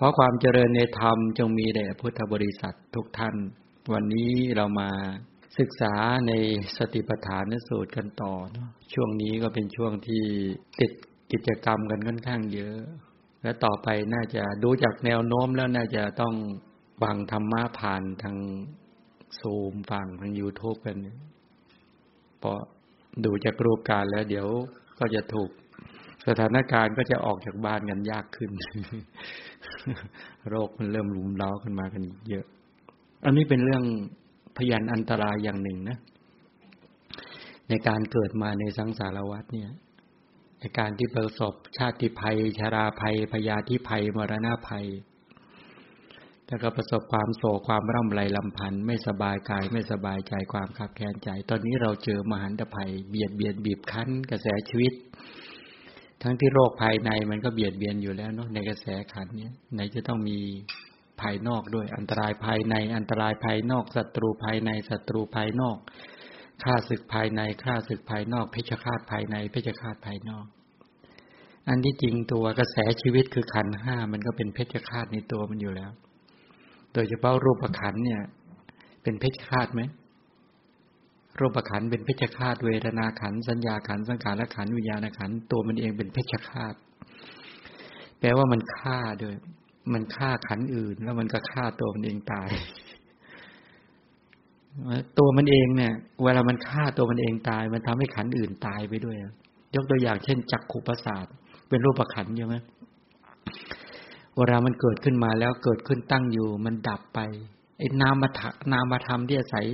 ขอความเจริญในธรรมจงมีแด่พุทธบริษัททุกท่าน วันนี้เรามาศึกษาในสติปัฏฐานสูตรกันต่อนะช่วงนี้ก็เป็นช่วงที่ติดกิจกรรมกันค่อนข้างเยอะ และต่อไปน่าจะดูจากแนวโน้มแล้วน่าจะต้องฟังธรรมะผ่านทางซูมฟังทาง YouTube กันเพราะดูจากรูปการแล้วเดี๋ยวก็จะถูก สถานการณ์ก็จะออกจากบ้านกันยากขึ้น โรคมันเริ่มรุมเร้าขึ้นมากันเยอะ อันนี้เป็นเรื่องพยานอันตรายอย่างหนึ่งนะ ในการเกิดมาในสังสารวัฏเนี่ยในการที่ประสบชาติภัยชาราภัย พยาธิภัย มรณะภัย แล้วก็ประสบความโศกความร่ำไรลำพันธ์ไม่สบายกายไม่สบายใจความขับแค้นใจ ตอนนี้เราเจอมหันตภัย เบียดเบียนบีบคั้น กระแสชีวิต ทั้งที่โรคภายในมันก็เบียดเบียนอยู่แล้วเนาะในกระแสขันเนี้ยไหนจะต้องมีภายนอกด้วย อันตรายภายใน อันตรายภายนอกศัตรูภายในศัตรูภายนอกฆ่าศึกภายในฆ่าศึกภายนอก เพชฌฆาตภายใน เพชฌฆาตภายนอก อันที่จริงตัวกระแสชีวิตคือขันห้ามันก็เป็นเพชฌฆาตในตัวมันอยู่แล้ว โดยเฉพาะรูปขันเนี่ย เป็นเพชฌฆาตไหม รูปขันเป็นเพชฌฆาตเวทนาขันสัญญาขันสังขารขันวิญญาณขันตัวมันเองเป็นเพชฌฆาตแปลว่ามันฆ่าด้วย มันฆ่าขันอื่น แล้วมันก็ฆ่าตัวมันเองตาย ตัวมันเองเนี่ย เวลามันฆ่าตัวมันเองตาย มันทำให้ขันอื่นตายไปด้วย ยกตัวอย่างเช่น จักขุประสาทเป็นรูปขันใช่ไหมเวลามันเกิดขึ้นมาแล้วเกิดขึ้นตั้งอยู่ มันดับไปไอ้นามธรรมนามธรรมที่อาศัย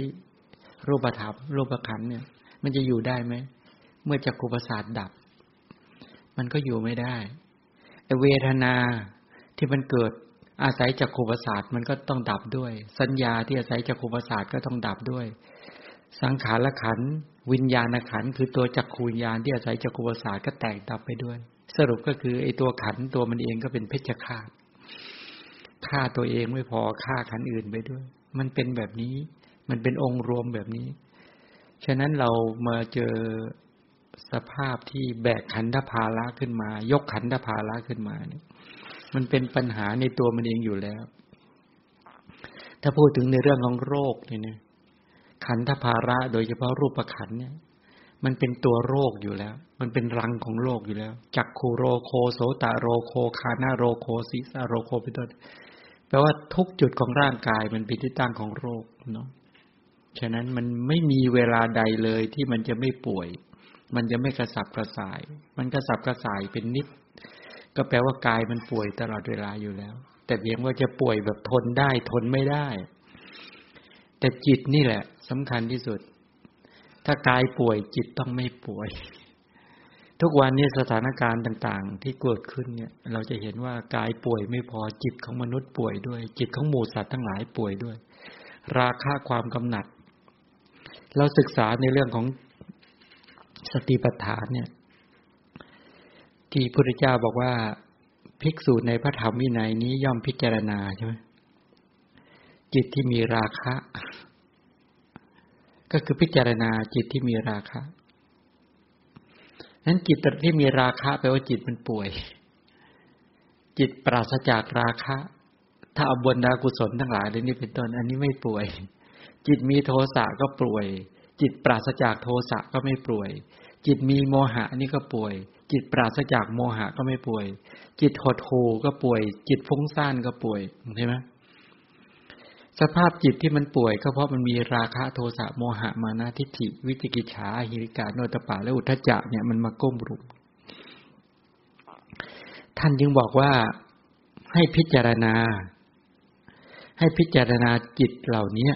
รูปธรรมรูปขันเนี่ย มันจะอยู่ได้ไหม เมื่อจักขุประสาทดับ มันก็อยู่ไม่ได้ไอเวทนาที่มันเกิดอาศัยจักขุประสาทมันก็ต้องดับด้วย สัญญาที่อาศัยจักขุประสาทก็ต้องดับด้วย สังขารขันวิญญาณขันคือตัวจักขูวิญญาณที่อาศัยจักขุประสาทก็แตกดับไปด้วย สรุปก็คือไอ้ตัวขันตัวมันเองก็เป็นเพชฌฆาตฆ่าตัวเองไม่พอฆ่าขันอื่นไปด้วย มันเป็นแบบนี้ มันเป็นองค์รวมแบบนี้ ฉะนั้นเรามาเจอสภาพที่แบกขันธภาระขึ้นมา ยกขันธภาระขึ้นมาเนี่ย มันเป็นปัญหาในตัวมันเองอยู่แล้ว ถ้าพูดถึงในเรื่องของโรคเนี่ยขันธภาระโดยเฉพาะรูปขันเนี่ย มันเป็นตัวโรคอยู่แล้ว มันเป็นรังของโรคอยู่แล้ว จักคูโรโคโสตโรโคคานาโรโคซิสโรโคเป็นต้นแปลว่าทุกจุดของร่างกายมันเป็นที่ตั้งของโรคเนาะ ฉะนั้นมันไม่มีเวลาใดเลยที่มันจะไม่ป่วย มันจะไม่กระสับกระส่าย มันกระสับกระส่ายเป็นนิด ก็แปลว่ากายมันป่วยตลอดเวลาอยู่แล้ว แต่เพียงว่าจะป่วยแบบทนได้ทนไม่ได้ แต่จิตนี่แหละสำคัญที่สุด ถ้ากายป่วยจิตต้องไม่ป่วย ทุกวันนี้สถานการณ์ต่าง ๆ ที่เกิดขึ้นเนี่ย เราจะเห็นว่ากายป่วยไม่พอจิตของมนุษย์ป่วยด้วย จิตของหมูสัตว์ทั้งหลายป่วยด้วย ราคาความกำหนัด เราศึกษาในเรื่องของสติปัฏฐานเนี่ย ที่พุทธเจ้าบอกว่าภิกษุในพระธรรมวินัยนี้ย่อมพิจารณาใช่ไหมจิตที่มีราคะ ก็คือพิจารณาจิตที่มีราคะนั้นจิตที่มีราคะแปลว่าจิตมันป่วย จิตปราศจากราคะ ถ้าเอาบนดากุศลทั้งหลายเลยนี่เป็นต้น อันนี้ไม่ป่วย จิตมีโทสะก็ป่วย จิตปราศจากโทสะก็ไม่ป่วย จิตมีโมหะนี่ก็ป่วย จิตปราศจากโมหะก็ไม่ป่วย จิตหดหูก็ป่วย จิตฟุ้งซ่านก็ป่วยใช่ไหมสภาพจิตที่มันป่วยก็เพราะมันมีราคะโทสะโมหะมานะทิฏฐิ วิจิกิจฉาหิริกาโนตปาและอุทจจะเนี่ยมันมาก้มรุมท่านจึงบอกว่าให้พิจารณา ให้พิจารณาจิตเหล่านี้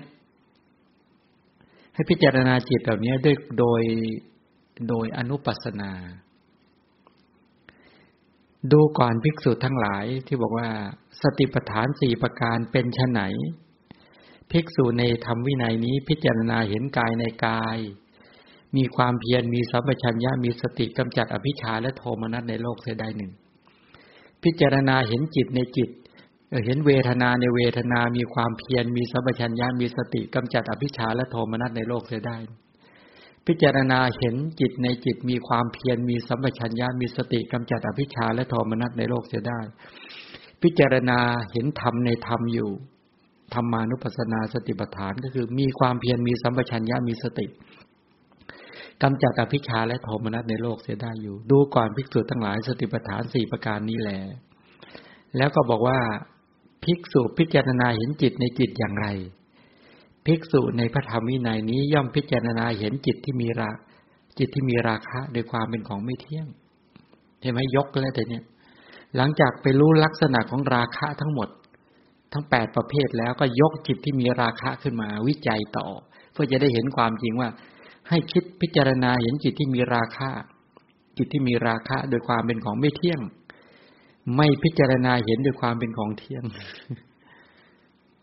ให้พิจารณาจิตเหล่านี้ด้วยโดยโดยอนุปัสนา ดูก่อนภิกษุทั้งหลายที่บอกว่า สติปัฏฐานสี่ประการเป็นชไหน ภิกษุในธรรมวินัยนี้พิจารณาเห็นกายในกาย มีความเพียรมีสัมปชัญญะมีสติกำจัดอภิชาและโทมนัสในโลกเสียได้หนึ่ง พิจารณาเห็นจิตในจิต เห็นเวทนาในเวทนามีความเพียรมีสัมปชัญญะมีสติกำจัดอภิชาและโทมนัสในโลกเสียได้ พิจารณาเห็นจิตในจิตมีความเพียรมีสัมปชัญญะมีสติกำจัดอภิชาและโทมนัสในโลกเสียได้ พิจารณาเห็นธรรมในธรรมอยู่ธรรมานุปัสสนาสติปัฏฐานก็คือ มีความเพียรมีสัมปชัญญะมีสติกำจัดอภิชาและโทมนัสในโลกเสียได้อยู่ ดูก่อนภิกษุทั้งหลายสติปัฏฐานสี่ประการนี้แหละแล้วก็บอกว่า ภิกษุพิจารณาเห็นจิตในจิตอย่างไร ภิกษุในพระธรรมวินัยนี้ย่อมพิจารณาเห็นจิตที่มีราจิตที่มีราคะโดยความเป็นของไม่เที่ยงเห็นไหมยกแล้วแต่เนี่ย หลังจากไปรู้ลักษณะของราคะทั้งหมด ทั้งแปดประเภทแล้วก็ยกจิตที่มีราคะขึ้นมาวิจัยต่อ เพื่อจะได้เห็นความจริงว่า ให้คิดพิจารณาเห็นจิตที่มีราคะจิตที่มีราคะโดยความเป็นของไม่เที่ยง ไม่พิจารณาเห็นโดยความเป็นของเที่ยง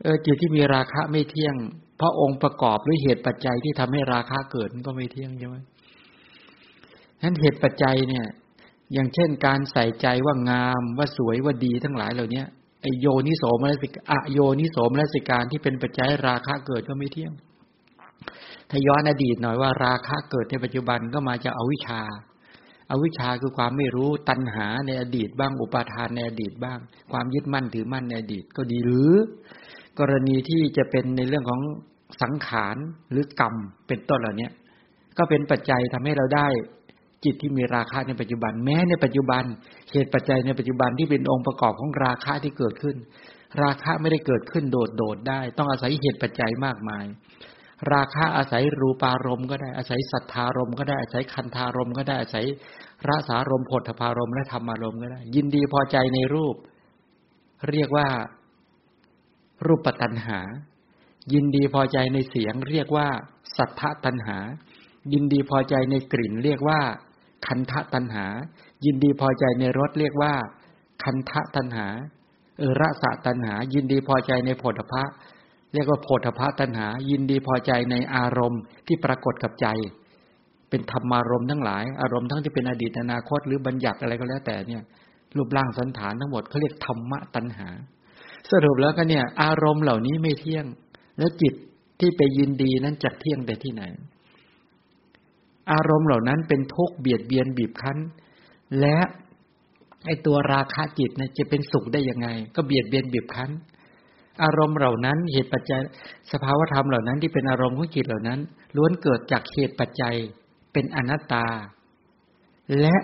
เออจิตที่มีราคะไม่เที่ยง เพราะองค์ประกอบหรือเหตุปัจจัยที่ทำให้ราคะเกิดมันก็ไม่เที่ยงใช่ไหมนั้นเหตุปัจจัยเนี่ย อย่างเช่นการใส่ใจว่างามว่าสวยว่าดีทั้งหลายเหล่านี้ไอโยนิโสมนสิกอโยนิโสมนสิการที่เป็นปัจจัยราคะเกิดก็ไม่เที่ยง ถ้าย้อนอดีตหน่อยว่าราคะเกิดในปัจจุบันก็มาจากอาวิชชา อวิชชาคือความไม่รู้ตัณหาในอดีตบ้าง อุปาทานในอดีตบ้าง ความยึดมั่นถือมั่นในอดีตก็ดีหรือ กรณีที่จะเป็นในเรื่องของสังขารหรือกรรมเป็นต้นเหล่านี้ก็เป็นปัจจัยทำให้เราได้จิตที่มีราคะในปัจจุบัน แม้ในปัจจุบันเหตุปัจจัยในปัจจุบันที่เป็นองค์ประกอบของราคะที่เกิดขึ้น ราคะไม่ได้เกิดขึ้นโดดโดดได้ ต้องอาศัยเหตุปัจจัยมากมาย ราคะอาศัยรูปารมณ์ก็ได้อาศัยสัทธารมณ์ก็ได้อาศัยคันธารมณ์ก็ได้อาศัยรสารมณ์ผลพารมณ์และธรรมารมณ์ก็ได้ ยินดีพอใจในรูป เรียกว่ารูปปัตัญหา ยินดีพอใจในเสียง เรียกว่าสัทธตัญหา ยินดีพอใจในกลิ่น เรียกว่า คันทะตัณหา ยินดีพอใจในรสเรียกว่า คันทะตัณหาเออระสะตัณหา ยินดีพอใจในโผฏฐะ เรียกว่าโผฏฐะตัณหา ยินดีพอใจในอารมณ์ที่ปรากฏกับใจ เป็นธรรมารมณ์ทั้งหลาย อารมณ์ทั้งที่เป็นอดีตอนาคต หรือบัญญัติอะไรก็แล้วแต่เนี่ย รูปร่างสันฐานทั้งหมดเขาเรียกธรรมะตัณหา สรุปแล้วก็เนี่ย อารมณ์เหล่านี้ไม่เที่ยง แล้วจิตที่ไปยินดีนั้นจะเที่ยงแต่ที่ไหน อารมณ์เหล่านั้นเป็นทุกข์เบียดเบียนบีบคั้น และไอตัวราคะจิตเนี่ยจะเป็นสุขได้ยังไง ก็เบียดเบียนบีบคั้น อารมณ์เหล่านั้น เหตุปัจจัย สภาวธรรมเหล่านั้นที่เป็นอารมณ์ของจิตเหล่านั้น ล้วนเกิดจากเหตุปัจจัยเป็นอนัตตา และ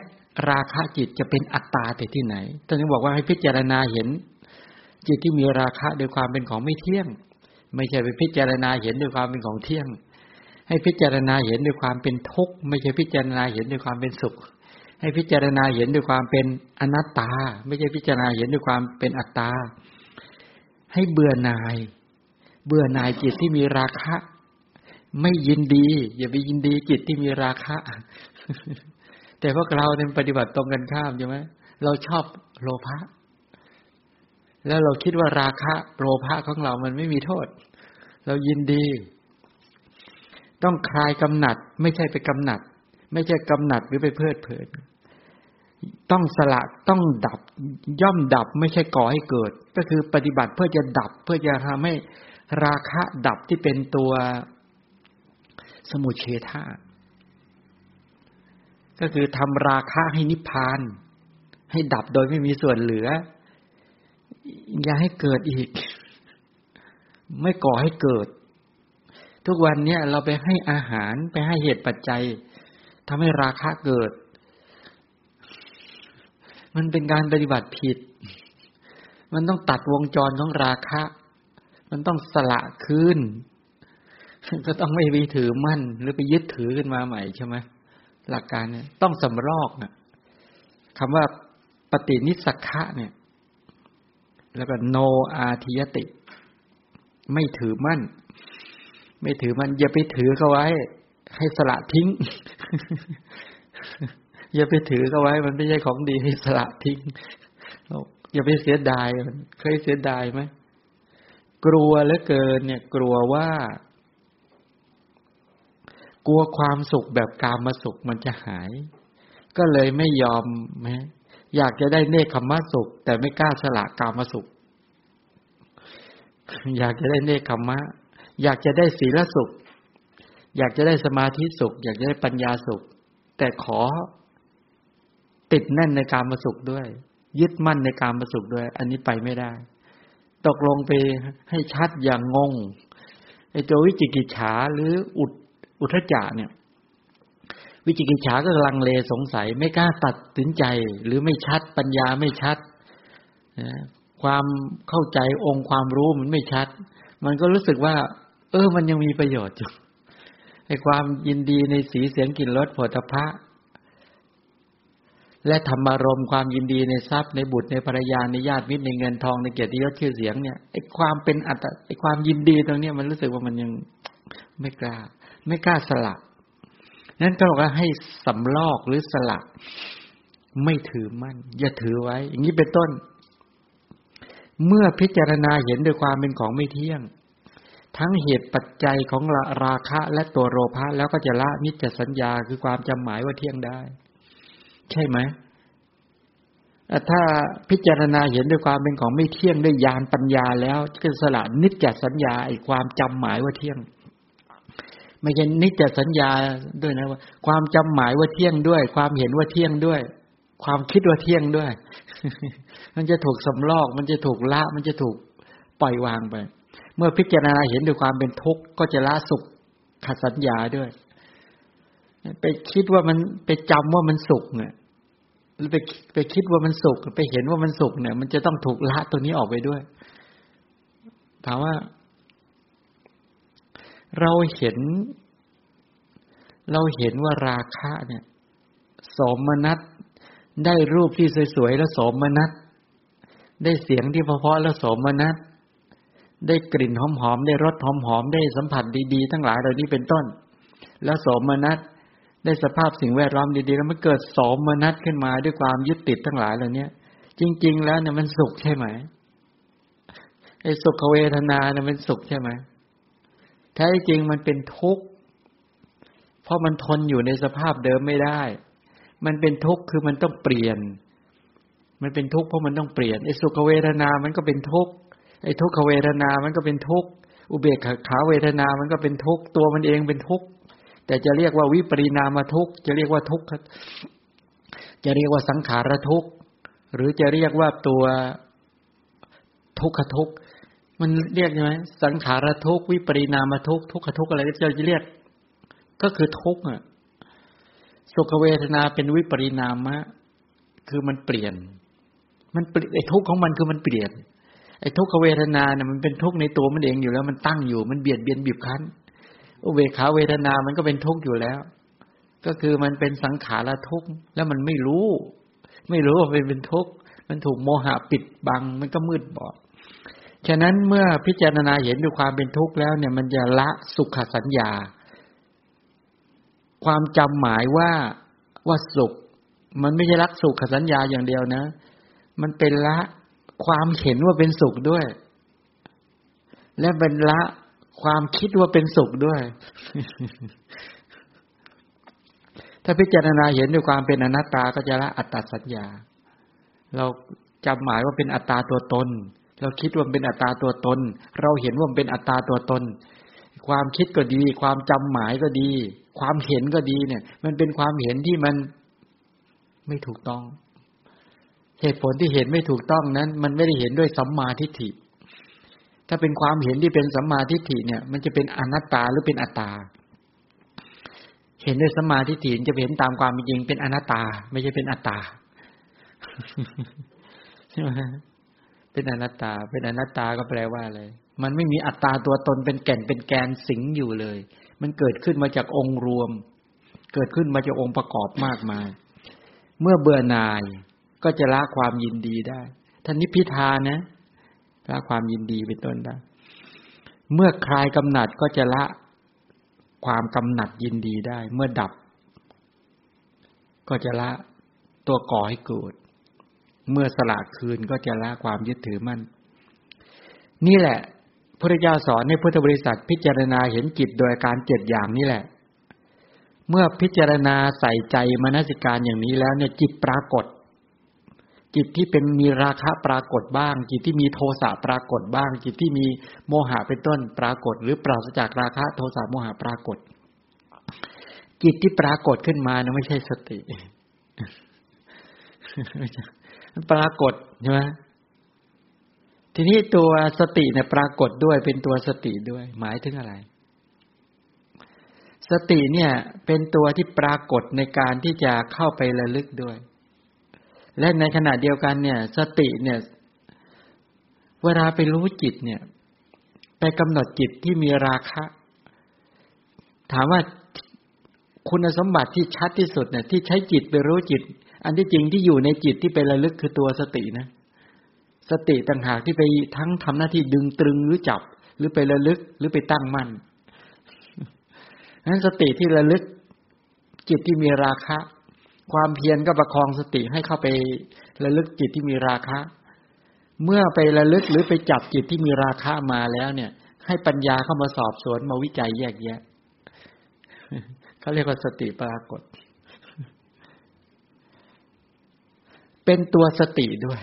ราคะจิตจะเป็นอัตตาแต่ที่ไหนตอนนี้บอกว่าให้พิจารณาเห็น จิตที่มีราคะโดยความเป็นของไม่เที่ยง ไม่ใช่ไปพิจารณาเห็นด้วยความเป็นของเที่ยง ให้พิจารณาเห็นด้วยความเป็นทุกข์ไม่ใช่พิจารณาเห็นด้วยความเป็นสุข ให้พิจารณาเห็นด้วยความเป็นอนัตตา ไม่ใช่พิจารณาเห็นด้วยความเป็นอัตตา ให้เบื่อหน่าย เบื่อหน่ายจิตที่มีราคะ ไม่ยินดี อย่าไปยินดีจิตที่มีราคะ แต่พวกเราเนี่ยปฏิบัติตรงกันข้ามใช่ไหมเราชอบโลภะแล้วเราคิดว่าราคะโลภะของเรามันไม่มีโทษ เรายินดี ต้องคลายกำหนัด ไม่ใช่ไปกำหนัด ไม่ใช่กำหนัดหรือไปเพลิดเพลิน ต้องสละต้องดับย่อมดับไม่ใช่ก่อให้เกิด ก็คือปฏิบัติเพื่อจะดับเพื่อจะทำให้ราคะดับที่เป็นตัวสมุเฉทาก็คือทำราคะให้นิพพาน ให้ดับโดยไม่มีส่วนเหลือ อย่าให้เกิดอีก ไม่ก่อให้เกิด ทุกวันเนี้ยเราไปให้อาหารไปให้เหตุปัจจัยทำให้ราคะเกิด มันเป็นการปฏิบัติผิด มันต้องตัดวงจรของราคะ มันต้องสละคืนก็ต้องไม่ไปถือมั่น หรือไปยึดถือขึ้นมาใหม่ใช่ไหมหลักการเนี่ย ต้องสำรอกนะคำว่าปฏินิสักะเนี่ย แล้วก็โนอาทิยติ ไม่ถือมั่น ไม่ถือมั่นอย่าไปถือเขาไว้ ให้สละทิ้ง อย่าไปถือเขาไว้ มันไม่ใช่ของดีให้สละทิ้งอย่าไปเสียดายมันเคยเสียดายไหมกลัวเหลือเกิน เนี่ย กลัวว่า กลัวความสุขแบบกามาสุขมันจะหาย ก็เลยไม่ยอมไหมอยากจะได้เนคขมะสุข แต่ไม่กล้าสละกามาสุข อยากจะได้เนคขมะ อยากจะได้ศีลสุข อยากจะได้สมาธิสุข อยากจะได้ปัญญาสุข แต่ขอ ติดแน่นในการมาสุขด้วย ยึดมั่นในการประสุขด้วย อันนี้ไปไม่ได้ ตกลงไปให้ชัดอย่างงงไอ้ตัววิจิกิจฉาหรืออุดอุทจาเนี่ย วิจิกิจฉาก็ลังเลสงสัย ไม่กล้าตัดสินใจ หรือไม่ชัดปัญญาไม่ชัดความเข้าใจองค์ความรู้มันไม่ชัด มันก็รู้สึกว่า เออ มันยังมีประโยชน์อยู่ไอ้ความยินดีในสีเสียงกลิ่นรสผลิตภัณฑ์ และธรรมารมความยินดีในทรัพย์ในบุตรในภรรยาในญาติมิตรในเงินทองในเกียรติยศชื่อเสียงเนี่ยไอ้ความเป็นอัตไอ้ความยินดีตรงเนี้ยมันรู้สึกว่ามันยังไม่กล้า ไม่กล้าสละนั้นก็บอกว่าให้สำลอกหรือสละ ไม่ถือมั่น อย่าถือไว้ อย่างนี้เป็นต้น เมื่อพิจารณาเห็นด้วยความเป็นของไม่เที่ยง ทั้งเหตุปัจจัยของราคะและตัวโลภะแล้วก็จะละนิจสัญญาคือความจำหมายว่าเที่ยงได้ ใช่ไหมถ้าพิจารณาเห็นด้วยความเป็นของไม่เที่ยงด้วยญาณปัญญาแล้วก็สละนิจจสัญญาไอ้ความจำหมายว่าเที่ยง ไม่ใช่นิจจสัญญาด้วยนะว่า ความจำหมายว่าเที่ยงด้วย ความเห็นว่าเที่ยงด้วย ความคิดว่าเที่ยงด้วย มันจะถูกสำลอก มันจะถูกละ มันจะถูกปล่อยวางไป เมื่อพิจารณาเห็นด้วยความเป็นทุกข์ก็จะละสุขขัดสัญญาด้วย ไปคิดว่ามันไปจำว่ามันสุขเนี่ย ไปไปคิดว่ามันสุขไปเห็นว่ามันสุขเนี่ย มันจะต้องถูกละตัวนี้ออกไปด้วย ถามว่า เราเห็น เราเห็นว่าราคะเนี่ยสมนัตได้รูปที่สวยๆแล้วสมนัตได้เสียงที่เพราะๆแล้วสมนัตได้กลิ่นหอมๆได้รสหอมๆได้สัมผัสดีๆ ทั้งหลายเหล่านี้เป็นต้น แล้วสมนัต ได้สภาพสิ่งแวดล้อมดีๆ แล้วมันเกิดสมมนัตขึ้นมาด้วยความยึดติดทั้งหลายเหล่านี้จริง ๆ แล้วเนี่ยมันสุขใช่ไหมไอ้สุขเวทนาเนี่ยมันสุขใช่ไหมแท้จริงมันเป็นทุกข์ เพราะมันทนอยู่ในสภาพเดิมไม่ได้ มันเป็นทุกข์คือมันต้องเปลี่ยน มันเป็นทุกข์เพราะมันต้องเปลี่ยนไอ้สุขเวทนา มันก็เป็นทุกข์ไอ้ทุกขเวทนา มันก็เป็นทุกข์อุเบกขาเวทนา มันก็เป็นทุกข์ตัวมันเองเป็นทุกข์ แต่จะเรียกว่าวิปริณามทุกจะเรียกว่าทุกข์จะเรียกว่าสังขารทุกข์หรือจะเรียกว่าตัวทุกขทุกข์มันเรียกใช่ไหมสังขารทุกข์วิปริณามทุกข์ทุกขทุกข์อะไรก็จะเรียก ก็คือทุกข์อะสุขเวทนาเป็นวิปริณามะ คือมันเปลี่ยน มันไอ้ทุกข์ของมันคือมันเปลี่ยน ไอ้ทุกขเวทนาเนี่ยมันเป็นทุกข์ในตัวมันเองอยู่แล้วมันตั้งอยู่ มันเบียดเบียนบีบคั้น อุเบกขาเวทนามันก็เป็นทุกข์อยู่แล้ว ก็คือมันเป็นสังขารทุกข์แล้วมันไม่รู้ ไม่รู้ว่าเป็นเป็นทุกข์มันถูกโมหะปิดบัง มันก็มืดบอดฉะนั้นเมื่อพิจารณาเห็นด้วยความเป็นทุกข์แล้วเนี่ย มันจะละสุขสัญญา ความจำหมายว่าว่าสุข มันไม่ใช่รักสุขสัญญาอย่างเดียวนะ มันเป็นละความเห็นว่าเป็นสุขด้วย และเป็นละ ความคิดว่าเป็นสุขด้วย ถ้าพิจารณาเห็นด้วยความเป็นอนัตตาก็จะละอัตตาสัญญา เราจำหมายว่าเป็นอัตตาตัวตน เราคิดว่าเป็นอัตตาตัวตน เราเห็นว่าเป็นอัตตาตัวตน ความคิดก็ดี ความจำหมายก็ดี ความเห็นก็ดีเนี่ย มันเป็นความเห็นที่มันไม่ถูกต้อง เหตุผลที่เห็นไม่ถูกต้องนั้น มันไม่ได้เห็นด้วยสัมมาทิฏฐิ ถ้าเป็นความเห็นที่เป็นสัมมาทิฏฐิเนี่ย มันจะเป็นอนัตตาหรือเป็นอัตตา เห็นด้วยสัมมาทิฏฐิจะเห็นตามความจริงเป็นอนัตตา ไม่ใช่เป็นอัตตาใช่ไหมเป็นอนัตตา เป็นอนัตตาก็แปลว่าอะไรมันไม่มีอัตตาตัวตนเป็นแก่นเป็นแกนสิงอยู่เลย มันเกิดขึ้นมาจากองค์รวม เกิดขึ้นมาจากองค์ประกอบมากมาย เมื่อเบื่อหน่ายก็จะละความยินดีได้ท่านนิพิทานะ ละความยินดีเป็นต้นได้เมื่อคลายกำหนัดก็จะละความกำหนัดยินดีได้ เมื่อดับ ก็จะละตัวก่อให้เกิดเมื่อสละคืนก็จะละความยึดถือมั่น นี่แหละพระเจ้าสอนให้พุทธบริษัทพิจารณาเห็นจิตโดยการเจ็ดอย่างนี่แหละ เมื่อพิจารณาใส่ใจมนสิการอย่างนี้แล้วเนี่ยจิตปรากฏ จิตที่เป็นมีราคะปรากฏบ้าง จิตที่มีโทสะปรากฏบ้าง จิตที่มีโมหะเป็นต้นปรากฏ หรือปราศจากราคะโทสะโมหะปรากฏ จิตที่ปรากฏขึ้นมานะไม่ใช่สติมันปรากฏใช่ไหมทีนี้ตัวสติเนี่ยปรากฏด้วยเป็นตัวสติด้วย หมายถึงอะไร สติเนี่ย เป็นตัวที่ปรากฏในการที่จะเข้าไประลึกด้วย และในขณะเดียวกันเนี่ย สติเนี่ย เวลาไปรู้จิตเนี่ย ไปกำหนดจิตที่มีราคะ ถามว่าคุณสมบัติที่ชัดที่สุดเนี่ย ที่ใช้จิตไปรู้จิต อันที่จริงที่อยู่ในจิตที่ไประลึกคือตัวสตินะ สติต่างหากที่ไปทั้งทำหน้าที่ดึงตรึงหรือจับ หรือไประลึกหรือไปตั้งมั่นนั้นสติที่ระลึกจิตที่มีราคะ ความเพียรก็ประคองสติให้เข้าไประลึกจิตที่มีราคะ เมื่อไประลึกหรือไปจับจิตที่มีราคะมาแล้วเนี่ย ให้ปัญญาเข้ามาสอบสวนมาวิจัยแยกแยะเขาเรียกว่าสติปรากฏ เป็นตัวสติด้วย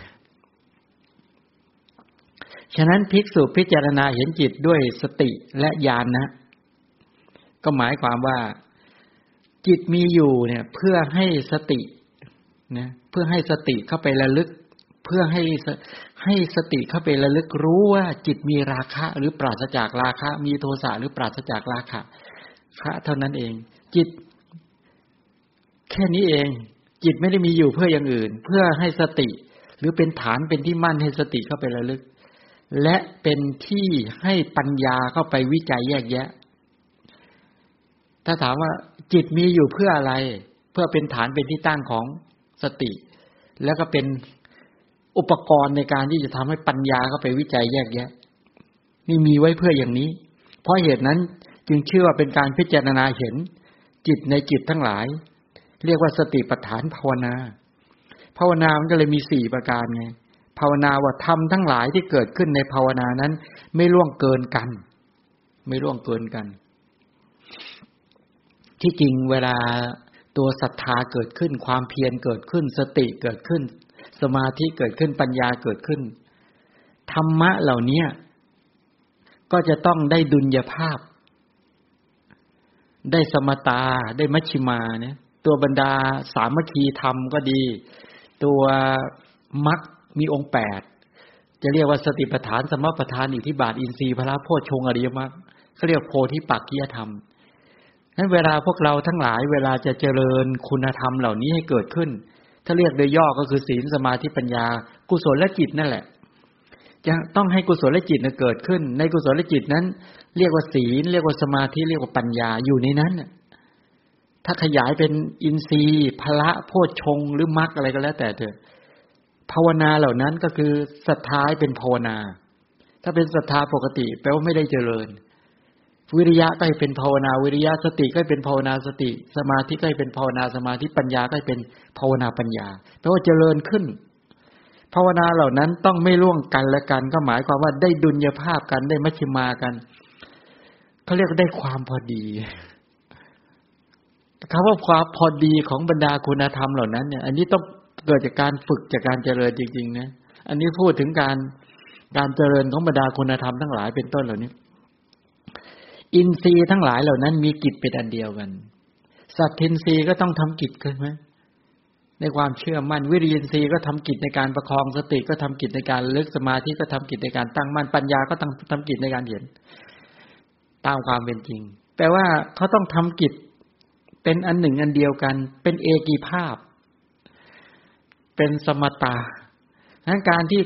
ฉะนั้นภิกษุพิจารณาเห็นจิตด้วยสติและญาณนนะก็หมายความว่า จิตมีอยู่เนี่ย เพื่อให้สตินะเพื่อให้สติเข้าไประลึก เพื่อให้ให้สติเข้าไประลึกรู้ว่าจิตมีราคะ หรือปราศจากราคะ มีโทสะหรือปราศจากราคะคะเท่านั้นเอง จิต แค่นี้เอง จิตไม่ได้มีอยู่เพื่ออย่างอื่น เพื่อให้สติ หรือเป็นฐานเป็นที่มั่นให้สติเข้าไประลึก และเป็นที่ให้ปัญญาเข้าไปวิจัยแยกแยะ ถ้าถามว่า จิตมีอยู่เพื่ออะไร เพื่อเป็นฐานเป็นที่ตั้งของสติ แล้วก็เป็นอุปกรณ์ในการที่จะทำให้ปัญญาเข้าไปวิจัยแยกแยะ นี่มีไว้เพื่ออย่างนี้ เพราะเหตุนั้นจึงเชื่อว่าเป็นการพิจารณาเห็น จิตในจิตทั้งหลาย เรียกว่าสติปัฏฐานภาวนา ภาวนามันก็เลยมีสี่ประการไงภาวนาว่าทำทั้งหลายที่เกิดขึ้นในภาวนานั้น ไม่ล่วงเกินกัน ไม่ล่วงเกินกัน ที่จริงเวลาตัวศรัทธาเกิดขึ้น ความเพียรเกิดขึ้น สติเกิดขึ้น สมาธิเกิดขึ้นปัญญาเกิดขึ้น ธรรมะเหล่านี้ก็จะต้องได้ดุลยภาพ ได้สมตาได้มัชชิมาเนี่ย ตัวบรรดาสามัคคีธรรมก็ดี ตัวมัคมีองค์แปดจะเรียกว่าสติปัฏฐานสมปัฏฐานอิทธิบาทอินทรีย์พระโพชฌงอริยมรรคเขาเรียกโพธิปักกิยธรรม นั้นเวลาพวกเราทั้งหลายเวลาจะเจริญคุณธรรมเหล่านี้ให้เกิดขึ้น ถ้าเรียกโดยย่อก็คือศีลสมาธิปัญญา กุศลและจิตนั่นแหละ จะต้องให้กุศลและจิตเกิดขึ้น ในกุศลและจิตนั้น เรียกว่าศีล เรียกว่าสมาธิเรียกว่าปัญญาอยู่ในนั้นถ้าขยายเป็นอินทรีย์พละโพชฌงหรือมรรคอะไรก็แล้วแต่เถอะภาวนาเหล่านั้นก็คือศรัทธาเป็นภาวนา ถ้าเป็นศรัทธาปกติแปลว่าไม่ได้เจริญ วิริยะก็เป็นภาวนาวิริยะสติก็เป็นภาวนาสติ สมาธิก็เป็นภาวนาสมาธิปัญญาก็เป็นภาวนาปัญญาแปลว่าเจริญขึ้น ภาวนาเหล่านั้นต้องไม่ล่วงกันและกัน ก็หมายความว่าได้ดุลยภาพกันได้มัชฌิมากันเขาเรียกได้ความพอดีคำว่าความพอดีของบรรดาคุณธรรมเหล่านั้นเนี่ย อันนี้ต้องเกิดจากการฝึกจากการเจริญจริง ๆ นะ อันนี้พูดถึงการการเจริญของบรรดาคุณธรรมทั้งหลายเป็นต้นเหล่านี้ อินทรีย์ทั้งหลายเหล่านั้น มีกิจเป็นอันเดียวกัน สัตทินทรีย์ก็ต้องทำกิจกันไหมในความเชื่อมั่น วิริยินทรีย์ก็ทำกิจในการประคองสติก็ทำกิจในการเลิกสมาธิก็ทำกิจในการตั้งมั่นปัญญาก็ต้องทำกิจในการเห็น ตามความเป็นจริง แปลว่าเขาต้องทำกิจเป็นอันหนึ่งอันเดียวกัน เป็นเอกีภาพ เป็นสมตาดังการที่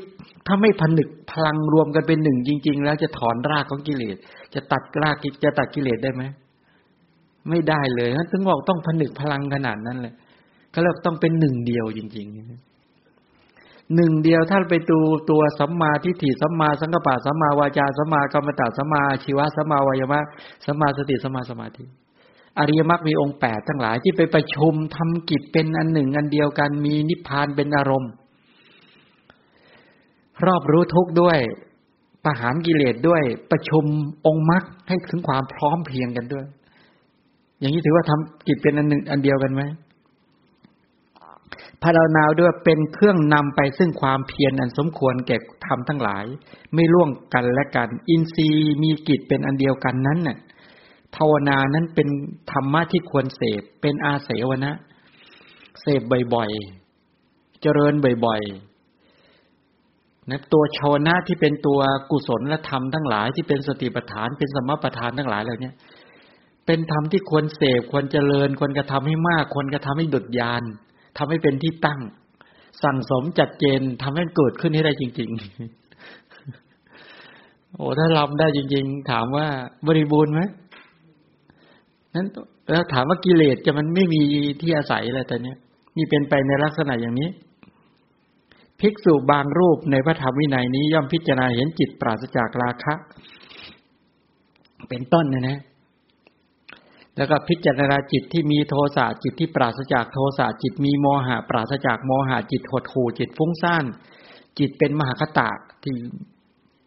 ถ้าไม่ผนึกพลังรวมกันเป็นหนึ่งจริง ๆ แล้วจะถอนรากของกิเลส จะตัดรากิจะตัดกิเลสได้ไหมไม่ได้เลยนั้นถึงบอกต้องผนึกพลังขนาดนั้นเลยก็เรียกต้องเป็นหนึ่งเดียวจริงๆหนึ่งเดียวถ้านไปดูตัวสัมมาทิฏฐิสัมมาสังกปะสัมมาวาจาสัมมากรรมตะสัมมาชีวะสัมมาวายมะสัมมาสติสัมมาสมาธิอริยมรรคมีองค์แปดทั้งหลายที่ไปประชุมทำกิจเป็นอันหนึ่งอันเดียวกันมีนิพพานเป็นอารมณ์ รอบรู้ทุกข์ด้วย ประหารกิเลสด้วยประชุมองค์มรรคให้ถึงความพร้อมเพียงกันด้วย อย่างนี้ถือว่าทำกิจเป็นอันหนึ่งอันเดียวกันไหมพระดานาวด้วยเป็นเครื่องนำไปซึ่งความเพียรอันสมควรแก่ทำทั้งหลาย ไม่ล่วงกันและกัน อินทรีย์มีกิจเป็นอันเดียวกันนั้นน่ะภาวนานั้นเป็นธรรมะที่ควรเสพเป็นอาเสวนะ เสพบ่อยๆ เจริญบ่อยๆ นะตัวชาวนะที่เป็นตัวกุศลและธรรมทั้งหลายที่เป็นสติปัฏฐาน เป็นสมปัฏฐานทั้งหลายเหล่านี้เป็นธรรมที่ควรเสพควรเจริญควรกระทำให้มากควรกระทำให้ดุดยานทำให้เป็นที่ตั้ง สั่งสมจัดเจนทำให้เกิดขึ้นให้ได้จริง ๆ โอ้ถ้ารับได้จริง ๆ ถามว่าบริบูรณ์ไหมนั้นแล้วถามว่ากิเลสจะมันไม่มีที่อาศัยอะไรแต่เนี้ยนี่เป็นไปในลักษณะอย่างนี้ ภิกษุบางรูปในพระธรรมวินัยนี้ย่อมพิจารณาเห็นจิตปราศจากราคะ เป็นต้นนะนะ แล้วก็พิจารณาจิตที่มีโทสะจิตที่ปราศจากโทสะจิตมีโมหะ ปราศจากโมหะจิตหดหู่จิตฟุ้งซ่านจิตเป็นมหาคตะที่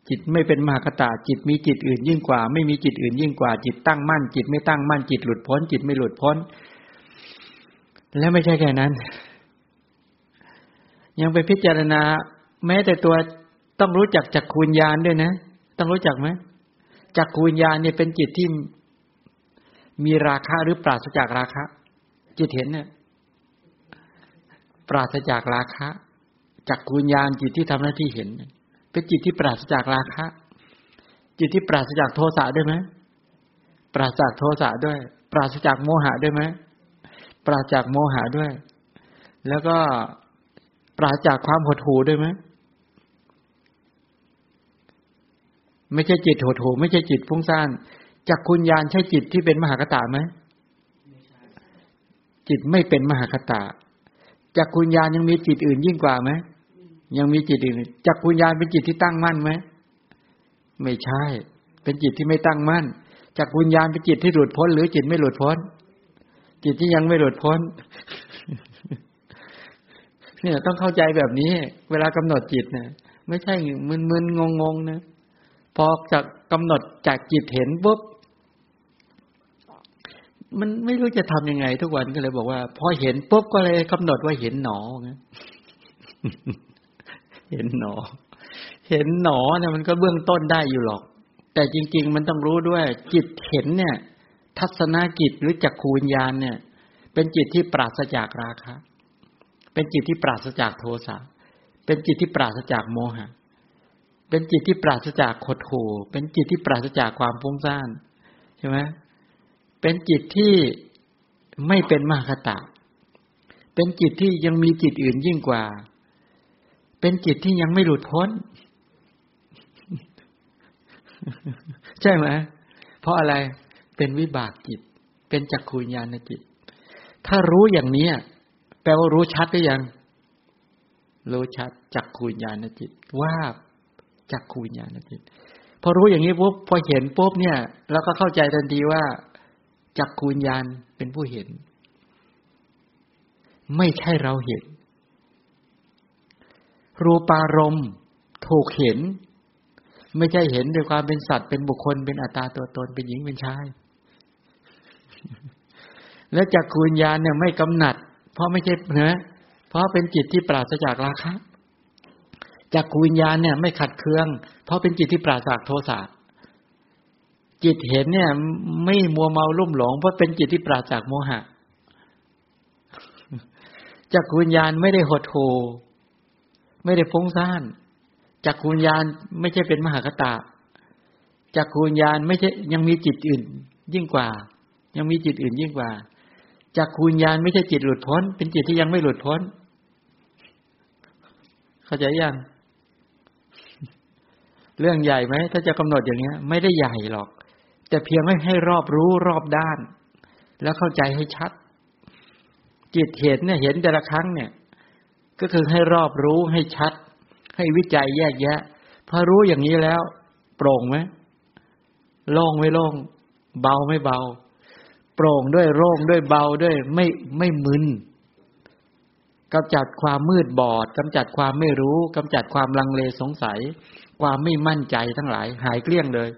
จิตไม่เป็นมหาคตะจิตมีจิตอื่นยิ่งกว่า ไม่มีจิตอื่นยิ่งกว่า จิตตั้งมั่น จิตไม่ตั้งมั่นจิตหลุดพ้น จิตไม่หลุดพ้น และไม่ใช่แค่นั้น ยังไปพิจารณา แม้แต่ตัวต้องรู้จักจักคูญญาณด้วยนะ ต้องรู้จักไหมจักคูญญาณเนี่ยเป็นจิตที่มีราคะหรือปราศจากราคะ จิตเห็นเนี่ยปราศจากราคะจักคูญญาณจิตที่ทำหน้าที่เห็น เป็นจิตที่ปราศจากราคะ จิตที่ปราศจากโทสะด้วยไหมปราศจากโทสะด้วย ปราศจากโมหะด้วยไหมปราศจากโมหะด้วย แล้วก็ ปราศจากความหดหู่ด้วยไหมไม่ใช่จิตหดหู่ไม่ใช่จิตฟุ้งซ่านจักคุณญาณใช่จิตที่เป็นมหากตาไหมจิตไม่เป็นมหากตาจักคุณญาณยังมีจิตอื่นยิ่งกว่าไหมยังมีจิตอื่นจักคุณญาณเป็นจิตที่ตั้งมั่นไหมไม่ใช่ เป็นจิตที่ไม่ตั้งมั่นจักคุณญาณเป็นจิตที่หลุดพ้น หรือจิตไม่หลุดพ้น จิตที่ยังไม่หลุดพ้น เนี่ย ต้องเข้าใจแบบนี้ เวลากำหนดจิตเนี่ยไม่ใช่มึนๆงงๆนะพอจากกำหนดจากจิตเห็นปุ๊บมันไม่รู้จะทํำยังไง ทุกวันก็เลยบอกว่า พอเห็นปุ๊บก็เลยกำหนดว่าเห็นหนอไงเห็นหนอ เห็นหนอเนี่ยมันก็เบื้องต้นได้อยู่หรอก แต่จริง ๆ มันต้องรู้ด้วย จิตเห็นเนี่ย ทัศนกิจหรือจักขูวิญญาณเนี่ย เป็นจิตที่ปราศจากราคะ เป็นจิตที่ปราศจากโทสะ เป็นจิตที่ปราศจากโมหะ เป็นจิตที่ปราศจากโคโถเป็นจิตที่ปราศจากความฟุ้งซ่านใช่ไหมเป็นจิตที่ไม่เป็นมหคตะ เป็นจิตที่ยังมีจิตอื่นยิ่งกว่า เป็นจิตที่ยังไม่หลุดพ้น ใช่ไหมเพราะอะไร เป็นวิบากจิต เป็นจักขุญญาณจิต ถ้ารู้อย่างนี้ แปลว่ารู้ชัดหรือยัง รู้ชัดจักขุญญาณจิต ว่าจักขุญญาณจิต พอรู้อย่างนี้ปุ๊บพอเห็นปุ๊บเนี่ยเราก็เข้าใจทันทีว่าจักคูญญาณเป็นผู้เห็น ไม่ใช่เราเห็น รูปารมณ์ถูกเห็น ไม่ใช่เห็นด้วยความเป็นสัตว์เป็นบุคคลเป็นอัตตาตัวตนเป็นหญิงเป็นชายและจักคูญญาณเนี่ยไม่กำหนัด เพราะไม่ใช่เนะเพราะเป็นจิตที่ปราศจากราคะจักคูญญาณเนี่ยไม่ขัดเคือง เพราะเป็นจิตที่ปราศจากโทสะจิตเห็นเนี่ย ไม่มัวเมาลุ่มหลง เพราะเป็นจิตที่ปราศจากโมหะจักวิญญาณไม่ได้หดโหไม่ได้ฟุ้งซ่านจักวิญญาณไม่ใช่เป็นมหากตาจักวิญญาณไม่ใช่ยังมีจิตอื่น ยิ่งกว่า ยังมีจิตอื่นยิ่งกว่า จักวิญญาณไม่ใช่จิตหลุดพ้น เป็นจิตที่ยังไม่หลุดพ้น เข้าใจยัง เรื่องใหญ่ไหม ถ้าจะกำหนดอย่างเงี้ย ไม่ได้ใหญ่หรอก แต่เพียงให้ให้รอบรู้รอบด้าน แล้วเข้าใจให้ชัด จิตเห็นเนี่ย เห็นแต่ละครั้งเนี่ย ก็คือให้รอบรู้ให้ชัด ให้วิจัยแยกแยะพอรู้อย่างนี้แล้ว โปร่งไหมโล่งไม่โล่งเบาไม่เบา โปร่งด้วยโล่งด้วยเบาด้วยไม่ไม่มึนกำจัดความมืดบอดกำจัดความไม่รู้กำจัดความลังเลสงสัย ความไม่มั่นใจทั้งหลาย หายเกลี้ยงเลย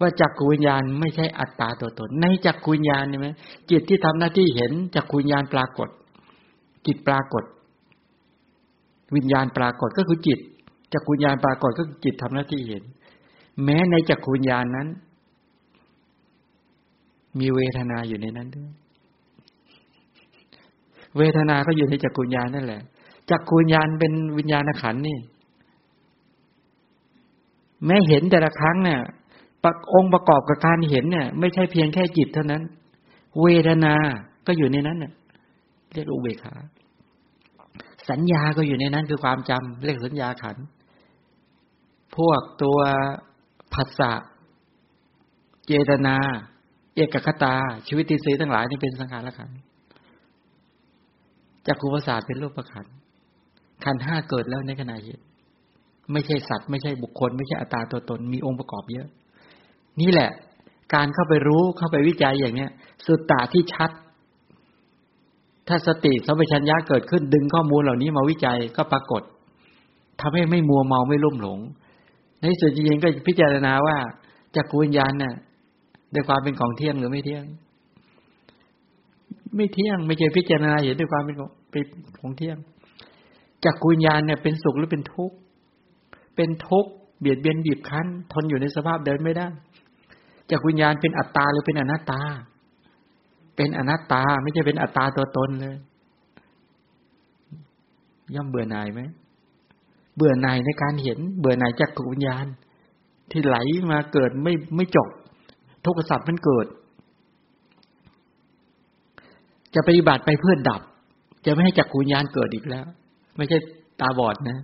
ว่าจักกุวิญญาณไม่ใช่อัตตาตัวตน ในจักกุวิญญาณใช่ไหมจิตที่ทำหน้าที่เห็นจักกุวิญญาณปรากฏ จิตปรากฏ วิญญาณปรากฏก็คือจิตจักกุวิญญาณปรากฏก็คือจิตทำหน้าที่เห็น แม้ในจักกุวิญญาณนั้น มีเวทนาอยู่ในนั้นด้วย เวทนาก็อยู่ในจักกุญญาณนั่นแหละจักกุญญาณเป็นวิญญาณขันนี่ แม้เห็นแต่ละครั้งเนี่ยองค์ประกอบกับการเห็นเนี่ย ไม่ใช่เพียงแค่จิตเท่านั้น เวทนา ก็อยู่ในนั้นเน่ยเรียกอุเบกขา สัญญาก็อยู่ในนั้นคือความจำเรียกสัญญาขัน พวกตัวภาษาเจตนา เอกคตา ชีวิตติสีทั้งหลายนี่เป็นสังขารขันจากรูปศาสตร์เป็นรูปขันขันห้าเกิดแล้วในขณะเห็นไม่ใช่สัตว์ ไม่ใช่บุคคล ไม่ใช่อัตตาตัวตนมีองค์ประกอบเยอะ นี่แหละ การเข้าไปรู้เข้าไปวิจัยอย่างเนี้ย สุตตาที่ชัด ถ้าสติสัมปชัญญะเกิดขึ้นดึงข้อมูลเหล่านี้มาวิจัยก็ปรากฏทำให้ไม่มัวเมาไม่ลุ่มหลง ในส่วนจริงก็พิจารณาว่าจักรวิญญาณเนี่ย ด้วยความเป็นของเที่ยงหรือไม่เที่ยง ไม่เที่ยง ไม่ใช่พิจารณาเห็นด้วยความเป็นของเป็นของเที่ยงจักรวิญญาณเนี่ยเป็นสุขหรือเป็นทุกข์เป็นทุกข์เบียดเบียนบีบคั้น ทนอยู่ในสภาพเดินไม่ได้จากวิญญาณเป็นอัตตาหรือเป็นอนัตตา เป็นอนัตตาไม่ใช่เป็นอัตตาตัวตนเลย ย่อมเบื่อหน่ายไหมเบื่อหน่ายในการเห็น เบื่อหน่ายจากวิญญาณที่ไหลมาเกิดไม่ไม่จบ ทุกขสัตว์มันเกิด จะปฏิบัติไปเพื่อดับ จะไม่ให้จักรวิญญาณเกิดอีกแล้ว ไม่ใช่ตาบอดนะ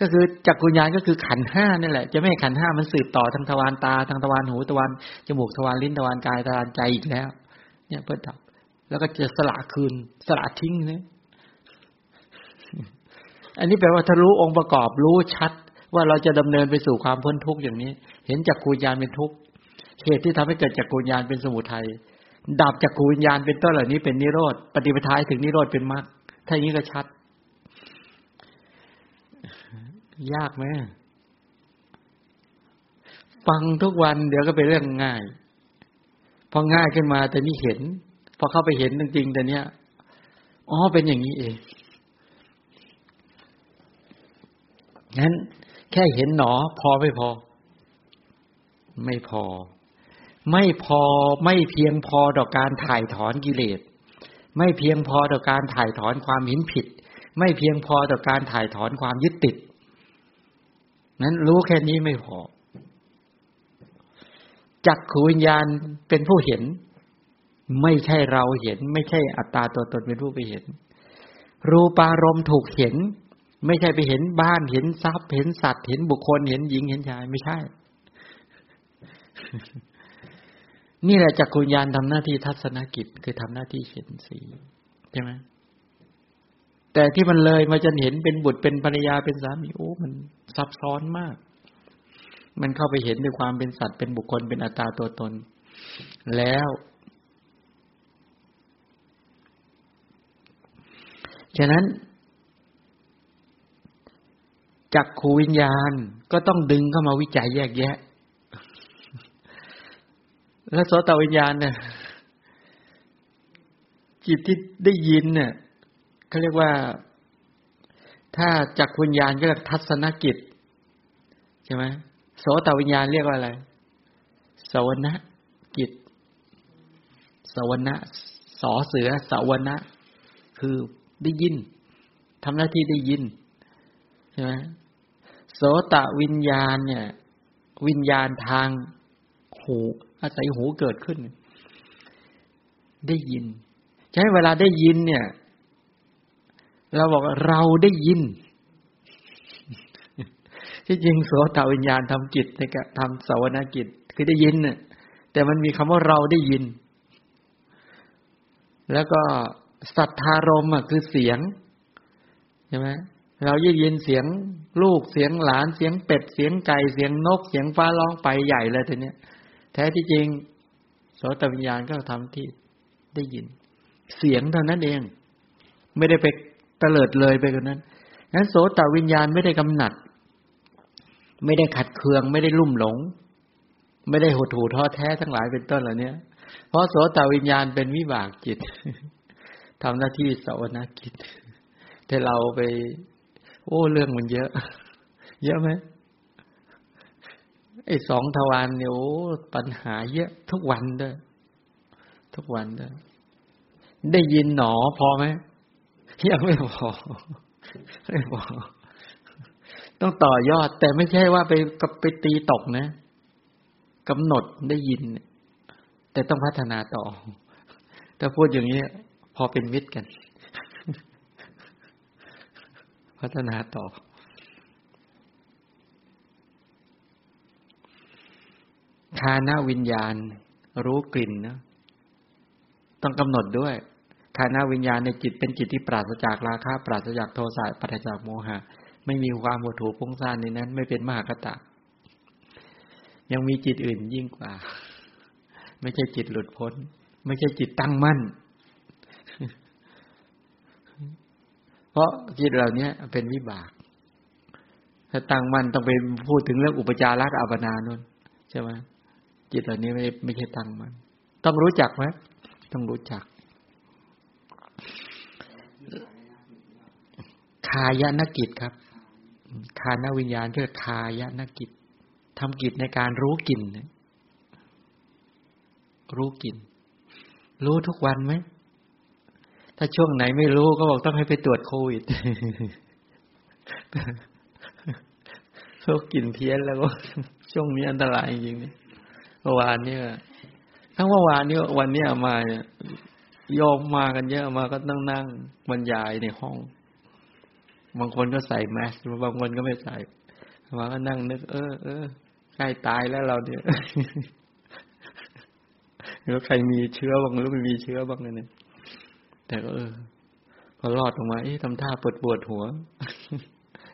ก็คือจักรุญญาณก็คือขันห้านั่แหละ จะไม่ให้ขันห้ามันสืบต่อทางทวารตาทางทวารหูทวารจมูกทวารลิ้นทวารกายทวารใจอีกแล้ว เนี่ยเพื่อดับ แล้วก็จะสละคืน สละทิ้งนี่ยอันนี้แปลว่าถ้ารู้องค์ประกอบรู้ชัดว่าเราจะดำเนินไปสู่ความพ้นทุกข์อย่างนี้ เห็นจักรุญญาณเป็นทุกข์ เหตุที่ทำให้เกิดจักรุญญาณเป็นสมุทัยดับจักรุญญาณเป็นต้นเหล่านี้เป็นนิโรธปฏิปทาถึงนิโรธเป็นมรรคถ้าอย่างนี้ก็ชัด ยากไหมฟังทุกวันเดี๋ยวก็เป็นเรื่องง่ายพอง่ายขึ้นมาแต่นี่เห็น พอเข้าไปเห็นจริงๆแต่เนี้ยอ๋อเป็นอย่างนี้เองงั้น แค่เห็นหนอ พอไม่พอ ไม่พอ ไม่พอไม่เพียงพอต่อการถ่ายถอนกิเลส ไม่เพียงพอต่อการถ่ายถอนความเห็นผิด ไม่เพียงพอต่อการถ่ายถอนความยึดติด นั้นรู้แค่นี้ไม่พอจักขูวิญญาณเป็นผู้เห็น ไม่ใช่เราเห็น ไม่ใช่อัตตาตัวตนเป็นผู้ไปเห็น รูปารมณ์ถูกเห็น ไม่ใช่ไปเห็นบ้านเห็นทรัพย์ เห็นสัตว์เห็นบุคคลเห็นหญิงเห็นชายไม่ใช่ นี่แหละจักขุญาณทำหน้าที่ทัศนกิจ คือทำหน้าที่เห็นสีใช่ไหมแต่ที่มันเลยมาจนเห็นเป็นบุตรเป็นภรรยาเป็นสามีโอ้มันซับซ้อนมาก มันเข้าไปเห็นด้วยความเป็นสัตว์เป็นบุคคลเป็นอัตตาตัวตน แล้ว ฉะนั้นจักขูวิญญาณก็ต้องดึงเข้ามาวิจัยแยกแยะ แล้วโสตวิญญาณเนี่ยจิตที่ได้ยินเนี่ยเขาเรียกว่า ถ้าจักวิญญาณก็เรียกทัศนกิจใช่ไหมโสตวิญญาณเรียกว่าอะไรสวนะกิจสวนะสอเสือสวนะ คือได้ยินทำหน้าที่ได้ยินใช่ไหมโสตวิญญาณเนี่ย วิญญาณทางหู อาศัยหูเกิดขึ้น ได้ยินใช้เวลาได้ยินเนี่ย เราบอกเราได้ยินที่จริงโสตวิญญาณทำกิจในการทำสวนากิจ คือได้ยินเนี่ยแต่มันมีคำว่าเราได้ยิน แล้วก็สัทธารมอะคือเสียงใช่ไหมเราได้ยินเสียงลูกเสียงหลานเสียงเป็ดเสียงไก่เสียงนก เสียงฟ้าร้องไปใหญ่เลยทีเนี้ย แท้ที่จริงโสตวิญญาณก็ทำที่ได้ยิน เสียงเท่านั้นเอง ไม่ได้ไปเตลิดเลยไปกว่านั้นนั้นโสตวิญญาณไม่ได้กำหนัด ไม่ได้ขัดเคือง ไม่ได้ลุ่มหลง ไม่ได้หดหูท้อแท้ทั้งหลายเป็นต้นเหล่านี้เพราะโสตวิญญาณเป็นวิบากจิตทำหน้าที่สวนากิจแต่เราไป โอ้เรื่องมันเยอะ เยอะไหม ไอ้สองทวารเนี่ยโอ้ปัญหาเยอะทุกวันด้วย ทุกวันด้วย ได้ยินหนอพอไหมยังไม่พอไม่พอต้องต่อยอด แต่ไม่ใช่ว่าไปกับไปตีตกนะกำหนดได้ยิน แต่ต้องพัฒนาต่อ ถ้าพูดอย่างนี้พอเป็นมิตรกัน พัฒนาต่อ คานาวิญญาณ รู้กลิ่นนะต้องกำหนดด้วยคานาวิญญาณในจิตเป็นจิตที่ปราศจากราคะปราศจากโทสะปราศจากโมหะ ไม่มีความโมถูพุ่งซ่านในนั้น ไม่เป็นมหากตะ ยังมีจิตอื่นยิ่งกว่า ไม่ใช่จิตหลุดพ้น ไม่ใช่จิตตั้งมั่น เพราะจิตเหล่านี้เป็นวิบาก ถ้าตั้งมั่นต้องไปพูดถึงเรื่องอุปจาระอัปนานุนใช่ไหม จิตเหล่านี้ไม่ไม่ใช่ตั้งมั่นต้องรู้จักไหมต้องรู้จัก คายนกิจครับ คานวิญญาณเรียกคายนกิจทำกิจในการรู้กลิ่นรู้กลิ่น รู้ทุกวันไหม ถ้าช่วงไหนไม่รู้ก็บอกต้องให้ไปตรวจโควิดโรคกลิ่นเพี้ยนแล้วก็ช่วงนี้อันตรายจริงๆ เมื่อวานเนี่ย ทั้งเมื่อวานเนี้วันเนี้ยมาเนี่ยยอมมากันเยอะมาก็นั่งนั่งบรรยายในห้อง บางคนก็ใส่แมสบางคนก็ไม่ใส่มาก็นั่งนึก เออเออใกล้ตายแล้วเราเนี่ยแล้วใครมีเชื้อบ้างหรือไม่มีเชื้อบ้างเนี่ยแต่ก็เออ พอรอดออกมา เอ๊ะทำท่าปวดปวดหัว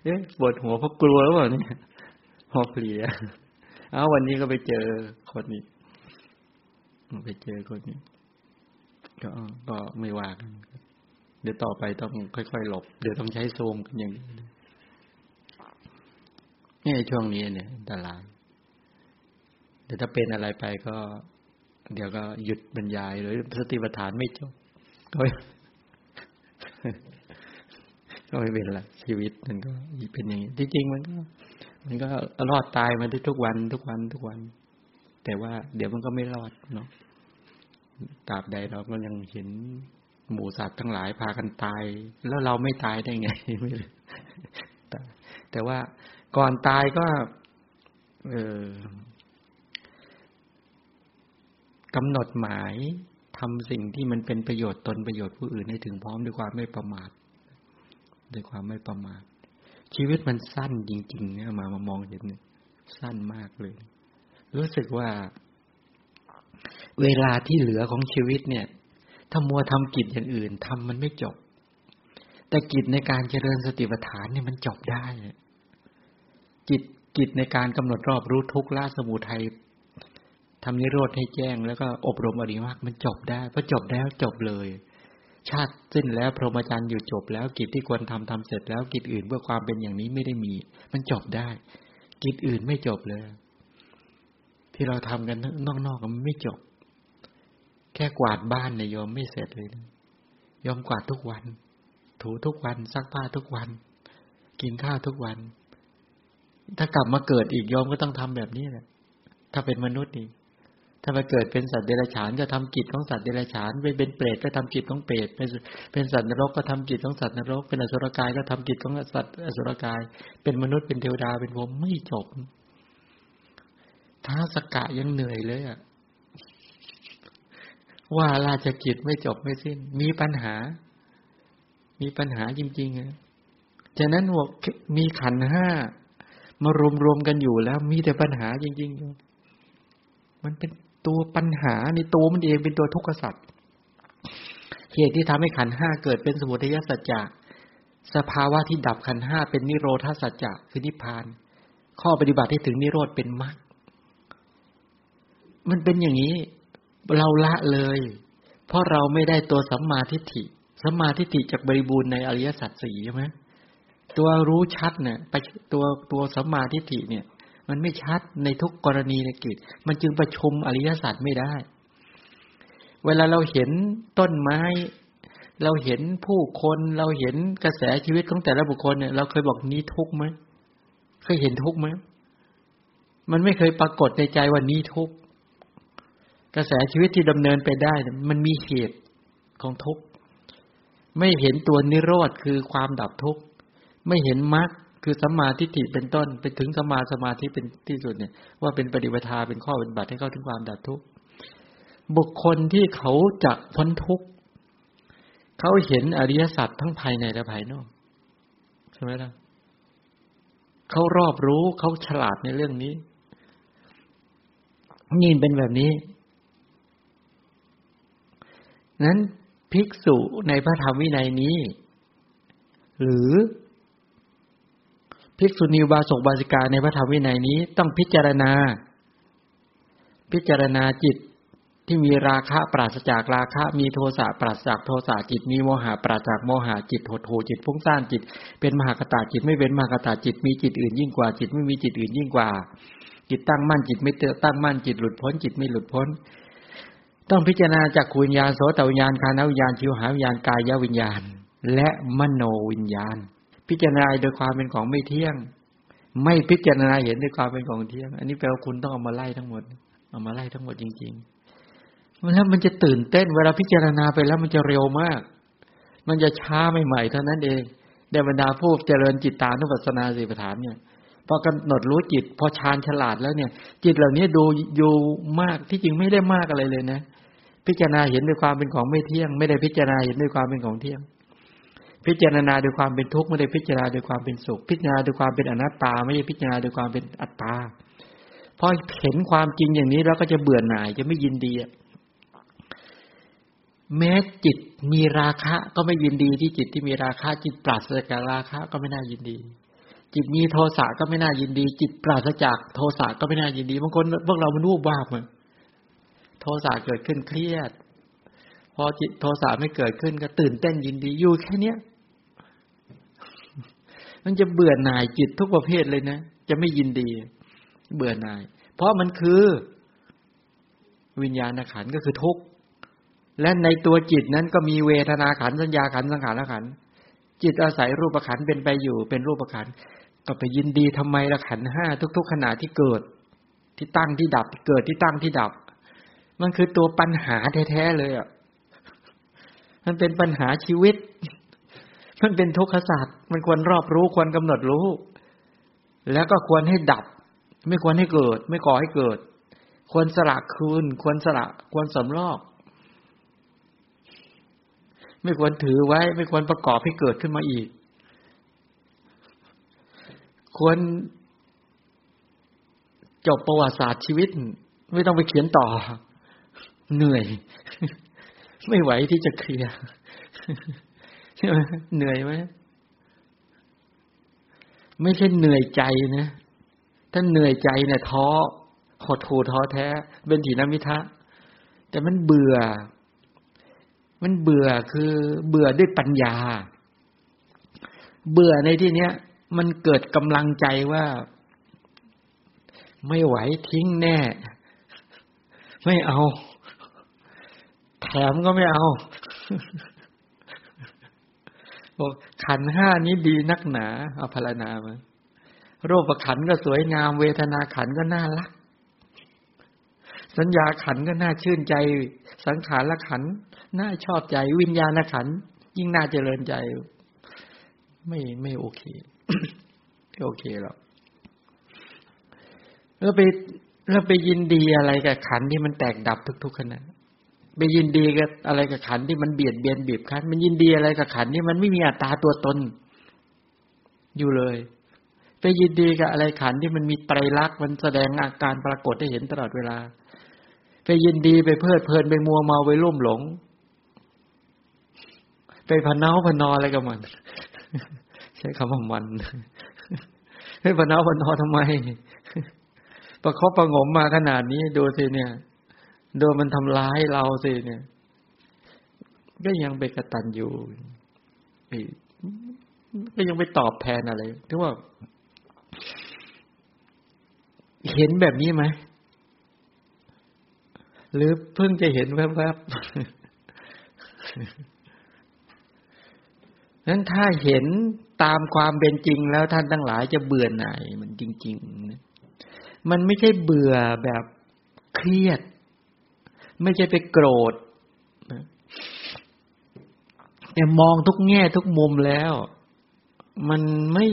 เอ๊ะปวดหัวเพราะกลัวหรือเปล่าเนี่ยพอเพลีย เอาวันนี้ก็ไปเจอคนนี้ไปเจอคนนี้ก็ก็ไม่ว่ากันเดี๋ยวต่อไปต้องค่อยๆหลบ เดี๋ยวต้องใช้โซมกันอย่างนี้นี่ช่วงนี้เนี่ยตรายเดี๋ยวถ้าเป็นอะไรไปก็ เดี๋ยวก็หยุดบรรยายหรือสติปัฏฐานไม่จบก็ก็ไม่เป็นไรชีวิตมันก็เป็นอย่างนี้ที่จริงมันก็ มันก็รอดตายมาได้ทุกวันทุกวันทุกวัน แต่ว่าเดี๋ยวมันก็ไม่รอดเนาะตราบใดเราก็ยังเห็นหมูสัตว์ทั้งหลายพากันตาย แล้วเราไม่ตายได้ไงไม่แต่ว่าก่อนตายก็ เออกำหนดหมายทำสิ่งที่มันเป็นประโยชน์ตนประโยชน์ผู้อื่นให้ถึงพร้อมด้วยความไม่ประมาทด้วยความไม่ประมาท ชีวิตมันสั้นจริงๆเนี่ยมามามองเห็นสั้นมากเลย รู้สึกว่า เวลาที่เหลือของชีวิตเนี่ยถ้ามัวทำกิจอย่างอื่นทำมันไม่จบ แต่กิจในการเจริญสติปัฏฐานเนี่ยมันจบได้กิจกิจในการกำหนดรอบรู้ทุกข์ละสมุทัยทำนิโรธให้แจ้งแล้วก็อบรมอริมักมันจบได้พอจบแล้วจบเลย ชาติสิ้นแล้วพรหมจรรย์อยู่จบแล้วกิจที่ควรทำทำเสร็จแล้วกิจอื่นเพื่อความเป็นอย่างนี้ไม่ได้มี มันจบได้ กิจอื่นไม่จบเลย ที่เราทำกันนอกๆมันไม่จบ แค่กวาดบ้านเนี่ยยอมไม่เสร็จเลยยอมกวาดทุกวัน ถูทุกวันซักผ้าทุกวัน กินข้าวทุกวัน ถ้ากลับมาเกิดอีกยอมก็ต้องทำแบบนี้แหละถ้าเป็นมนุษย์นี่ ถ้ามาเกิดเป็นสัตว์เดรัจฉานก็ทำกิจของสัตว์เดรัจฉานไปเป็นเปรตก็ทำกิจของเปรตเป็นเป็นสัตว์นรกก็ทำกิจของสัตว์นรก เป็นอสุรกายก็ทำกิจของสัตว์อสุรกาย เป็นมนุษย์เป็นเทวดาเป็นพรหมไม่จบท้าสกะยังเหนื่อยเลยอะว่าราชกิจไม่จบไม่สิ้น มีปัญหา มีปัญหาจริงๆนะฉะนั้นหัวมีขันห้ามารวมรวมกันอยู่แล้ว มีแต่ปัญหาจริงๆมันเป็น ตัวปัญหาในตัวมันเองเป็นตัวทุกข์สัตว์เหตุที่ทำให้ขันห้าเกิดเป็นสมุทัยสัจจะสภาวะที่ดับขันห้าเป็นนิโรธาสัจจะคือนิพพาน ข้อปฏิบัติที่ถึงนิโรธเป็นมรรคมันเป็นอย่างนี้เราละเลย เพราะเราไม่ได้ตัวสัมมาทิฏฐิสัมมาทิฏฐิจากบริบูรณ์ในอริยสัจสี่ใช่ไหมตัวรู้ชัดเนี่ยไปตัวตัวสัมมาทิฏฐิเนี่ย มันไม่ชัดในทุกกรณีในกิจ มันจึงประชุมอริยสัจไม่ได้ เวลาเราเห็นต้นไม้ เราเห็นผู้คนเราเห็นกระแสชีวิตของแต่ละบุคคลเนี่ยเราเคยบอกนี้ทุกไหมเคยเห็นทุกไหมมันไม่เคยปรากฏในใจว่านี้ทุกกระแสชีวิตที่ดำเนินไปได้ มันมีเหตุของทุกข์ ไม่เห็นตัวนิโรธคือความดับทุกข์ ไม่เห็นมรรค คือสัมมาทิฏฐิเป็นต้นไปถึงสัมมาสมาธิเป็นที่สุดเนี่ย ว่าเป็นปฏิปทาเป็นข้อปฏิบัติให้เข้าถึงความดับทุกข์บุคคลที่เขาจะพ้นทุกข์เขาเห็นอริยสัจทั้งภายในและภายนอกใช่ไหมล่ะเขารอบรู้เขาฉลาดในเรื่องนี้นี่เป็นแบบนี้ นั้นภิกษุในพระธรรมวินัยนี้ หรือ ภิกษุณีบาสกบาสิกาในพระธรรมวินัยนี้ต้องพิจารณา พิจารณาจิตที่มีราคะปราศจากราคะมีโทสะปราศจากโทสะจิต มีโมหะปราศจากโมหะจิตโหดโหจิตฟุ้งซ่านจิต เป็นมหากตาจิตไม่เป็นมหากตาจิตมีจิตอื่นยิ่งกว่าจิตไม่มีจิตอื่นยิ่งกว่า จิตตั้งมั่นจิตไม่เตอตั้งมั่นจิตหลุดพ้นจิตไม่หลุดพ้น ต้องพิจารณาจากขุญญาณโสตวิญญาณคานวิญญาณชิวหาวิญญาณกายวิญญาณ และมโนวิญญาณ พิจารณาโดยความเป็นของไม่เที่ยง ไม่พิจารณาเห็นด้วยความเป็นของเที่ยง อันนี้แปลว่าคุณต้องเอามาไล่ทั้งหมด เอามาไล่ทั้งหมดจริงๆแล้วมันจะตื่นเต้น เวลาพิจารณาไปแล้วมันจะเร็วมาก มันจะช้าไม่ใหม่เท่านั้นเองเดบรรดาผู้เจริญจิตตานุปัสสนาสิปฐานเนี่ยพอกำหนดรู้จิต พอชานฉลาดแล้วเนี่ย จิตเหล่านี้ดูอยู่มากที่จริงไม่ได้มากอะไรเลยนะ พิจารณาเห็นด้วยความเป็นของไม่เที่ยง ไม่ได้พิจารณาเห็นด้วยความเป็นของเที่ยง พิจารณาโดยความเป็นทุกข์ไม่ได้พิจารณาโดยความเป็นสุข พิจารณาโดยความเป็นอนัตตา ไม่ได้พิจารณาโดยความเป็นอัตตาพอเห็นความจริงอย่างนี้แล้วก็จะเบื่อหน่ายจะไม่ยินดีแม้จิตมีราคะก็ไม่ยินดีที่จิตที่มีราคะจิตปราศจากราคะก็ไม่น่ายินดี จิตมีโทสะก็ไม่น่ายินดี จิตปราศจากโทสะก็ไม่น่ายินดีบางคนพวกเรามันวูบวาบมันโทสะเกิดขึ้นเครียด พอจิตโทสะไม่เกิดขึ้นก็ตื่นเต้นยินดีอยู่แค่เนี้ย มันจะเบื่อหน่ายจิตทุกประเภทเลยนะ จะไม่ยินดี เบื่อหน่าย เพราะมันคือ วิญญาณขันก็คือทุกข์และในตัวจิตนั้นก็มีเวทนาขันสัญญาขันสังขารขันจิตอาศัยรูปขันเป็นไปอยู่เป็นรูปขันก็ไปยินดีทำไมละขันห้าทุก ๆ ขณะที่เกิด ที่ตั้งที่ดับ เกิดที่ตั้งที่ดับ มันคือตัวปัญหาแท้ๆเลยอะมันเป็นปัญหาชีวิต มันเป็นทุกขศาสตร์มันควรรอบรู้ควรกำหนดรู้ แล้วก็ควรให้ดับ ไม่ควรให้เกิด ไม่ก่อให้เกิด ควรสละคืน ควรสละควรสำลอก ไม่ควรถือไว้ ไม่ควรประกอบให้เกิดขึ้นมาอีก ควรจบประวัติศาสตร์ชีวิต ไม่ต้องไปเขียนต่อ เหนื่อย ไม่ไหวที่จะเคลียร์ ใช่ไหมเหนื่อยไหมไม่ใช่เหนื่อยใจนะถ้าเหนื่อยใจเนี่ยท้อหดหูท้อแท้ เป็นถีนมิทะ แต่มันเบื่อ มันเบื่อคือเบื่อด้วยปัญญา เบื่อในที่เนี้ย มันเกิดกำลังใจว่า ไม่ไหวทิ้งแน่ ไม่เอา แถมก็ไม่เอา บอกขันห้านี้ดีนักหนาเอาพารนามารูปขันก็สวยงาม เวทนาขันก็น่ารัก สัญญาขันก็น่าชื่นใจ สังขารละขันน่าชอบใจ วิญญาณขันยิ่งน่าเจริญใจ ไม่ไม่โอเคไม่โอเคหรอกแล้วไปแล้วไปยินดีอะไรกับขันที่มันแตกดับทุกๆขณะ ไปยินดีกับอะไรกับขันที่มันเบียดเบียนบีบคั้น มันยินดีอะไรกับขันที่มันไม่มีอัตตาตัวตน อยู่เลย ไปยินดีกับอะไรขันที่มันมีไตรลักษณ์มันแสดงอาการปรากฏให้เห็นตลอดเวลา ไปยินดีไปเพลิดเพลินไปมัวเมาไปลุ่มหลง ไปพนเนาพนออะไรกับมัน ใช้คำว่ามันให้พนเนาพนอทำไมประคบประงมมาขนาดนี้ดูสิเนี่ย โดนมันทำร้ายเราสิเนี่ย ก็ยังไปกระตันอยู่ก็ยังไปตอบแทนอะไรถึงว่า เห็นแบบนี้ไหมหรือเพิ่งจะเห็นแวบๆนั้นถ้าเห็นตามความเป็นจริงแล้วท่านทั้งหลายจะเบื่อหน่ายมันจริง ๆ มันไม่ใช่เบื่อแบบเครียด ไม่ใช่ไปโกรธแต่มองทุกแง่ทุกมุมแล้ว มันไม่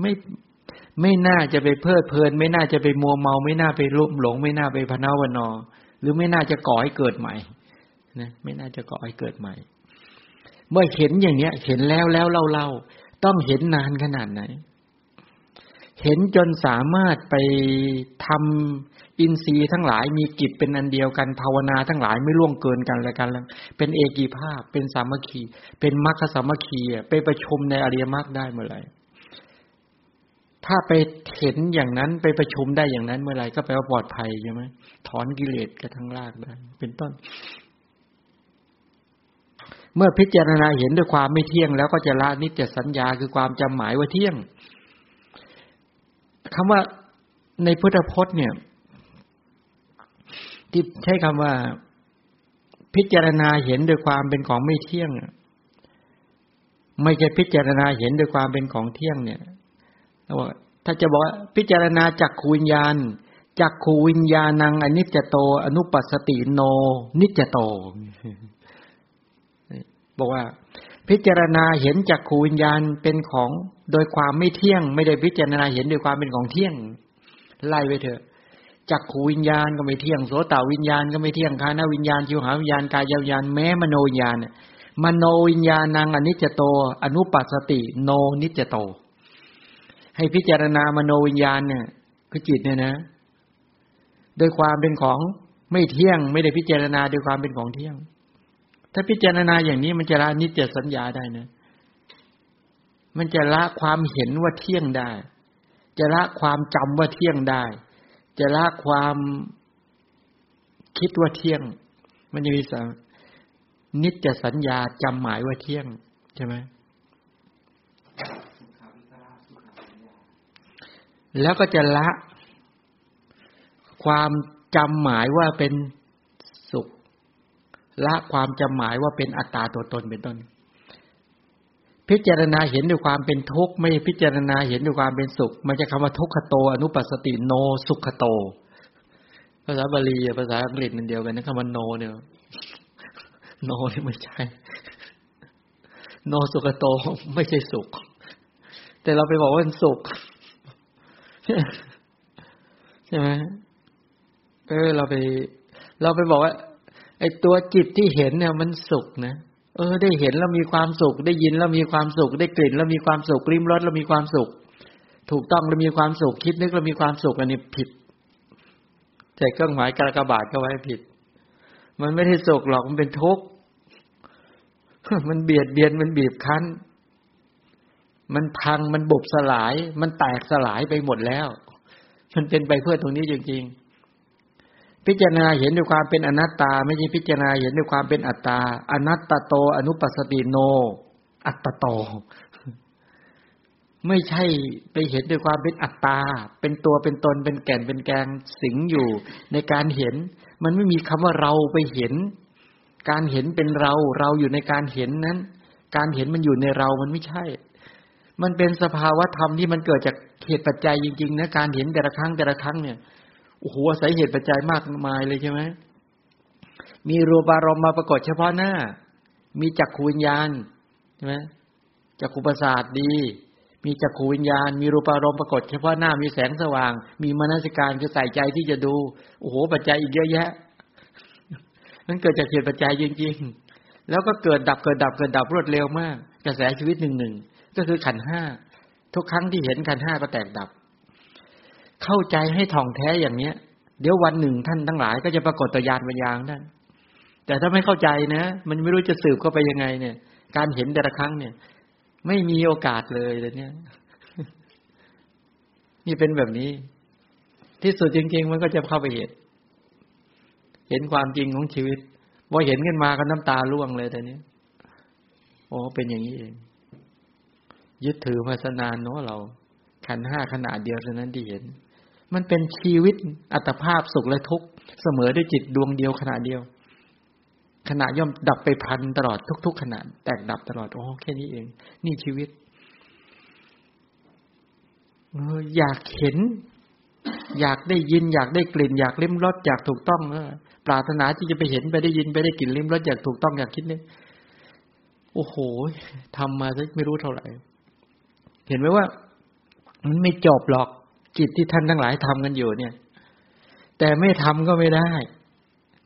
ไม่ไม่น่าจะไปเพลิดเพลิน ไม่น่าจะไปมัวเมา ไม่น่าไปลุ่มหลง ไม่น่าไปพนาวนอหรือไม่น่าจะก่อให้เกิดใหม่นะไม่น่าจะก่อให้เกิดใหม่ เมื่อเห็นอย่างเนี้ย เห็นแล้วแล้วเล่าเล่าต้องเห็นนานขนาดไหน เห็นจนสามารถไปทำอินทรีย์ทั้งหลายมีกิจเป็นอันเดียวกันภาวนาทั้งหลายไม่ล่วงเกินกันและกันแล้วเป็นเอกีภาพ เป็นสามัคคี เป็นมรรคสามัคคีไปประชุมในอริยมรรคได้เมื่อไหร่ถ้าไปเห็นอย่างนั้นไปประชุมได้อย่างนั้นเมื่อไหร่ก็แปลว่าปลอดภัยใช่ไหมถอนกิเลสกระทั่งรากได้เป็นต้น เมื่อพิจารณาเห็นด้วยความไม่เที่ยง แล้วก็จะละนิจสัญญาคือความจำหมายว่าเที่ยง คำว่าในพุทธพจน์เนี่ย ที่ใช้คำว่าพิจารณาเห็นด้วยความเป็นของไม่เที่ยง ไม่ใช่พิจารณาเห็นด้วยความเป็นของเที่ยงเนี่ยถ้าจะบอกว่าพิจารณาจักขูวิญญาณจักขูวิญญาณังอนิจจโต อนุปัสสติโน นิจจโต บอกว่า พิจารณาเห็นจักขูวิญญาณเป็นของโดยความไม่เที่ยง ไม่ได้พิจารณาเห็นด้วยความเป็นของเที่ยง ไล่ไปเถอะจักขูวิญญาณก็ไม่เที่ยงโสตวิญญาณก็ไม่เที่ยงคานวิญญาณชิวหาวิญญาณกายวิญญาณแม้มโนวิญญาณมโนวิญญาณังอนิจจโต อนุปัสสติ โนนิจจโต ให้พิจารณามโนวิญญาณเนี่ยคือจิตเนี่ยนะ โดยความเป็นของไม่เที่ยง ไม่ได้พิจารณาโดยความเป็นของเที่ยง ถ้าพิจารณาอย่างนี้มันจะละนิจจสัญญาได้นะ มันจะละความเห็นว่าเที่ยงได้ จะละความจำว่าเที่ยงได้ จะละความคิดว่าเที่ยง มันจะมีสันิจจสัญญาจำหมายว่าเที่ยงใช่ไหมแล้วก็จะละ ความจำหมายว่าเป็น ละความจำหมายว่าเป็นอัตตาตัวตนเป็นต้น พิจารณาเห็นด้วยความเป็นทุกข์ ไม่พิจารณาเห็นด้วยความเป็นสุข มันจะคำว่าทุกขโต อนุปัสสติโนสุขโต ภาษาบาลีภาษาอังกฤษมันเดียวกันนะคำว่าโนเนี่ยโนนี่ไม่ใช่โนสุขโตไม่ใช่สุข แต่เราไปบอกว่าเป็นสุขใช่ไหมเออเราไป เราไปบอกว่า ไอ้ตัวจิตที่เห็นเนี่ยมันสุขนะเออ ได้เห็นแล้วมีความสุข ได้ยินแล้วมีความสุข ได้กลิ่นแล้วมีความสุขริมรสแล้วมีความสุข ถูกต้องแล้วมีความสุขคิดนึกแล้วมีความสุขอันนี้ผิดใจเครื่องหมายกระกบาดก็ไว้ผิด มันไม่ได้สุขหรอกมันเป็นทุกข์มันเบียดเบียนมันบีบคั้น มันพังมันบุบสลาย มันแตกสลายไปหมดแล้ว มันเป็นไปเพื่อตรงนี้จริงๆ พิจารณาเห็นด้วยความเป็นอนัตตา ไม่ใช่พิจารณาเห็นด้วยความเป็นอัตตา อนัตตโต อนุปัสติโน อัตตโต ไม่ใช่ไปเห็นด้วยความเป็นอัตตา เป็นตัวเป็นตนเป็นแก่นเป็นแกงสิงอยู่ ในการเห็น มันไม่มีคำว่าเราไปเห็น การเห็นเป็นเรา เราอยู่ในการเห็นนั้น การเห็นมันอยู่ในเรามันไม่ใช่ มันเป็นสภาวะธรรมที่มันเกิดจากเหตุปัจจัยจริงๆนะการเห็นแต่ละครั้งแต่ละครั้งเนี่ย โอ้โหอาศัยเหตุปัจจัยมากมายเลยใช่ไหมมีรูปารมณ์มาปรากฏเฉพาะหน้า มีจักขูวิญญาณใช่ไหมจักขูประสาทดี มีจักขูวิญญาณ มีรูปารมณ์ปรากฏเฉพาะหน้า มีแสงสว่าง มีมนสิการคือใส่ใจที่จะดู โอ้โห ปัจจัยอีกเยอะแยะมันเกิดจากเหตุปัจจัยจริง ๆ แล้วก็เกิดดับเกิดดับเกิดดับรวดเร็วมาก กระแสชีวิตหนึ่งหนึ่งก็คือขันห้าทุกครั้งที่เห็นขันห้าก็แตกดับ เข้าใจให้ท่องแท้อย่างเนี้ย เดี๋ยววันหนึ่งท่านทั้งหลาย ก็จะปรากฏตัวยานวิญญาณท่านแต่ถ้าไม่เข้าใจนะ มันไม่รู้จะสืบเข้าไปยังไง เนี่ย การเห็นแต่ละครั้งเนี่ย ไม่มีโอกาสเลยเลยเนี่ย นี่เป็นแบบนี้ ที่สุดจริง ๆ มันก็จะเข้าไปเห็น เห็นความจริงของชีวิตพอเห็นขึ้นมาก็น้ำตาร่วงเลยแต่นี้โอ้เป็นอย่างนี้เองยึดถือมาสนานเนาะเราขันห้าขนาดเดียวเท่านั้นที่เห็น มันเป็นชีวิตอัตภาพสุขและทุกข์เสมอด้วยจิตดวงเดียวขนาดเดียว ขณะย่อมดับไปพันตลอดทุก ๆ ขณะแตกดับตลอดโอ้แค่นี้เอง นี่ชีวิตอยากเห็น อยากได้ยิน อยากได้กลิ่น อยากลิ้มรสอยากถูกต้องปรารถนาที่จะไปเห็นไปได้ยินไปได้กลิ่นลิ้มรสอยากถูกต้องอยากคิดเนี่ยโอ้โหทำมาไม่รู้เท่าไหร่ เห็นไหมว่า มันไม่จบหรอก กิจที่ท่านทั้งหลายทำกันอยู่เนี่ย แต่ไม่ทำก็ไม่ได้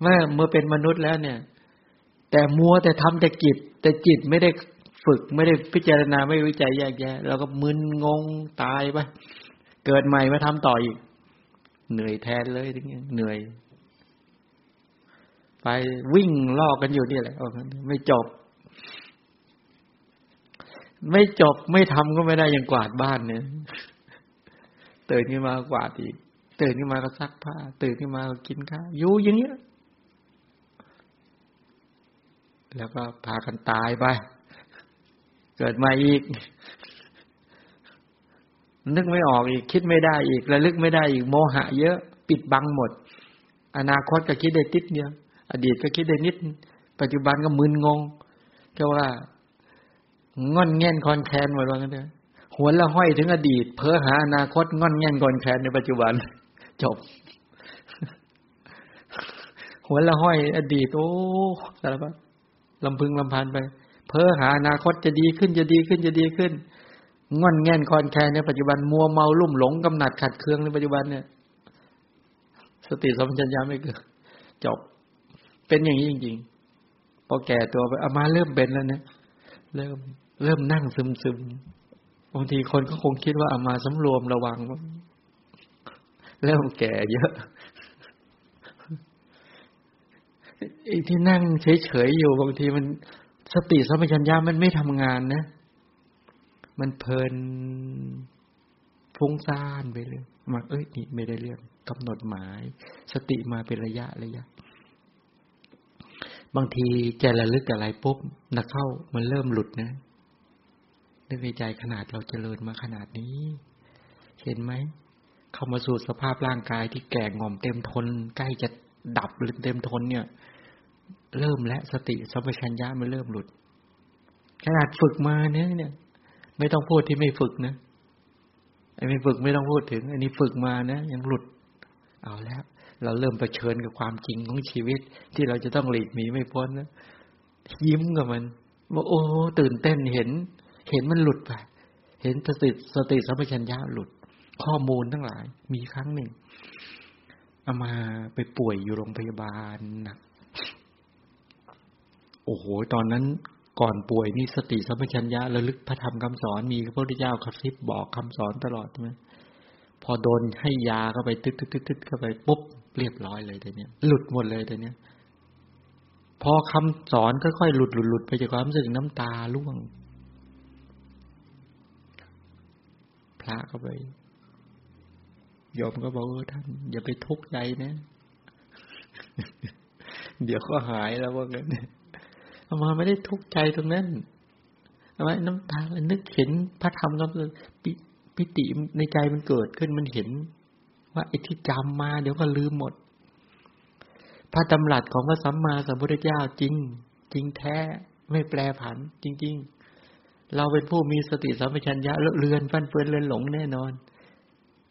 เมื่อเมื่อเป็นมนุษย์แล้วเนี่ย แต่มัวแต่ทำแต่กิจ แต่จิตไม่ได้ฝึกไม่ได้พิจารณาไม่วิจัยแยกแยะเราก็มึนงงตายไปเกิดใหม่มาทำต่ออีก เหนื่อยแทนเลยทีนี้เหนื่อย ไปวิ่งลอกกันอยู่นี่แหละไม่จบ ไม่จบไม่ทำก็ไม่ได้ยังกวาดบ้านเนี่ย ตื่นขึ้นมากวาดอีก ตื่นขึ้นมาก็ซักผ้า ตื่นขึ้นมาก็กินข้าวอยู่อย่างเงี้ย แล้วก็พากันตายไป เกิดมาอีก นึกไม่ออกอีก คิดไม่ได้อีกระลึกไม่ได้อีกโมหะ เยอะ ปิดบังหมด อนาคตก็คิดได้ติดเดียว อดีตก็คิดได้นิด ปัจจุบันก็มึนงงก็ว่า งอนแง่นคอนแคนหมดว่างั้นเถอะ หัวละห้อยถึงอดีต เพ้อหาอนาคตงอนแง่นคอนแคนในปัจจุบัน จบหัวละห้อยอดีตโอ้สารพัดลำพึงลำพันไป เพ้อหาอนาคตจะดีขึ้นจะดีขึ้นจะดีขึ้นงอนแง่นคอนแคนในปัจจุบันมัวเมาลุ่มหลงกำหนัดขัดเคืองในปัจจุบันเนี่ย สติสัมปชัญญะไม่เกิดจบ เป็นอย่างนี้จริงๆพอแก่ตัวไปเอามาเริ่มเป็นแล้วเนี่ยเริ่มเริ่มนั่งซึมซึม บางทีคนก็คงคิดว่าอามาสำรวมระวังเริ่มแก่เยอะไอ้ที่นั่งเฉยๆอยู่บางทีมันสติสัมปชัญญะมันไม่ทำงานนะ มันเพลินฟุ้งซ่านไปเลยมาเอ้ยนี่ไม่ได้เรื่องกำหนดหมาย สติมาเป็นระยะระยะ บางทีจระลึกอะไรปุ๊บนักเข้ามันเริ่มหลุดนะ นึกในใจขนาดเราเจริญมาขนาดนี้ เห็นไหม เข้ามาสู่สภาพร่างกายที่แก่งอมเต็มทน ใกล้จะดับหรือเต็มทนเนี่ย เริ่มและสติสัมปชัญญะมันเริ่มหลุด ขนาดฝึกมาเนี่ยเนี่ย ไม่ต้องพูดที่ไม่ฝึกนะไอ้ไม่ฝึกไม่ต้องพูดถึงอันนี้ฝึกมานะยังหลุด เอาแล้ว เราเริ่มประชิญกับความจริงของชีวิต ที่เราจะต้องหลีกหนีไม่พ้นนะยิ้มกับมันว่าโอ้ตื่นเต้นเห็น เห็นมันหลุดไป เห็นสติสติสัมปชัญญะหลุด ข้อมูลทั้งหลาย มีครั้งหนึ่งเอามาไปป่วยอยู่โรงพยาบาลนักโอ้โห ตอนนั้นก่อนป่วยนี่สติสัมปชัญญะระลึกพระธรรมคำสอนมีพระพุทธเจ้ากระซิบบอกคำสอนตลอดใช่ไหมพอโดนให้ยาเข้าไปตึ๊ดตึ๊ดตึ๊ดตึ๊ดเข้าไปปุ๊บเรียบร้อยเลยแต่เนี้ยหลุดหมดเลยแต่เนี้ยพอคำสอนค่อยๆหลุดหลุดหลุดไปจากความรู้สึกน้ำตาล่วง พระก็ไปยอมก็บอกท่านอย่าไปทุกข์ใจนะ เดี๋ยวก็หายแล้วว่างั้นอามาไม่ได้ทุกข์ใจตรงนั้นอามาน้ำตานึกเห็นพระธรรมก็ปิปิติในใจมันเกิดขึ้นมันเห็น ว่าไอ้ที่จำมา เดี๋ยวก็ลืมหมด พระตำรัสของพระสัมมาสัมพุทธเจ้าจริง จริงแท้ไม่แปรผัน จริง ๆ เราเป็นผู้มีสติสัมปชัญญะเลือนฟันเฟือนเลือนหลงแน่นอน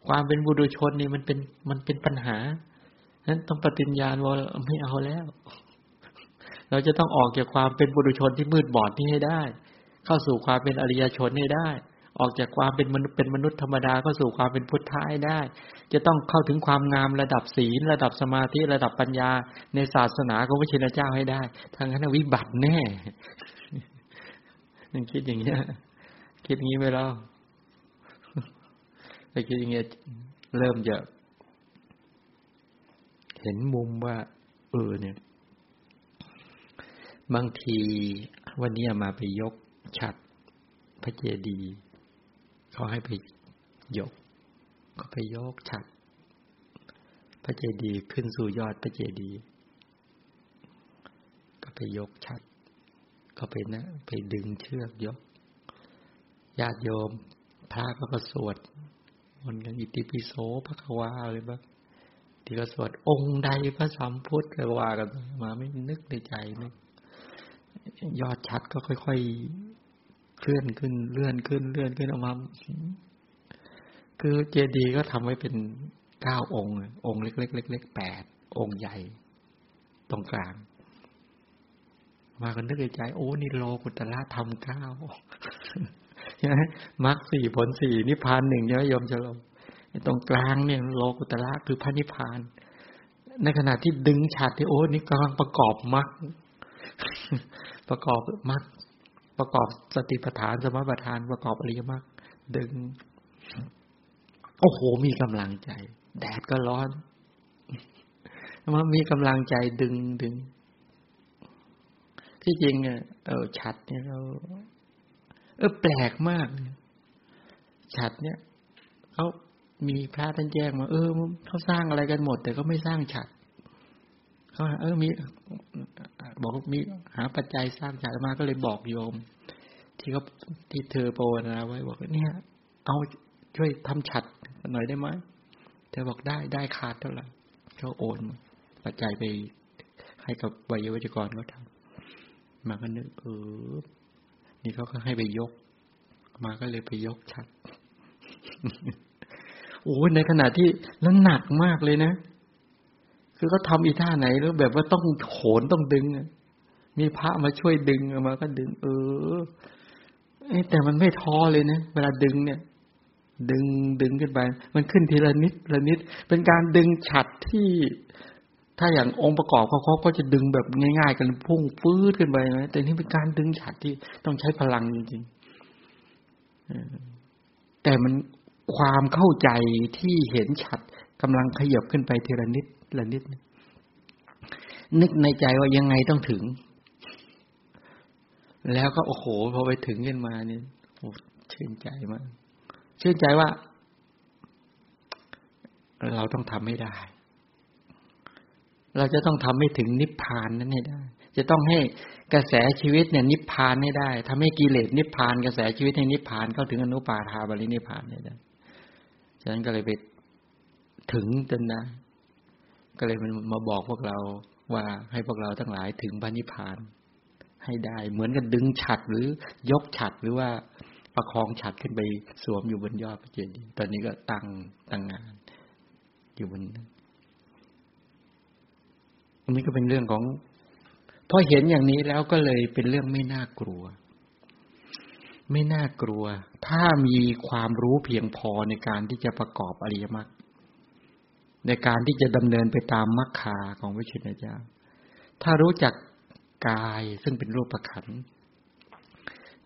ความเป็นบุรุชนนี่มันเป็นมันเป็นปัญหานั้นต้องปฏิญญาณว่าไม่เอาแล้ว เราจะต้องออกจากความเป็นบุรุชนที่มืดบอดนี้ให้ได้ เข้าสู่ความเป็นอริยชนให้ได้ ออกจากความเป็นมนุษย์เป็นมนุษย์ธรรมดาเข้าสู่ความเป็นพุทธะให้ได้ จะต้องเข้าถึงความงามระดับศีล ระดับสมาธิระดับปัญญา ในศาสนาของพระชินเจ้าให้ได้ทางนั้นวิบัติแน่ นึงคิดอย่างเงี้ย คิดงี้ไหมเราไปคิดอย่างเงี้ยเริ่มจะ เห็นมุมว่าเออเนี่ย บางทีวันนี้มาไปยกฉัดพระเจดีย์เขาให้ไปยก ก็ไปยกฉัดพระเจดีย์ขึ้นสู่ยอดพระเจดีย์ก็ไปยกฉัด ก็ไปนะ ไปดึงเชือกยก ญาติโยม พระก็ก็สวดมันกันอิติปิโสพระควาอะไรบ้างที่ก็สวดองค์ใดพระสัมพุทธก็ว่ากันมาไม่นึกในใจนึกยอดชัดก็ค่อยๆ เคลื่อนขึ้น เลื่อนขึ้น เลื่อนขึ้นออกมา คือเจดีย์ก็ทำไว้เป็นเก้าองค์ องค์เล็กๆเล็กๆแปดองค์ใหญ่ ตรงกลาง มากันนึกในใจ โอ้นี่โลกุตละทำเก้าใช่ไหมมรรคสี่ผลสี่นิพพานหนึ่งใช่ไหมโยมจะลงตรงกลางเนี่ยโลกุตระคือพระนิพพาน ในขณะที่ดึงฉัดที่โอ้นี่กำลังประกอบมรรคประกอบมรรคประกอบสติปัฏฐานสมปัฏฐานประกอบอริยมรรคดึง โอ้โห มีกำลังใจ แดดก็ร้อนมันมีกำลังใจดึงดึง ที่จริงอะเออฉัดเนี่ยเราเออแปลกมากฉัดเนี่ยเขามีพระท่านแจ้งมาเออเขาสร้างอะไรกันหมด แต่ก็ไม่สร้างฉัดเขาเออมีบอกมีหาปัจจัยสร้างฉัดมาก็เลยบอกโยม ที่เขาที่เธอโปรนะไว้บอกเนี่ย เอาช่วยทำฉัดหน่อยได้ไหมเธอบอกได้ได้ขาดเท่าไหร่เขาโอน ปัจจัยไปให้กับวัยวัจกรเขาทำ มาก็นึกเออ นี่เขาก็ให้ไปยก มาก็เลยไปยกชัดโอ้ในขณะที่แล้วหนักมากเลยนะ คือเขาทาอีท่าไหนแล้วแบบว่าต้องโขนต้องดึงมีพระมาช่วยดึงมาก็ดึง เออแต่มันไม่ท้อเลยนะเวลาดึงเนี่ย ดึงดึงขึ้นไป มันขึ้นทีละนิดละนิด เป็นการดึงฉัดที่ ถ้าอย่างองค์ประกอบเขาเขาก็จะดึงแบบง่าย ๆ กันพุ่งฟื้นขึ้นไปนะแต่นี่เป็นการดึงฉัดที่ต้องใช้พลังจริงๆแต่มันความเข้าใจที่เห็นชัดกำลังขยับขึ้นไปทีละนิดละนิด นึกในใจว่ายังไงต้องถึง แล้วก็โอ้โหพอไปถึงขึ้นมาเนี่ยโอ้ชื่นใจมากชื่นใจว่า เราต้องทำไม่ได้ เราจะต้องทำให้ถึงนิพพานนั้นให้ได้ จะต้องให้กระแสชีวิตเนี่ยนิพพานให้ได้ทำให้กิเลสนิพพาน กระแสชีวิตให้นิพพานเข้าถึงอนุปาทาบรินิพพานได้ ฉะนั้นก็เลยไปถึงจนได้ก็เลยมันมาบอกพวกเราว่าให้พวกเราทั้งหลายถึงพระนิพพานให้ได้ เหมือนกับดึงฉัดหรือยกฉัดหรือว่าประคองฉัดขึ้นไปสวมอยู่บนยอดพระเจดีย์ตอนนี้ก็ตั้งตั้งงานอยู่บนนั้น อันนี้ก็เป็นเรื่องของพอเห็นอย่างนี้แล้วก็เลยเป็นเรื่องไม่น่ากลัว ไม่น่ากลัว ถ้ามีความรู้เพียงพอในการที่จะประกอบอริยมรรคในการที่จะดำเนินไปตามมรรคาของพระชินเจ้าถ้ารู้จักกายซึ่งเป็นรูปขัน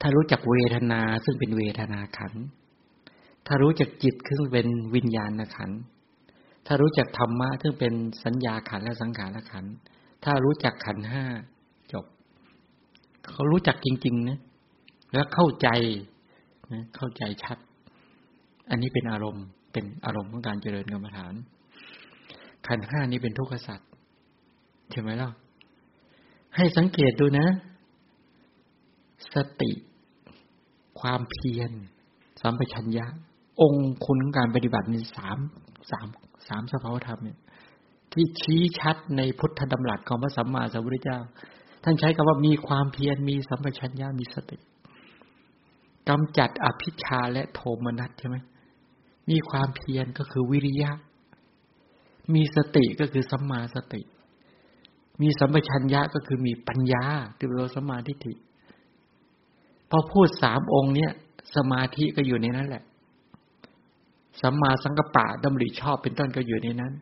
ถ้ารู้จักเวทนาซึ่งเป็นเวทนาขัน ถ้ารู้จักจิตซึ่งเป็นวิญญาณขัน ถ้ารู้จักธรรมะซึ่งเป็นสัญญาขันและสังขารขัน ถ้ารู้จักขันห้าจบ เขารู้จักจริง ๆ นะ แล้วเข้าใจนะเข้าใจชัด อันนี้เป็นอารมณ์ เป็นอารมณ์ของการเจริญกรรมฐาน ขันห้านี้เป็นทุกขสัตว์ใช่ไหมล่ะให้สังเกตดูนะ สติ ความเพียรสัมปชัญญะ องค์คุณของการปฏิบัติมีสามสาม สามสภาวธรรมเนี่ยที่ชี้ชัดในพุทธดำรัสของพระสัมมาสัมพุทธเจ้า ท่านใช้คำว่ามีความเพียรมีสัมปชัญญะมีสติกำจัดอภิชาและโทมนัสใช่ไหมมีความเพียรก็คือวิริยะ มีสติก็คือสัมมาสติ มีสัมปชัญญะก็คือมีปัญญาที่เรียกว่าสมาธิิพอพูดสามองค์เนี้ยสมาธิก็อยู่ในนั้นแหละ สัมมาสังกปะดำริชอบเป็นต้นก็อยู่ในนั้น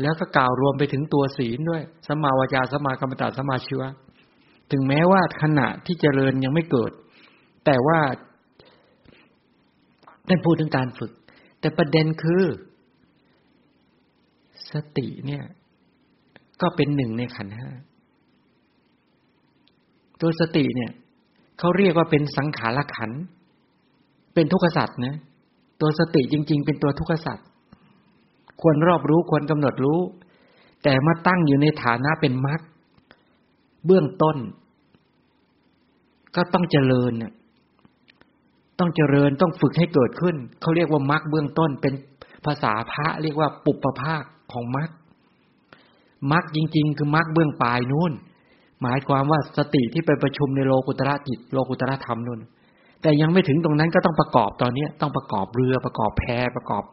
แล้วก็กล่าวรวมไปถึงตัวศีลด้วยสัมมาวาจาสัมมากรรมตาสัมมาชีวะถึงแม้ว่าขณะที่เจริญยังไม่เกิด แต่ว่าได้พูดถึงการฝึก แต่ประเด็นคือ สติเนี่ย ก็เป็นหนึ่งในขันห้าตัวสติเนี่ยเขาเรียกว่าเป็นสังขารขัน เป็นทุกขสัตว์นะ ตัวสติจริง ๆ เป็นตัวทุกขสัตว์ควรรอบรู้ควรกำหนดรู้ แต่มาตั้งอยู่ในฐานะเป็นมรรคเบื้องต้น ก็ต้องเจริญต้องเจริญต้องฝึกให้เกิดขึ้นเขาเรียกว่ามรรคเบื้องต้น เป็นภาษาพระเรียกว่าปุปปภาคของมรรคมรรคจริง ๆ คือมรรคเบื้องปลายนู่น หมายความว่าสติที่ไปประชุมในโลกุตระจิตโลกุตระธรรมนู่น แต่ยังไม่ถึงตรงนั้นก็ต้องประกอบตอนนี้ต้องประกอบเรือประกอบแพประกอบ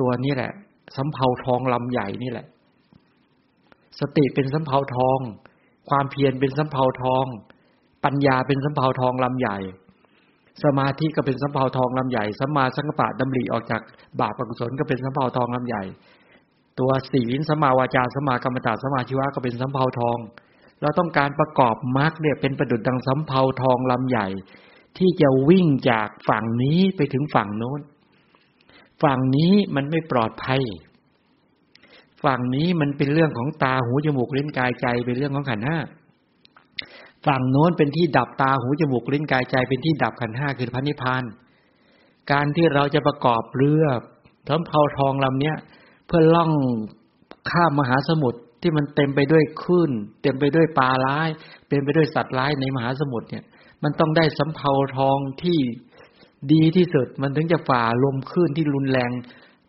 ตัวนี้แหละสำเภาทองลำใหญ่นี่แหละ สติเป็นสำเภาทอง ความเพียรเป็นสำเภาทอง ปัญญาเป็นสำเภาทองลำใหญ่ สมาธิก็เป็นสัมภาทองลำใหญ่สัมมาสังกปะดำริออกจากบาปอกุศลก็เป็นสัมภาทองลำใหญ่ ตัวศีลสัมมาวาจาสัมมากรรมตาสัมมาชีวะก็เป็นสัมภาทอง เราต้องการประกอบมรรคเนี่ยเป็นประดุจดังสัมภาทองลำใหญ่ ที่จะวิ่งจากฝั่งนี้ไปถึงฝั่งโน้น ฝั่งนี้มันไม่ปลอดภัย ฝั่งนี้มันเป็นเรื่องของตาหูจมูกลิ้นกายใจเป็นเรื่องของขันห้าฝั่งโน้นเป็นที่ดับตาหูจมูกลิ้นกายใจเป็นที่ดับขันห้าคือพันนิพาน การที่เราจะประกอบเรือสำเภาทองลำเนี้ย เพื่อล่องข้ามมหาสมุทรที่มันเต็มไปด้วยคลื่นเต็มไปด้วยปลาร้าย เต็มไปด้วยสัตว์ร้ายในมหาสมุทรเนี่ย มันต้องได้สำเภาทองที่ดีที่สุด มันถึงจะฝ่าลมคลื่นที่รุนแรง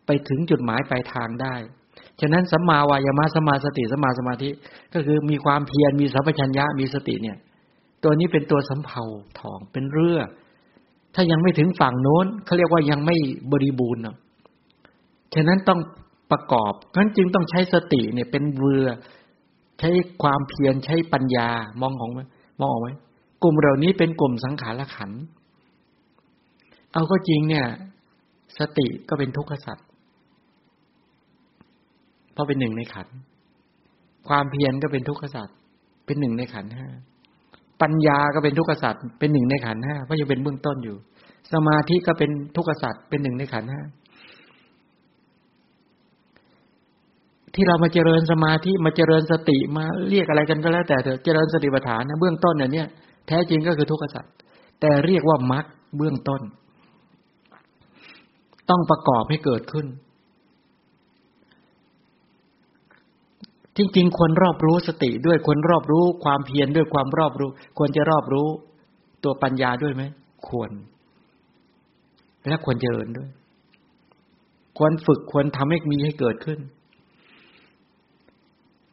ไปถึงจุดหมายปลายทางได้ ฉะนั้นสัมมาวายามะสัมมาสติสัมมาสมาธิ ก็คือมีความเพียรมีสัมปชัญญะมีสติเนี่ย ตัวนี้เป็นตัวสำเภาทองเป็นเรือถ้ายังไม่ถึงฝั่งโน้นเขาเรียกว่ายังไม่บริบูรณ์เนาะฉะนั้นต้องประกอบนั้นจึงต้องใช้สติเนี่ยเป็นเรือ ใช้ความเพียรใช้ปัญญามองของมมองออกไหม กลุ่มเหล่านี้เป็นกลุ่มสังขารขัน เอาก็จริงเนี่ย สติก็เป็นทุกขสัตว์เพราะเป็นหนึ่งในขัน ความเพียรก็เป็นทุกขสัตว์เป็นหนึ่งในขันห้าปัญญาก็เป็นทุกขสัตว์เป็นหนึ่งในขันห้าเพราะยังเป็นเบื้องต้นอยู่ สมาธิก็เป็นทุกขสัตว์เป็นหนึ่งในขันห้าที่เรามาเจริญสมาธิมาเจริญสติมาเรียกอะไรกันก็แล้วแต่เถอะเจริญสติปัฏฐานนะเบื้องต้นเนี่ย แท้จริงก็คือทุกขสัตว์แต่เรียกว่ามรรคเบื้องต้น ต้องประกอบให้เกิดขึ้น จริงๆ ควรรอบรู้สติด้วยควรรอบรู้ความเพียรด้วยความรอบรู้ ควรจะรอบรู้ตัวปัญญาด้วยไหมควร และควรเจริญด้วย ควรฝึกควรทำให้มีให้เกิดขึ้น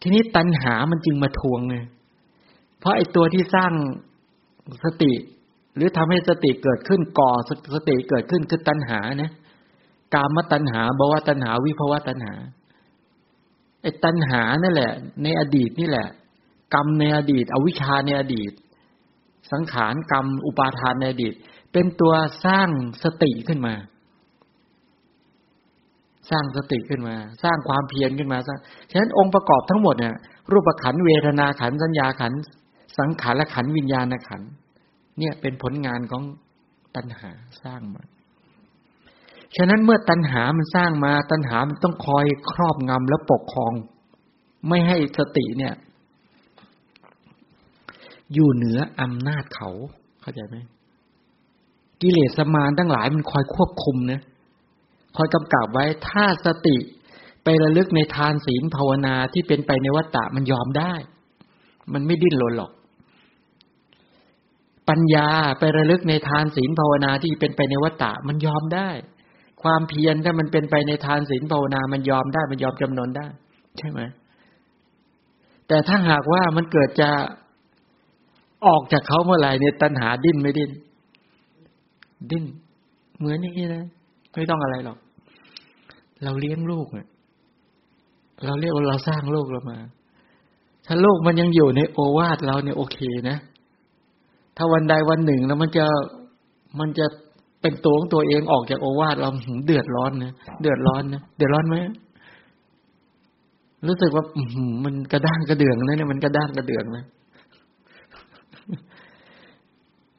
ทีนี้ตัณหามันจึงมาทวงไงเพราะไอ้ตัวที่สร้าง สติ หรือทำให้สติเกิดขึ้นก่อสติเกิดขึ้นคือตัณหานะกามตัณหาบวตัณหา วิภวตัณหาไอ้ตัณหานั่นแหละ ในอดีตนี่แหละ กรรมในอดีต อวิชชาในอดีต สังขารกรรม อุปาทานในอดีต เป็นตัวสร้างสติขึ้นมา สร้างสติขึ้นมา สร้างความเพียรขึ้นมาฉะนั้นองค์ประกอบทั้งหมดเนี่ยรูปขันเวทนาขันสัญญาขัน สังขารและขันวิญญาณขันเนี่ยเป็นผลงานของตัณหาสร้างมา ฉะนั้นเมื่อตัณหามันสร้างมา ตัณหามันต้องคอยครอบงำและปกครอง ไม่ให้สติเนี่ย อยู่เหนืออำนาจเขา เข้าใจไหมกิเลสมานทั้งหลายมันคอยควบคุมนะคอยกำกับไว้ถ้าสติไประลึกในทานศีลภาวนาที่เป็นไปในวัฏฏะมันยอมได้ มันไม่ดิ้นรนหรอก ปัญญาไประลึกในทานศีลภาวนาที่เป็นไปในวัฏฏะมันยอมได้ ความเพียรถ้ามันเป็นไปในทานศีลภาวนา มันยอมได้ มันยอมจำนนได้ ใช่ไหมแต่ถ้าหากว่ามันเกิดจะออกจากเขาเมื่อไหร่เนี่ยตัณหาดิ้นไม่ดิ้น ดิ้น เหมือนอย่างนี้นะไม่ต้องอะไรหรอก เราเลี้ยงลูกเนี่ยเราเรียกว่าเราสร้างลูกเรามา ถ้าลูกมันยังอยู่ในโอวาทเราเนี่ยโอเคนะ ถ้าวันใดวันหนึ่งแล้วมันจะมันจะเป็นตัวของตัวเองออกจากโอวาทเราเดือดร้อนนะเดือดร้อนนะเดือดร้อนไหมรู้สึกว่ามันกระด้างกระเดื่องนะเนี่ยมันกระด้างกระเดื่องนะ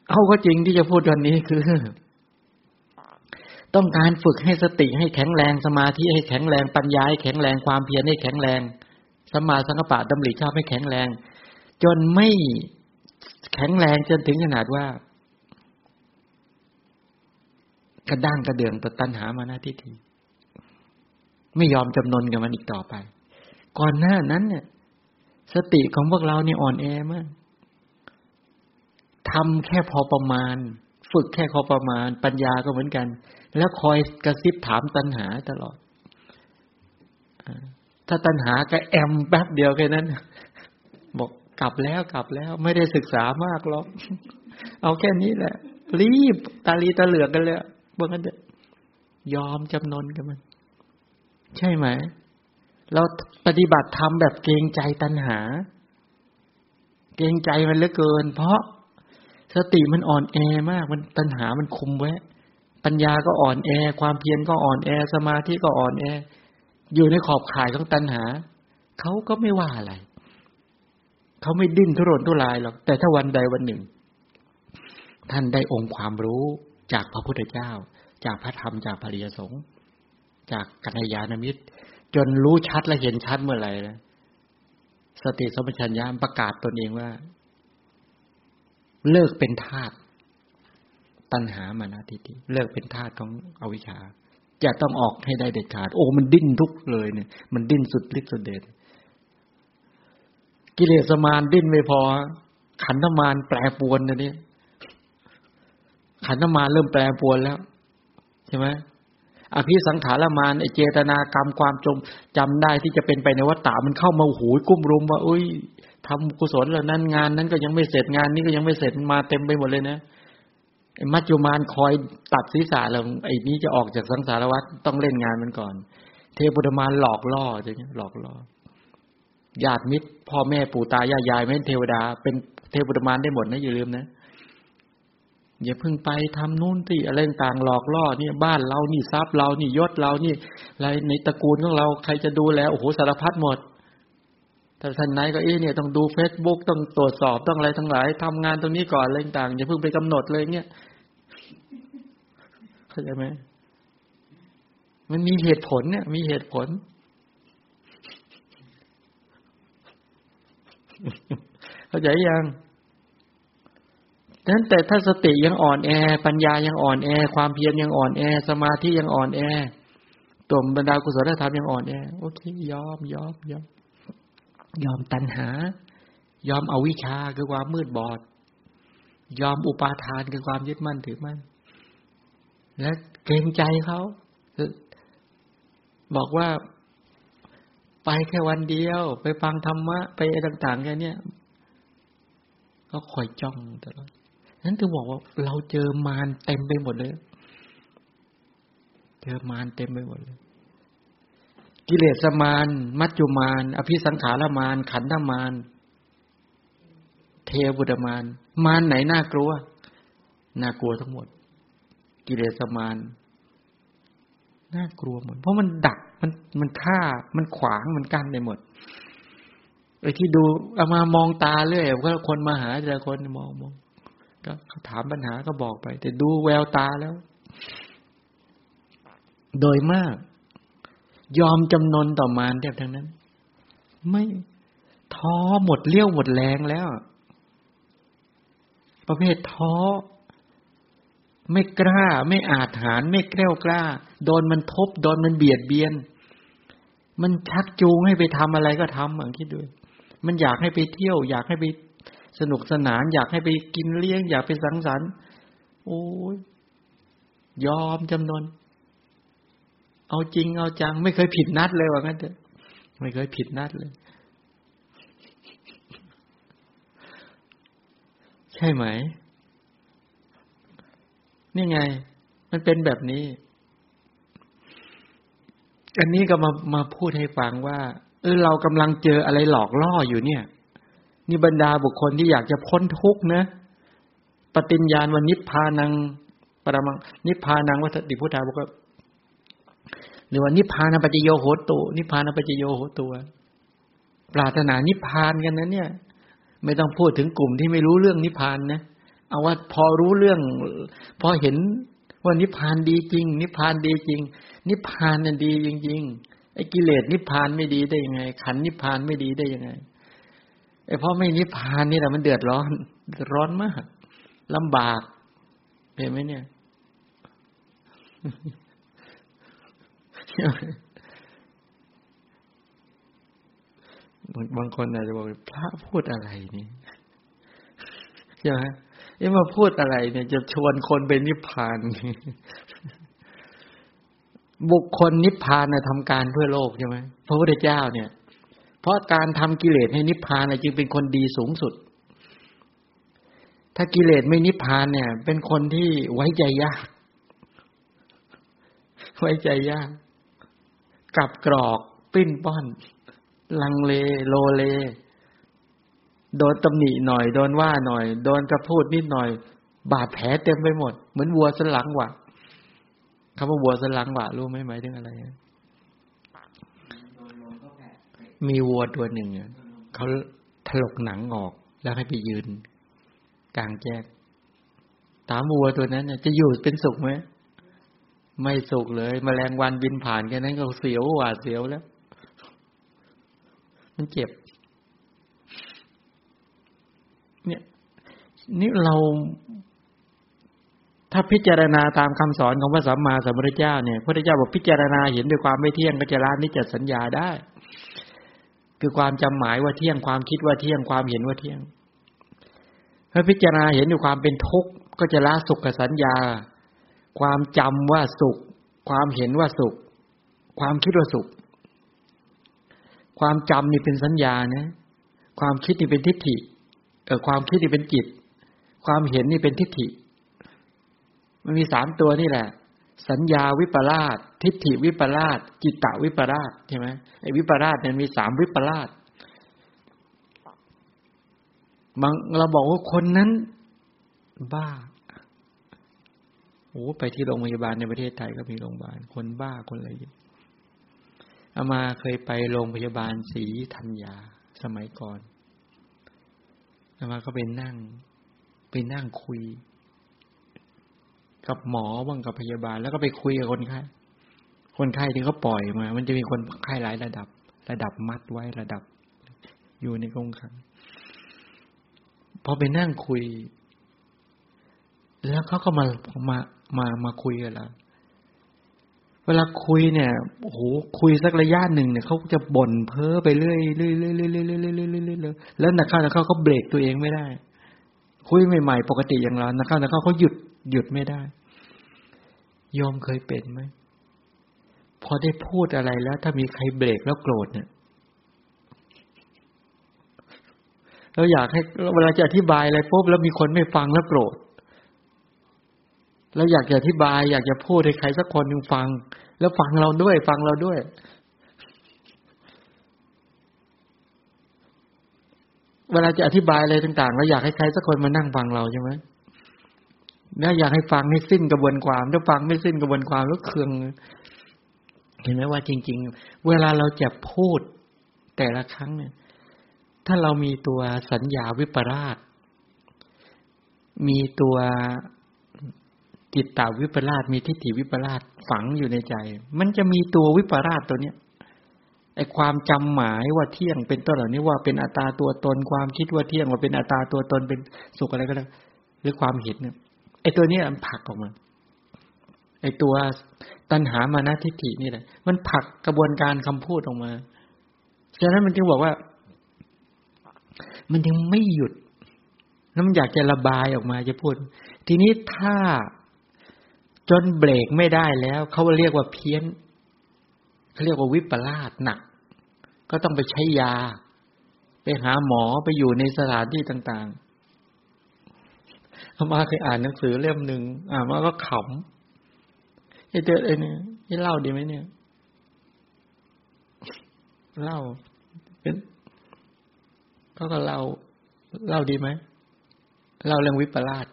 เอาก็จริงที่จะพูดวันนี้คือ ต้องการฝึกให้สติให้แข็งแรงสมาธิให้แข็งแรงปัญญาให้แข็งแรงความเพียรให้แข็งแรงสมาสังกปะดำริชอบให้แข็งแรง จนไม่ แข็งแรงจนถึงขนาดว่า กระด้างกระเดื่องต่อตัณหามานาทิฏฐิไม่ยอมจำนนกับมันอีกต่อไป ก่อนหน้านั้นเนี่ย สติของพวกเราเนี่ยอ่อนแอมากทำแค่พอประมาณ ฝึกแค่พอประมาณ ปัญญาก็เหมือนกัน แล้วคอยกระซิบถามตัณหาตลอดถ้าตัณหาก็แอมแป๊บเดียวแค่นั้น กลับแล้วกลับแล้วไม่ได้ศึกษามากหรอก เอาแค่นี้แหละ รีบตาลีตาเหลือกกันเลยว่างั้นจะยอมจำนนกันมัน ใช่ไหม เราปฏิบัติธรรมแบบเกรงใจตัณหา เกรงใจมันเหลือเกิน เพราะสติมันอ่อนแอมาก มันตัณหามันคุมไว้ ปัญญาก็อ่อนแอ ความเพียรก็อ่อนแอ สมาธิก็อ่อนแอ อยู่ในขอบข่ายของตัณหา เขาก็ไม่ว่าอะไร เขาไม่ดิ้นทุรนทุรายหรอก แต่ถ้าวันใดวันหนึ่ง ท่านได้องค์ความรู้จากพระพุทธเจ้า จากพระธรรมจากพระริยสงฆ์จากกัญญาณมิตร จนรู้ชัดและเห็นชัดเมื่อไหร่นะสติสมัชัญญาประกาศตนเองว่า เลิกเป็นทาสตัณหามานาทิฏฐิเลิกเป็นทาสของอวิชชาจะต้องออกให้ได้เด็ดขาด โอ้มันดิ้นทุกเลยเนี่ย มันดิ้นสุดฤทธิ์สุดเดช กิเลสมานดิ้นไม่พอ ขันธมานแปรปวนนะเนี่ยขันธมานเริ่มแปรปวนแล้ว ใช่ไหมอภิสังขารมานไอเจตนากรรมความจมจำได้ที่จะเป็นไปในวัฏฏามันเข้ามาหูกุ้มรุมว่าเอ้ยทำกุศลแล้วนั้นงานนั้นก็ยังไม่เสร็จงานนี้ก็ยังไม่เสร็จมาเต็มไปหมดเลยนะไอมัจจุมานคอยตัดศีรษะเราไอ้นี้จะออกจากสังสารวัฏต้องเล่นงานมันก่อน เทพุทธมานหลอกล่อจะหลอกล่อ ญาติมิตรพ่อแม่ปู่ตายายยายไม่เทวดา เป็นเทพุทธมานได้หมดนะอย่าลืมนะอย่าเพิ่งไปทำนู่นที่อะไรต่างหลอกล่อเนี่ยบ้านเรานี่ทรัพย์เรานี่ยศเรานี่อะไรในตระกูลของเราใครจะดูแลโอ้โหสารพัดหมดถ้าท่านไหนก็เอ๊เนี่ยต้องดูเฟซบุ๊กต้องตรวจสอบต้องอะไรทั้งหลายทำงานตรงนี้ก่อนอะไรต่างอย่าเพิ่งไปกำหนดเลยเนี่ยเข้าใจไหมมันมีเหตุผลเนี่ย มีเหตุผล เข้าใจยังนั้นแต่ถ้าสติยังอ่อนแอ ปัญญายังอ่อนแอ ความเพียรยังอ่อนแอ สมาธิยังอ่อนแอตัวบรรดากุศลธรรมยังอ่อนแอโอเคยอมยอมยอมยอมตัณหา ยอมเอาวิชาคือความมืดบอด ยอมอุปาทานคือความยึดมั่นถือมั่น และเกรงใจเขาบอกว่า ไปแค่วันเดียว ไปฟังธรรมะ ไปต่างๆแค่นี้ก็คอยจ้องตลอดนั้นถึงบอกว่าเราเจอมารเต็มไปหมดเลย เจอมารเต็มไปหมดเลย กิเลสมารมัจจุมารอภิสังขารมารขันธมารเทวุตมารมารไหนน่ากลัวน่ากลัวทั้งหมด กิเลสมารน่ากลัวหมดเพราะมันดัก มันมันฆ่ามันขวางมันกั้นไปหมดไอ้ที่ดูเอามามองตาเรื่อยก็คนมาหาแต่คนมองมองก็ถามปัญหาก็บอกไป แต่ดูแววตาแล้ว โดยมาก ยอมจำนนต่อมารแทบทั้งนั้น ไม่ท้อหมดเลี้ยวหมดแรงแล้ว ประเภทท้อ ไม่กล้า ไม่อาจหารไม่แกล้วกล้า โดนมันทบ โดนมันเบียดเบียน มันชักจูงให้ไปทำอะไรก็ทำอย่างคิดด้วยมันอยากให้ไปเที่ยว อยากให้ไปสนุกสนาน อยากให้ไปกินเลี้ยง อยากไปสังสรรค์โอ้ยยอมจำนวนเอาจริงเอาจัง ไม่เคยผิดนัดเลยว่างั้นเถอะไม่เคยผิดนัดเลย ใช่ไหม นี่ไง มันเป็นแบบนี้ อันนี้ก็มามาพูดให้ฟังว่า เออเรากำลังเจออะไรหลอกล่ออยู่เนี่ย นี่บรรดาบุคคลที่อยากจะพ้นทุกข์นะปฏิญญาณวันนิพพานังปรมังนิพพานังวัฏติพุทธาบอกว่าหรือว่านิพพานปัจจโยโหตุนิพพานปัจจโยโหตัวปรารถนานิพพานกันนะเนี่ย ไม่ต้องพูดถึงกลุ่มที่ไม่รู้เรื่องนิพพานนะเอาว่าพอรู้เรื่อง พอเห็นว่านิพพานดีจริง นิพพานดีจริง นิพพานน่ดีจริง ๆ ไอ้กิเลสนิพพานไม่ดีได้ยังไง ขันนิพพานไม่ดีได้ยังไงไอ้เพราะไม่นิพพานนี่แหละมันเดือดร้อนร้อนมากลำบากเห็นไหมเนี่ยบางคนอาจจะบอกพระพูดอะไรนี่ใช่ไหมเอ๊ะมาพูดอะไรเนี่ย จะชวนคนไปนิพพาน บุคคลนิพพานนะทำการเพื่อโลกใช่ไหมพระพุทธเจ้าเนี่ย เพราะการทำกิเลสให้นิพพานจึงเป็นคนดีสูงสุด ถ้ากิเลสไม่นิพพานเนี่ย เป็นคนที่ไว้ใจยาก ไว้ใจยากกับกรอกปิ้นป้อน ลังเล โลเล โดนตำหนิหน่อย โดนว่าหน่อย โดนกระพูดนิดหน่อย บาดแผลเต็มไปหมด เหมือนวัวสลังหวะ คำว่าวัวสลังหวะรู้ไหมหมายถึงอะไร มีวัวตัวหนึ่งเขาถลกหนังออกแล้วให้ไปยืน กลางแจ้งถามวัวตัวนั้นจะอยู่เป็นสุขไหมไม่สุขเลยมแมลงวันบินผ่านแค่นั้นก็เสียวหวาดเสียวแล้ว มันเจ็บ เนี่ย นี่เรา ถ้าพิจารณาตามคำสอนของพระสัมมาสัมพุทธเจ้าเนี่ยพระพุทธเจ้าบอกพิจารณาเห็นด้วยความไม่เที่ยงก็จะละนิจสัญญาได้ คือความจำหมายว่าเที่ยงความคิดว่าเที่ยงความเห็นว่าเที่ยงถ้าพิจารณาเห็นด้วยความเป็นทุกข์ก็จะละสุขสัญญา ความจำว่าสุข ความเห็นว่าสุข ความคิดว่าสุข ความจำนี่เป็นสัญญานะความคิดนี่เป็นทิฏฐิเออความคิดนี่เป็นจิต ความเห็นนี่เป็นทิฏฐิ มันมีสามตัวนี่แหละ สัญญาวิปลาสทิฏฐิวิปลาสจิตตวิปลาสใช่ไหมไอ้วิปลาสเนี่ยมีสามวิปลาสบางเราบอกว่าคนนั้น บ้าโอ้ไปที่โรงพยาบาลในประเทศไทยก็มีโรงพยาบาล คนบ้าคนอะไรอย่างอามาเคยไปโรงพยาบาลศรีธัญญาสมัยก่อนอามาก็ไปนั่ง ไปนั่งคุย กับหมอบ้างกับพยาบาล แล้วก็ไปคุยกับคนไข้คนไข้ที่เขาปล่อยมา มันจะมีคนไข้หลายระดับ ระดับมัดไว้ระดับ อยู่ในกรงขังพอไปนั่งคุย แล้วเขาก็มามามามาคุยกันแล้วเวลาคุยเนี่ยโอ้โหคุยสักระยะหนึ่งเนี่ยเขาจะบ่นเพ้อไปเรื่อยเรื่อยเรื่อยเรื่อยเรื่อยเรื่อยเรื่อยเรื่อยแล้วนักข่าวนักข่าวเขาเบรกตัวเองไม่ได้ คุยใหม่ๆปกติอย่างเรานักข่าวนักข่าวเขาหยุด หยุดไม่ได้ยอมเคยเป็นไหมพอได้พูดอะไรแล้ว ถ้ามีใครเบรกแล้วโกรธเนี่ยเราอยากให้เวลาจะอธิบายอะไรปุ๊บแล้วมีคนไม่ฟังแล้วโกรธเราอยากจะอธิบาย อยากจะพูดให้ใครสักคนหนึ่งฟัง แล้วฟังเราด้วย ฟังเราด้วย เวลาจะอธิบายอะไรต่างๆเราอยากให้ใครสักคนมานั่งฟังเราใช่ไหม แล้วอยากให้ฟังให้สิ้นกระบวนความ ถ้าฟังไม่สิ้นกระบวนความแล้วเคือง เห็นไหมว่าจริง ๆ เวลาเราจะพูดแต่ละครั้งเนี่ย ถ้าเรามีตัวสัญญาวิปราช มีตัวจิตตาวิปราช มีทิฏฐิวิปราชฝังอยู่ในใจ มันจะมีตัววิปราชตัวเนี้ยไอความจำหมายว่าเที่ยงเป็นต้นเหล่านี้ว่าเป็นอัตตาตัวตนความคิดว่าเที่ยงว่าเป็นอัตตาตัวตนเป็นสุขอะไรก็ได้หรือความเห็นเนี่ย ไอตัวนี้มันผลักออกมา ไอตัวตัณหามานะทิฏฐินี่แหละ มันผลักกระบวนการคำพูดออกมา ฉะนั้นมันจึงบอกว่า มันยังไม่หยุดแล้วมันอยากจะระบายออกมาจะพูด ทีนี้ถ้าจนเบรกไม่ได้แล้วเขาเรียกว่าเพี้ยนเขาเรียกว่าวิปลาสหนัก ก็ต้องไปใช้ยา ไปหาหมอไปอยู่ในสถานที่ต่าง ๆ เขามาเคยอ่านหนังสือเล่มหนึ่งอ่านมาก็ขำไอ้เจอไอ้นี่ไอ้เล่าดีไหมเนี่ย เล่าเป็นเขาก็เล่าเล่าดีไหมเล่าเรื่องวิปลาส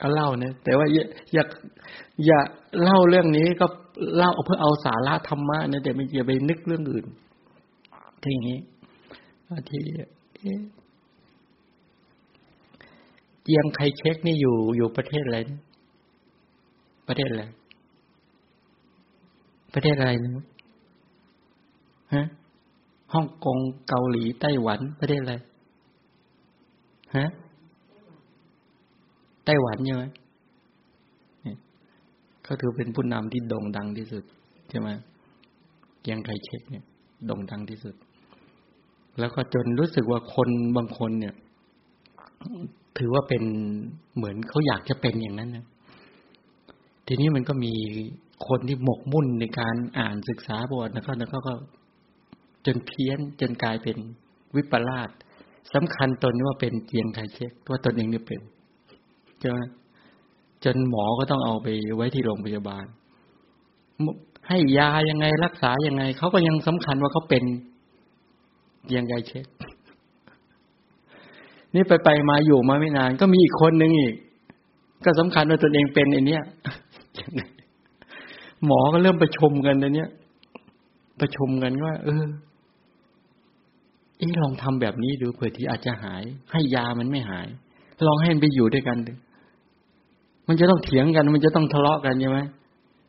ก็เล่าเนี่ยแต่ว่าอย่าอย่าอย่าเล่าเรื่องนี้ก็เล่าเพื่อเอาสาระธรรมะเนี่ยแต่ไม่อย่าไปนึกเรื่องอื่นทีนี้ที เจียงไคเช็กนี่อยู่อยู่ประเทศอะไรประเทศอะไรประเทศอะไรนะฮะฮ่องกงเกาหลีไต้หวันประเทศอะไรฮะไต้หวันใช่ไหมเขาถือเป็นผู้นำที่โด่งดังที่สุดใช่ไหมเกียงไคเช็กเนี่ยโด่งดังที่สุด แล้วก็จนรู้สึกว่าคนบางคนเนี่ย ถือว่าเป็นเหมือนเขาอยากจะเป็นอย่างนั้นนะทีนี้มันก็มีคนที่หมกมุ่นในการอ่านศึกษาบทนะครับแล้วก็จนเพี้ยนจนกลายเป็นวิปลาสสำคัญตนว่าเป็นเจียงไคเช็กว่าตนเองนี่เป็นใช่ไหมจนหมอก็ต้องเอาไปไว้ที่โรงพยาบาล ให้ยายังไงรักษายังไงเขาก็ยังสำคัญว่าเขาเป็นเจียงไคเช็ก นี่ไปไปมาอยู่มาไม่นาน ก็มีอีกคนหนึ่งอีก ก็สำคัญว่าตนเองเป็นไอเนี้ยหมอก็เริ่มประชุมกันในเนี้ยประชุมกันว่า เออเอ้ลองทำแบบนี้ดูเผื่อที่อาจจะหาย ให้ยามันไม่หาย ลองให้มันไปอยู่ด้วยกันดูมันจะต้องเถียงกัน มันจะต้องทะเลาะกันใช่ไหม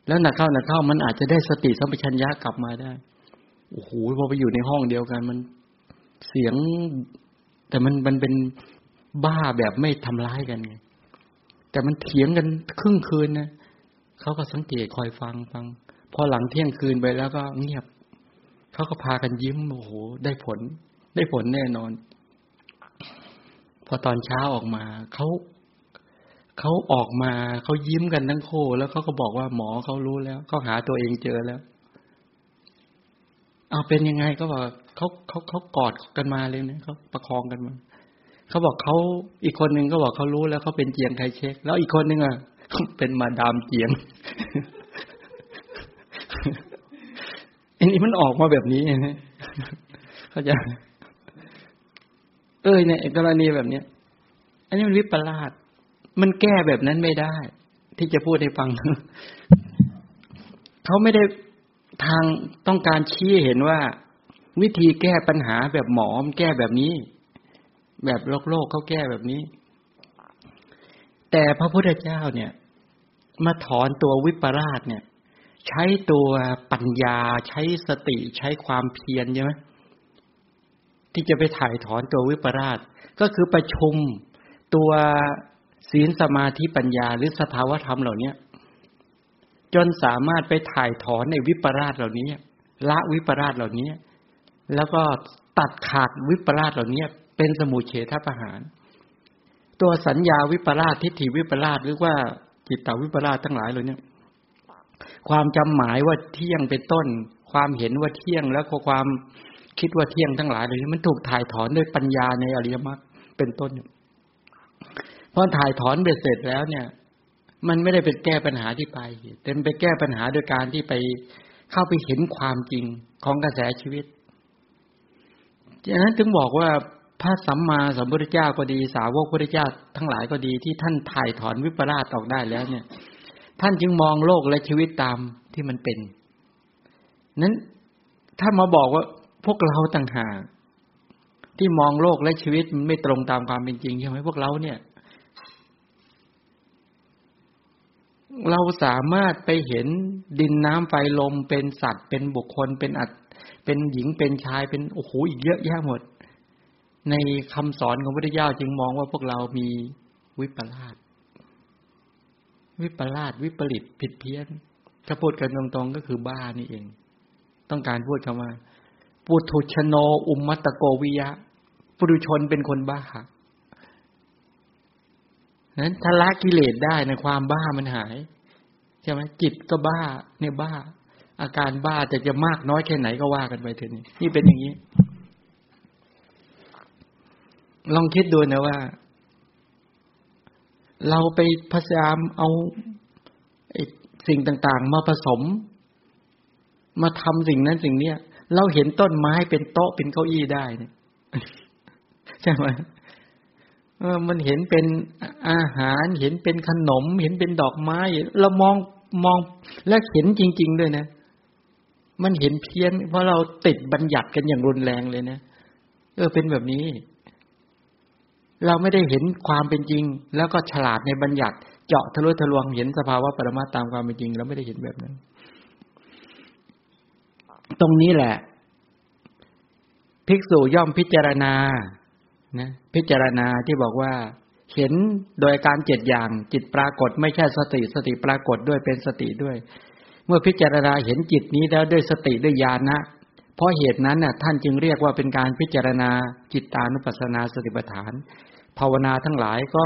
แล้วหนักเข้าหนักเข้ามันอาจจะได้สติสัมปชัญญะกลับมาได้โอ้โหพอไปอยู่ในห้องเดียวกัน มันเสียง แต่มันมันเป็นบ้าแบบไม่ทำร้ายกันไงแต่มันเถียงกันครึ่งคืนนะเขาก็สังเกตคอยฟังฟัง พอหลังเที่ยงคืนไปแล้วก็เงียบเขาก็พากันยิ้มโอ้โหได้ผล ได้ผลแน่นอน พอตอนเช้าออกมาเขาเขาออกมาเขายิ้มกันทั้งคู่แล้วเขาก็บอกว่าหมอเขารู้แล้วเขาหาตัวเองเจอแล้ว เอาเป็นยังไงก็บอก เขาเขาเขากอดกันมาเลยนะเขาประคองกันมาเขาบอกเขาอีกคนหนึ่งก็บอกเขารู้แล้วเขาเป็นเจียงไคเช็ค แล้วอีกคนหนึ่งอะเป็นมาดามเจียงอันนี้มันออกมาแบบนี้เขาจะเอ้ยเนี่ยกรณีแบบเนี้ย อันนี้มันวิปลาสมันแก้แบบนั้นไม่ได้ ที่จะพูดให้ฟังเขาไม่ได้ทางต้องการชี้เห็นว่า วิธีแก้ปัญหาแบบหมอมแก้แบบนี้ แบบโลกโลกเขาแก้แบบนี้ แต่พระพุทธเจ้าเนี่ย มาถอนตัววิปราชเนี่ย ใช้ตัวปัญญาใช้สติใช้ความเพียรใช่ไหมที่จะไปถ่ายถอนตัววิปราช ก็คือประชุมตัวศีลสมาธิปัญญาหรือสภาวธรรมเหล่านี้จนสามารถไปถ่ายถอนในวิปราชเหล่านี้ ละวิปราชเหล่านี้ แล้วก็ตัดขาดวิปราชเหล่านี้เป็นสมุเฉทประหาร ตัวสัญญาวิปราชทิฏฐิวิปราชหรือว่าจิตตวิปราชทั้งหลายเหล่านี้ความจำหมายว่าเที่ยงเป็นต้น ความเห็นว่าเที่ยงแล้วก็ความคิดว่าเที่ยงทั้งหลายเหล่านี้มันถูกถ่ายถอนด้วยปัญญาในอริยมรรคเป็นต้นพอถ่ายถอนเบ็ดเสร็จแล้วเนี่ย มันไม่ได้เป็นแก้ปัญหาที่ไปแต่ไปแก้ปัญหาโดยการที่ไปเข้าไปเห็นความจริงของกระแสชีวิต ดังนั้นถึงบอกว่าพระสัมมาสัมพุทธเจ้าก็ดี สาวกพุทธเจ้าทั้งหลายก็ดีที่ท่านถ่ายถอนวิปลาสออกได้แล้วเนี่ย ท่านจึงมองโลกและชีวิตตามที่มันเป็น นั้นถ้ามาบอกว่าพวกเราต่างหากที่มองโลกและชีวิตมันไม่ตรงตามความเป็นจริงใช่ไหมพวกเราเนี่ย เราสามารถไปเห็นดินน้ำไฟลมเป็นสัตว์เป็นบุคคลเป็นอัด เป็นหญิงเป็นชายเป็นโอ้โหอีกเยอะแยะหมด ในคำสอนของพระพุทธเจ้าจึงมองว่าพวกเรามีวิปลาสวิปลาสวิปริตผิดเพี้ยนถ้าพูดกันตรงๆก็คือบ้านี่เอง ต้องการพูดคำว่าปุถุชโนอุมมัตโกวิยะปุถุชนเป็นคนบ้านั้นถ้าละกิเลสได้ในความบ้ามันหายใช่ไหมจิตก็บ้าเนี่ยบ้า อาการบ้าแต่จะมากน้อยแค่ไหนก็ว่ากันไปเถอะนี่นี่เป็นอย่างนี้ ลองคิดดูนะว่า เราไปพยายามเอาสิ่งต่าง ๆ มาผสม มาทำสิ่งนั้นสิ่งเนี้ยเราเห็นต้นไม้เป็นโต๊ะเป็นเก้าอี้ได้เนี่ยใช่ไหมมันเห็นเป็นอาหารเห็นเป็นขนม เห็นเป็นดอกไม้เรามองมองและเห็นจริง ๆ ด้วยนะ มันเห็นเพี้ยน เพราะเราติดบัญญัติกันอย่างรุนแรงเลยนะเออเป็นแบบนี้ เราไม่ได้เห็นความเป็นจริง แล้วก็ฉลาดในบัญญัติ เจาะทะลุทะลวงเห็นสภาวะปรมาตามความเป็นจริงเราไม่ได้เห็นแบบนั้น ตรงนี้แหละ ภิกษุย่อมพิจารณานะพิจารณาที่บอกว่าเห็นโดยการเจ็ดอย่างจิตปรากฏ ไม่ใช่สติสติปรากฏด้วยเป็นสติด้วย เมื่อพิจารณาเห็นจิตนี้แล้วด้วยสติด้วยญาณนะ เพราะเหตุนั้นน่ะท่านจึงเรียกว่าเป็นการพิจารณาจิตตานุปัสสนาสติปัฏฐาน ภาวนาทั้งหลายก็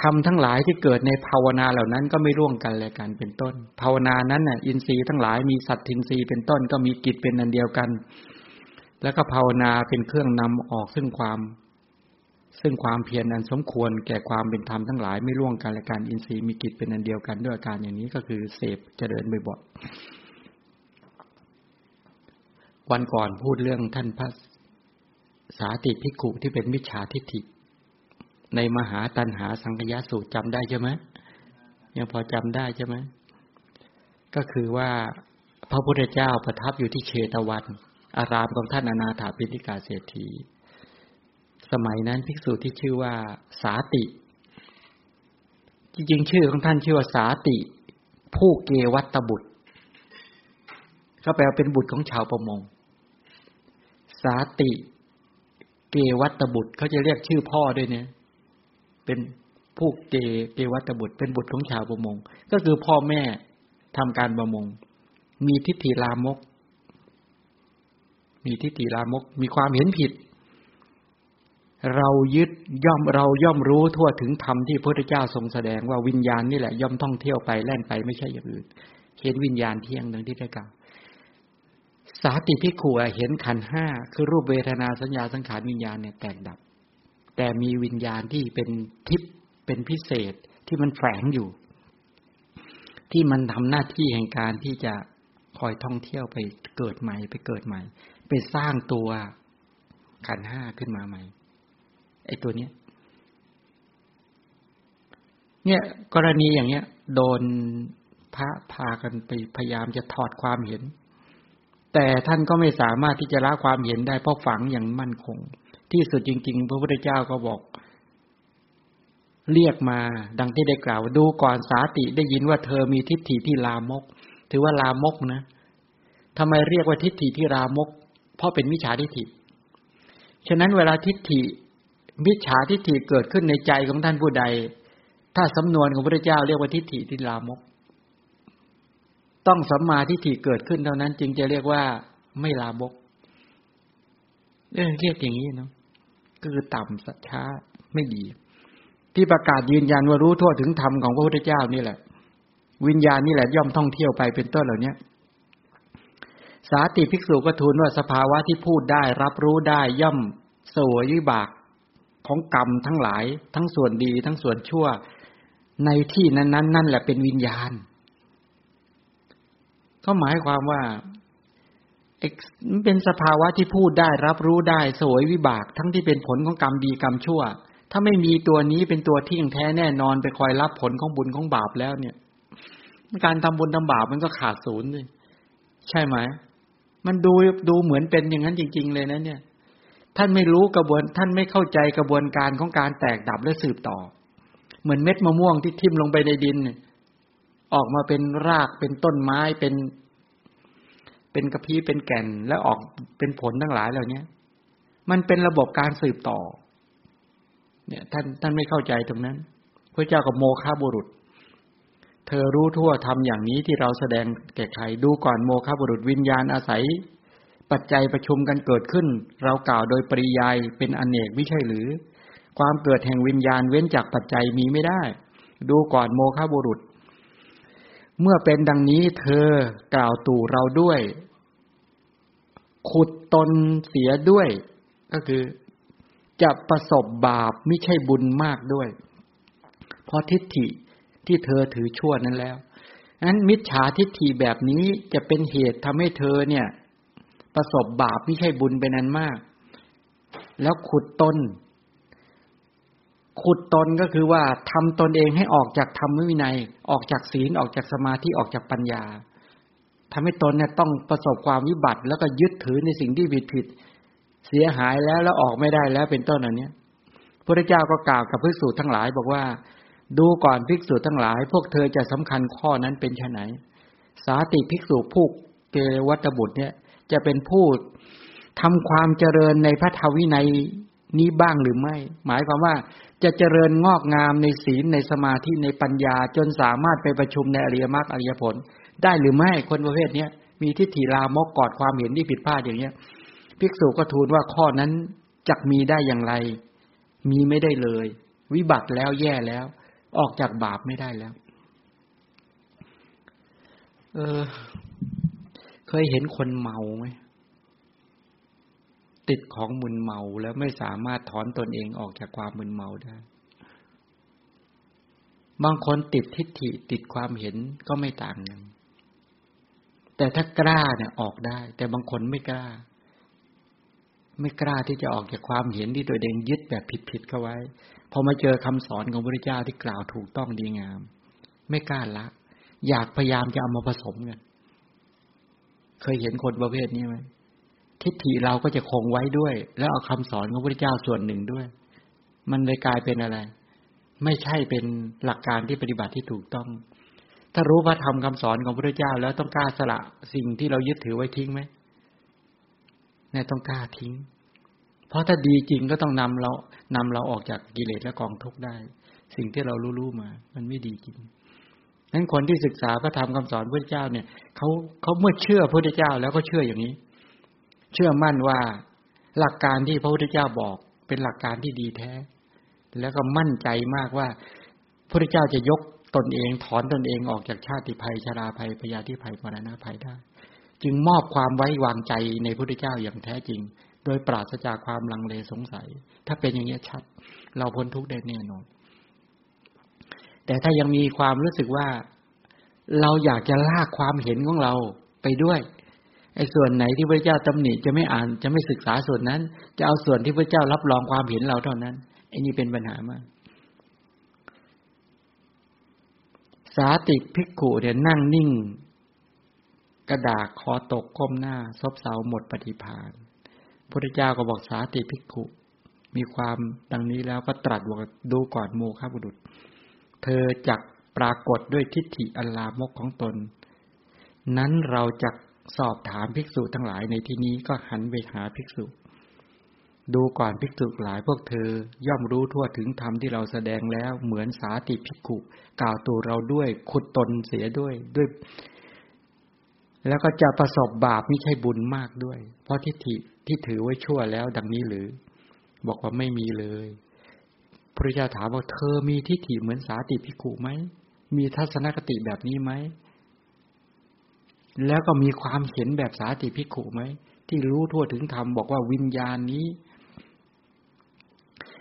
ทำทั้งหลายที่เกิดในภาวนาเหล่านั้นก็ไม่ร่วงกันเลยกันเป็นต้น ภาวนานั้นน่ะอินทรีย์ทั้งหลายมีสัตทินทรีย์เป็นต้นก็มีกิจเป็นอันเดียวกัน แล้วก็ภาวนาเป็นเครื่องนำออกซึ่งความ ซึ่งความเพียรนั้นสมควรแก่ความเป็นธรรมทั้งหลายไม่ล่วงกันและการอินทรีย์มีกิจเป็นอันเดียวกันด้วยอาการอย่างนี้ก็คือเสพเจริญบ่อยๆวันก่อนพูดเรื่องท่านพระสาติพิกุที่เป็นมิจฉาทิฏฐิ ในมหาตันหาสังกยสูตรจำได้ใช่ไหมยังพอจำได้ใช่ไหมก็คือว่าพระพุทธเจ้าประทับอยู่ที่เชตวัน อารามของท่านอนาถาปิฎกาเศรษฐี สมัยนั้นภิกษุที่ชื่อว่าสาติ จริงๆชื่อของท่านชื่อว่าสาติ ผู้เกวัตบุตร ก็แปลว่าเป็นบุตรของชาวประมง สาติ เกวัตบุตรเขาจะเรียกชื่อพ่อด้วยเนี่ย เป็นผู้เกเกวัตบุตร เป็นบุตรของชาวประมง ก็คือพ่อแม่ทำการประมง มีทิฏฐิลามก มีทิฏฐิลามก มีความเห็นผิด เรายึดย่อมเราย่อมรู้ทั่วถึงธรรมที่พระพุทธเจ้าทรงแสดงว่าวิญญาณนี่แหละย่อมท่องเที่ยวไปแล่นไปไม่ใช่อย่างอื่นเห็นวิญญาณเที่ยงดังที่ได้กล่าวสาติพิขัวเห็นขันห้าคือรูปเวทนาสัญญาสังขารวิญญาณเนี่ยแตกดับ แต่มีวิญญาณที่เป็นทิพย์เป็นพิเศษที่มันแฝงอยู่ ที่มันทำหน้าที่แห่งการที่จะคอยท่องเที่ยวไปเกิดใหม่ไปเกิดใหม่ ไปสร้างตัวขันห้าขึ้นมาใหม่ ไอ้ตัวเนี้ย เนี่ย กรณีอย่างเนี้ย โดนพระพากันไปพยายามจะถอดความเห็น แต่ท่านก็ไม่สามารถที่จะละความเห็นได้เพราะฝังอย่างมั่นคง ที่สุดจริง ๆ พระพุทธเจ้าก็บอก เรียกมา ดังที่ได้กล่าว ดูก่อนสาติได้ยินว่าเธอมีทิฏฐิที่ลามก ถือว่าลามกนะทำไมเรียกว่าทิฏฐิที่ลามก เพราะเป็นมิจฉาทิฏฐิฉะนั้นเวลาทิฏฐิ มิจฉาทิฏฐิเกิดขึ้นในใจของท่านผู้ใด ถ้าสำนวนของพระพุทธเจ้าเรียกว่าทิฏฐิที่ลามก ต้องสัมมาทิฏฐิเกิดขึ้นเท่านั้นจึงจะเรียกว่าไม่ลาบกเรียกอย่างนี้เนาะก็คือต่ำสัจช้าไม่ดี ที่ประกาศยืนยันว่ารู้ทั่วถึงธรรมของพระพุทธเจ้านี่แหละ วิญญาณนี่แหละย่อมท่องเที่ยวไปเป็นต้นเหล่านี้สาติภิกษุก็ทูลว่าสภาวะที่พูดได้ รับรู้ได้ย่อมสวยวิบาก ของกรรมทั้งหลาย ทั้งส่วนดีทั้งส่วนชั่ว ในที่นั้นๆนั่นแหละเป็นวิญญาณ ก็หมายความว่าเป็นสภาวะที่พูดได้รับรู้ได้สวยวิบาก ทั้งที่เป็นผลของกรรมดีกรรมชั่ว ถ้าไม่มีตัวนี้เป็นตัวที่ยงแท้แน่นอนไปคอยรับผลของบุญของบาปแล้วเนี่ย การทำบุญทำบาปมันก็ขาดศูนย์เลยใช่ไหมมันดูดูเหมือนเป็นอย่างนั้นจริง ๆ เลยนะเนี่ย ท่านไม่รู้กระบวน ท่านไม่เข้าใจกระบวนการของการแตกดับและสืบต่อ เหมือนเม็ดมะม่วงที่ทิ่มลงไปในดิน ออกมาเป็นรากเป็นต้นไม้เป็น เป็นกระพี้เป็นแก่นแล้วออกเป็นผลทั้งหลายเหล่านี้มันเป็นระบบการสืบต่อ เนี่ย ท่านท่านไม่เข้าใจตรงนั้น พระเจ้ากับโมฆะบุรุษ เธอรู้ทั่วทำอย่างนี้ที่เราแสดงแก่ใครดูก่อนโมฆะบุรุษวิญญาณอาศัย ปัจจัยประชุมกันเกิดขึ้น เรากล่าวโดยปริยายเป็นอนเนกไม่ใช่หรือ ความเกิดแห่งวิญญาณเว้นจากปัจจัยมีไม่ได้ ดูก่อนโมฆะบุรุษ เมื่อเป็นดังนี้เธอกล่าวตู่เราด้วย ขุดตนเสียด้วย ก็คือ จะประสบบาปไม่ใช่บุญมากด้วย เพราะทิฏฐิที่เธอถือชั่วนั้นแล้วนั้นมิจฉาทิฏฐิแบบนี้จะเป็นเหตุทำให้เธอเนี่ย ประสบบาปไม่ใช่บุญเป็นนั้นมาก แล้วขุดตนขุดตนก็คือว่าทำตนเองให้ออกจากธรรมวินัย ออกจากศีลออกจากสมาธิออกจากปัญญาทำให้ตนเนี่ยต้องประสบความวิบัติ แล้วก็ยึดถือในสิ่งที่ผิดผิด เสียหายแล้วแล้วออกไม่ได้แล้วเป็นต้นอันเนี้ยพระเจ้าก็กล่าวกับภิกษุทั้งหลาย บอกว่า ดูก่อนภิกษุทั้งหลาย พวกเธอจะสำคัญข้อนั้นเป็นไนสาติภิกษุผู้เกวัตบุตรเนี่ย จะเป็นผู้ทำความเจริญในพระธรรมวินัยนี้บ้างหรือไม่ หมายความว่าจะเจริญงอกงามในศีลในสมาธิในปัญญาจนสามารถไปประชุมในอริยมรรคอริยผล ได้หรือไม่คนประเภทเนี้ยมีทิฏฐิลามกกอดความเห็นที่ผิดพลาดอย่างเนี้ย ภิกษุก็ทูลว่าข้อนั้นจักมีได้อย่างไร มีไม่ได้เลย วิบัติแล้วแย่แล้ว ออกจากบาปไม่ได้แล้ว เออ เคยเห็นคนเมาไหมติดของมึนเมาแล้วไม่สามารถถอนตนเองออกจากความมึนเมาได้ บางคนติดทิฏฐิติดความเห็นก็ไม่ต่างกันแต่ถ้ากล้าเนี่ยออกได้ แต่บางคนไม่กล้า ไม่กล้าที่จะออกจากความเห็นที่ตัวเองยึดแบบผิดๆเข้าไว้พอมาเจอคำสอนของพระเจ้าที่กล่าวถูกต้องดีงาม ไม่กล้าละ อยากพยายามจะเอามาผสมกัน เคยเห็นคนประเภทนี้ไหมทิฏฐิเราก็จะคงไว้ด้วย แล้วเอาคำสอนของพระเจ้าส่วนหนึ่งด้วย มันเลยกลายเป็นอะไร ไม่ใช่เป็นหลักการที่ปฏิบัติที่ถูกต้อง ถ้ารู้พระธรรมคำสอนของพระเจ้า แล้วต้องกล้าสละสิ่งที่เรายึดถือไว้ทิ้งไหมเนี่ยต้องกล้าทิ้ง เพราะถ้าดีจริงก็ต้องนำเรานำเราออกจากกิเลสและกองทุกข์ได้ สิ่งที่เรารู้ๆมา มันไม่ดีจริง นั้นคนที่ศึกษาพระธรรมคำสอนพระเจ้าเนี่ยเขาเขาเมื่อเชื่อพระเจ้าแล้วก็เชื่ออย่างนี้ เชื่อมั่นว่าหลักการที่พระพุทธเจ้าบอกเป็นหลักการที่ดีแท้ แล้วก็มั่นใจมากว่าพระเจ้าจะยกตนเองถอนตนเองออกจากชาติภัยชราภัยพยาธิภัยมรณะภัยได้ จึงมอบความไว้วางใจในพระพุทธเจ้าอย่างแท้จริง โดยปราศจากความลังเลสงสัย ถ้าเป็นอย่างนี้ชัด เราพ้นทุกข์ได้แน่นอน แต่ถ้ายังมีความรู้สึกว่าเราอยากจะลากความเห็นของเราไปด้วยไอ้ส่วนไหนที่พระเจ้าตำหนิจะไม่อ่านจะไม่ศึกษาส่วนนั้น จะเอาส่วนที่พระเจ้ารับรองความเห็นเราเท่านั้นไอ้นี่เป็นปัญหามากสาติภิกขุเนี่ยนั่งนิ่ง กระดาษคอตกก้มหน้า ซบเซาหมดปฏิภาณพระเจ้าก็บอกสาติภิกขุ มีความดังนี้แล้วก็ตรัสบอกดูก่อนโมฆะบุรุษ เธอจักปรากฏด้วยทิฏฐิอัลลามกของตน นั้นเราจะสอบถามภิกษุทั้งหลายในที่นี้ก็หันไปหาภิกษุ ดูก่อนภิกษุหลายพวกเธอย่อมรู้ทั่วถึงธรรมที่เราแสดงแล้วเหมือนสาติภิกขุ กล่าวตัวเราด้วยขุดตนเสียด้วยด้วย แล้วก็จะประสบบาปไม่ใช่บุญมากด้วย เพราะทิฏฐิที่ถือไว้ชั่วแล้วดังนี้หรือ บอกว่าไม่มีเลย พระเจ้าถามว่าเธอมีทิฏฐิเหมือนสาติพิกุไหม มีทัศนคติแบบนี้ไหม แล้วก็มีความเห็นแบบสาติพิกุไหม ที่รู้ทั่วถึงธรรมบอกว่าวิญญาณนี้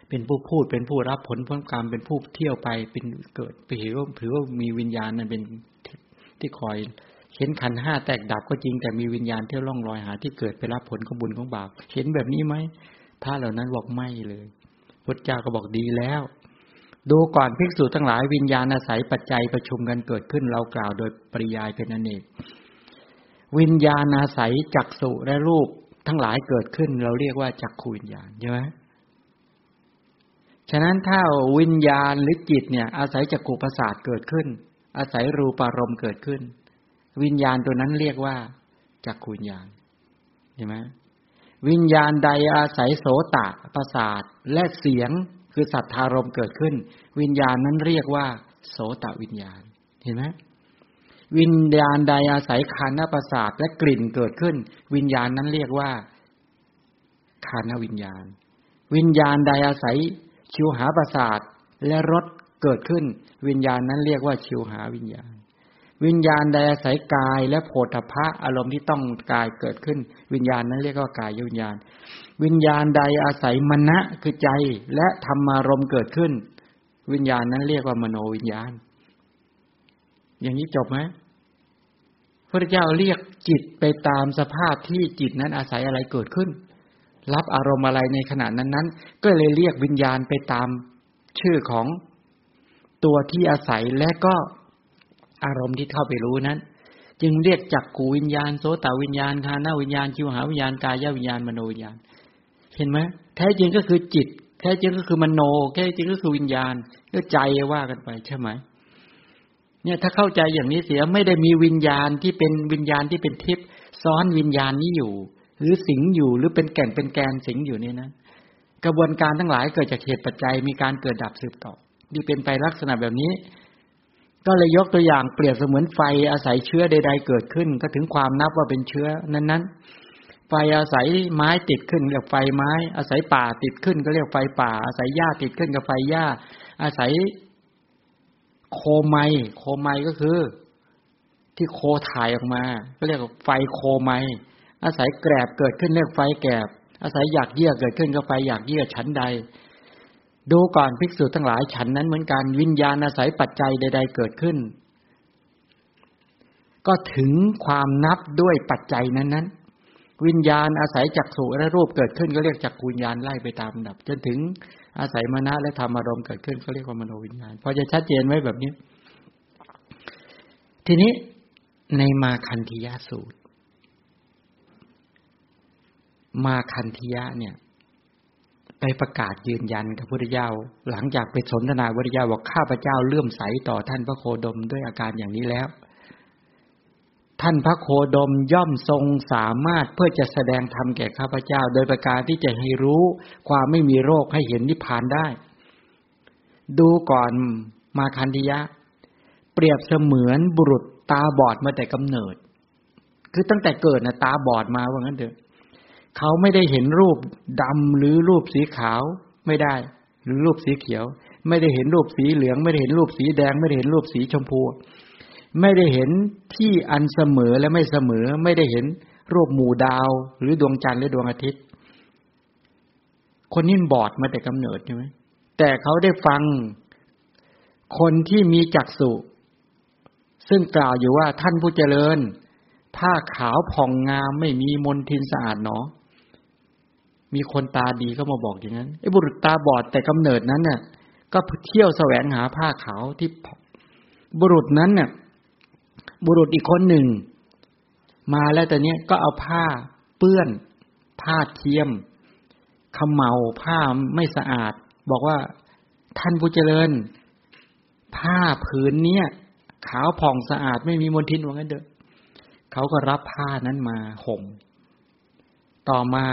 เป็นผู้พูดเป็นผู้รับผลผลกรรมเป็นผู้เที่ยวไปเป็นเกิดไปเห็นว่าถือว่ามีวิญญาณนั้นเป็นที่คอยเห็นขันห้าแตกดับก็จริงแต่มีวิญญาณเที่ยวล่องลอยหาที่เกิดไปรับผลของบุญของบาป เห็นแบบนี้ไหมถ้าเหล่านั้นบอกไม่เลย พุทธเจ้าก็บอกดีแล้ว ดูก่อนภิกษุทั้งหลายวิญญาณอาศัยปัจจัยประชุมกันเกิดขึ้นเรากล่าวโดยปริยายเป็นอเนกวิญญาณอาศัยจักสุและรูปทั้งหลายเกิดขึ้น เราเรียกว่าจักขูวิญญาณใช่ไหมฉะนั้นถ้าวิญญาณหรือจิตเนี่ย อาศัยจักขุประสาทเกิดขึ้น อาศัยรูปารมณ์เกิดขึ้น วิญญาณตัวนั้นเรียกว่าจักขุญญาณเห็นไหม วิญญาณใดอาศัยโสตะประสาทและเสียงคือสัทธารมเกิดขึ้น วิญญาณนั้นเรียกว่า โสตวิญญาณ เห็นไหมวิญญาณใดอาศัยคานประสาทและกลิ่นเกิดขึ้น วิญญาณนั้นเรียกว่าคานวิญญาณ วิญญาณใดอาศัยชิวหาประสาทและรสเกิดขึ้น วิญญาณนั้นเรียกว่าชิวหาวิญญาณ วิญญาณใดอาศัยกายและโผฏฐะอารมณ์ที่ต้องกายเกิดขึ้น วิญญาณนั้นเรียกว่ากายวิญญาณ วิญญาณใดอาศัยมณะคือใจและธรรมารมณ์เกิดขึ้น วิญญาณนั้นเรียกว่ามโนวิญญาณ อย่างนี้จบไหมพระเจ้าเรียกจิตไปตามสภาพที่จิตนั้นอาศัยอะไรเกิดขึ้น รับอารมณ์อะไรในขณะนั้นนั้นก็เลยเรียกวิญญาณไปตามชื่อของตัวที่อาศัยและก็ อารมณ์ที่เข้าไปรู้นั้น จึงเรียกจักขูวิญญาณโสตวิญญาณคานาวิญญาณชิวหาวิญญาณกายวิญญาณมโนวิญญาณ เห็นไหมแท้จริงก็คือจิต แท้จริงก็คือมโน แท้จริงก็คือวิญญาณก็ใจว่ากันไปใช่ไหมเนี่ยถ้าเข้าใจอย่างนี้เสียไม่ได้มีวิญญาณที่เป็นวิญญาณที่เป็นทิพย์ซ้อนวิญญาณนี้อยู่ หรือสิงอยู่หรือเป็นแก่นเป็นแกนสิงอยู่นี่นะกระบวนการทั้งหลายเกิดจากเหตุปัจจัยมีการเกิดดับสืบต่อที่เป็นไปลักษณะแบบนี้ ก็เลยยกตัวอย่างเปรียบเสมือนไฟอาศัยเชื้อใด ๆ เกิดขึ้น ก็ถึงความนับว่าเป็นเชื้อนั้นๆ ไฟอาศัยไม้ติดขึ้นเรียกไฟไม้ อาศัยป่าติดขึ้น ก็เรียกไฟป่า อาศัยหญ้าติดขึ้นกับไฟหญ้า อาศัยโคไมโคไมก็คือ ที่โคถ่ายออกมา ก็เรียกไฟโคไมอาศัยแกรบเกิดขึ้นเรียกไฟแกรบอาศัยหยากเยื่อเกิดขึ้นก็ไฟหยากเยื่อชั้นใด ดูก่อนภิกษุทั้งหลายฉันนั้นเหมือนกันวิญญาณอาศัยปัจจัยใด ๆ เกิดขึ้น ก็ถึงความนับด้วยปัจจัยนั้นนั้นวิญญาณอาศัยจักสุและรูปเกิดขึ้น ก็เรียกจักวิญญาณไล่ไปตามดับ จนถึงอาศัยมณะและธรรมอารมณ์เกิดขึ้นก็เรียกว่ามโนวิญญาณพอจะชัดเจนไว้แบบนี้ ทีนี้ในมาคันธิยาสูตร มาคันธิยะเนี่ย ไปประกาศยืนยันกับพระพุทธเจ้า หลังจากไปสนทนาพระพุทธเจ้าบอกข้าพเจ้าเลื่อมใสต่อท่านพระโคดมด้วยอาการอย่างนี้แล้ว ท่านพระโคดมย่อมทรงสามารถเพื่อจะแสดงธรรมแก่ข้าพเจ้า โดยประการที่จะให้รู้ความไม่มีโรคให้เห็นนิพพานได้ ดูก่อนมาคันธิยะ เปรียบเสมือนบุรุษตาบอดมาแต่กำเนิด คือตั้งแต่เกิดนะตาบอดมาว่างั้นเถอะ เขาไม่ได้เห็นรูปดำหรือรูปสีขาวไม่ได้ หรือรูปสีเขียว ไม่ได้เห็นรูปสีเหลือง ไม่ได้เห็นรูปสีแดง ไม่ได้เห็นรูปสีชมพู ไม่ได้เห็นที่อันเสมอและไม่เสมอ ไม่ได้เห็นรูปหมู่ดาว หรือดวงจันทร์หรือดวงอาทิตย์ คนนี้บอดมาแต่กำเนิดใช่ไหมแต่เขาได้ฟังคนที่มีจักษุซึ่งกล่าวอยู่ว่าท่านผู้เจริญ ผ้าขาวผ่องงามไม่มีมนทินสะอาดหนอ มีคนตาดีก็มาบอกอย่างนั้นไอ้บุรุษตาบอดแต่กำเนิดนั้นน่ะ ก็เที่ยวแสวงหาผ้าขาวที่บุรุษนั้นน่ะ บุรุษอีกคนหนึ่ง มาแล้วแต่เนี้ยก็เอาผ้าเปื้อน ผ้าเทียมขมเมาผ้าไม่สะอาด บอกว่าท่านผู้เจริญ ผ้าผืนเนี้ยขาวผ่องสะอาดไม่มีมลทินว่างั้นเด้อเขาก็รับผ้านั้นมาห่มต่อมา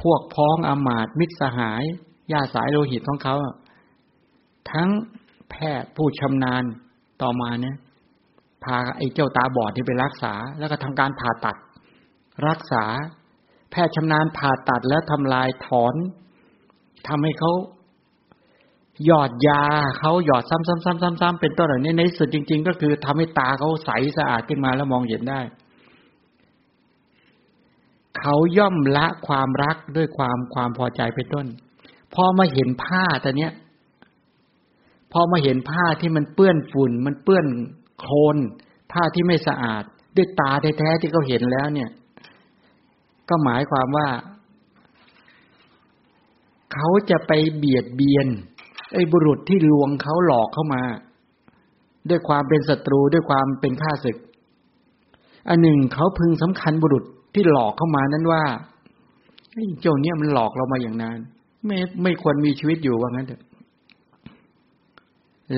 พวกพ้องอามาตมิตรสหายญาสายโลหิตของเขา ทั้งแพทย์ผู้ชำนาญต่อมาเนี่ยพาไอ้เจ้าตาบอดที่ไปรักษา แล้วก็ทำการผ่าตัด รักษา แพทย์ชำนาญผ่าตัดแล้วทำลายถอนทำให้เขาหยอดยาเขาหยอดซ้ำๆๆๆเป็นต้นเหล่านี้ในสุดจริง ๆ ก็คือทำให้ตาเขาใสสะอาดขึ้นมาแล้วมองเห็นได้ เขาย่อมละความรักด้วยความความพอใจเป็นต้น พอมาเห็นผ้าแต่เนี้ย พอมาเห็นผ้าที่มันเปื้อนฝุ่น มันเปื้อนโคลนผ้าที่ไม่สะอาด ด้วยตาแท้ๆที่เขาเห็นแล้วเนี่ย ก็หมายความว่า เขาจะไปเบียดเบียน ไอ้บุรุษที่ลวงเขาหลอกเข้ามา ด้วยความเป็นศัตรูด้วยความเป็นข้าศึกอันหนึ่งเขาพึงสำคัญบุรุษ ที่หลอกเข้ามานั้นว่าเจ้าเนี้ยมันหลอกเรามาอย่างนาน ไม่ไม่ควรมีชีวิตอยู่ว่างั้นเถอะ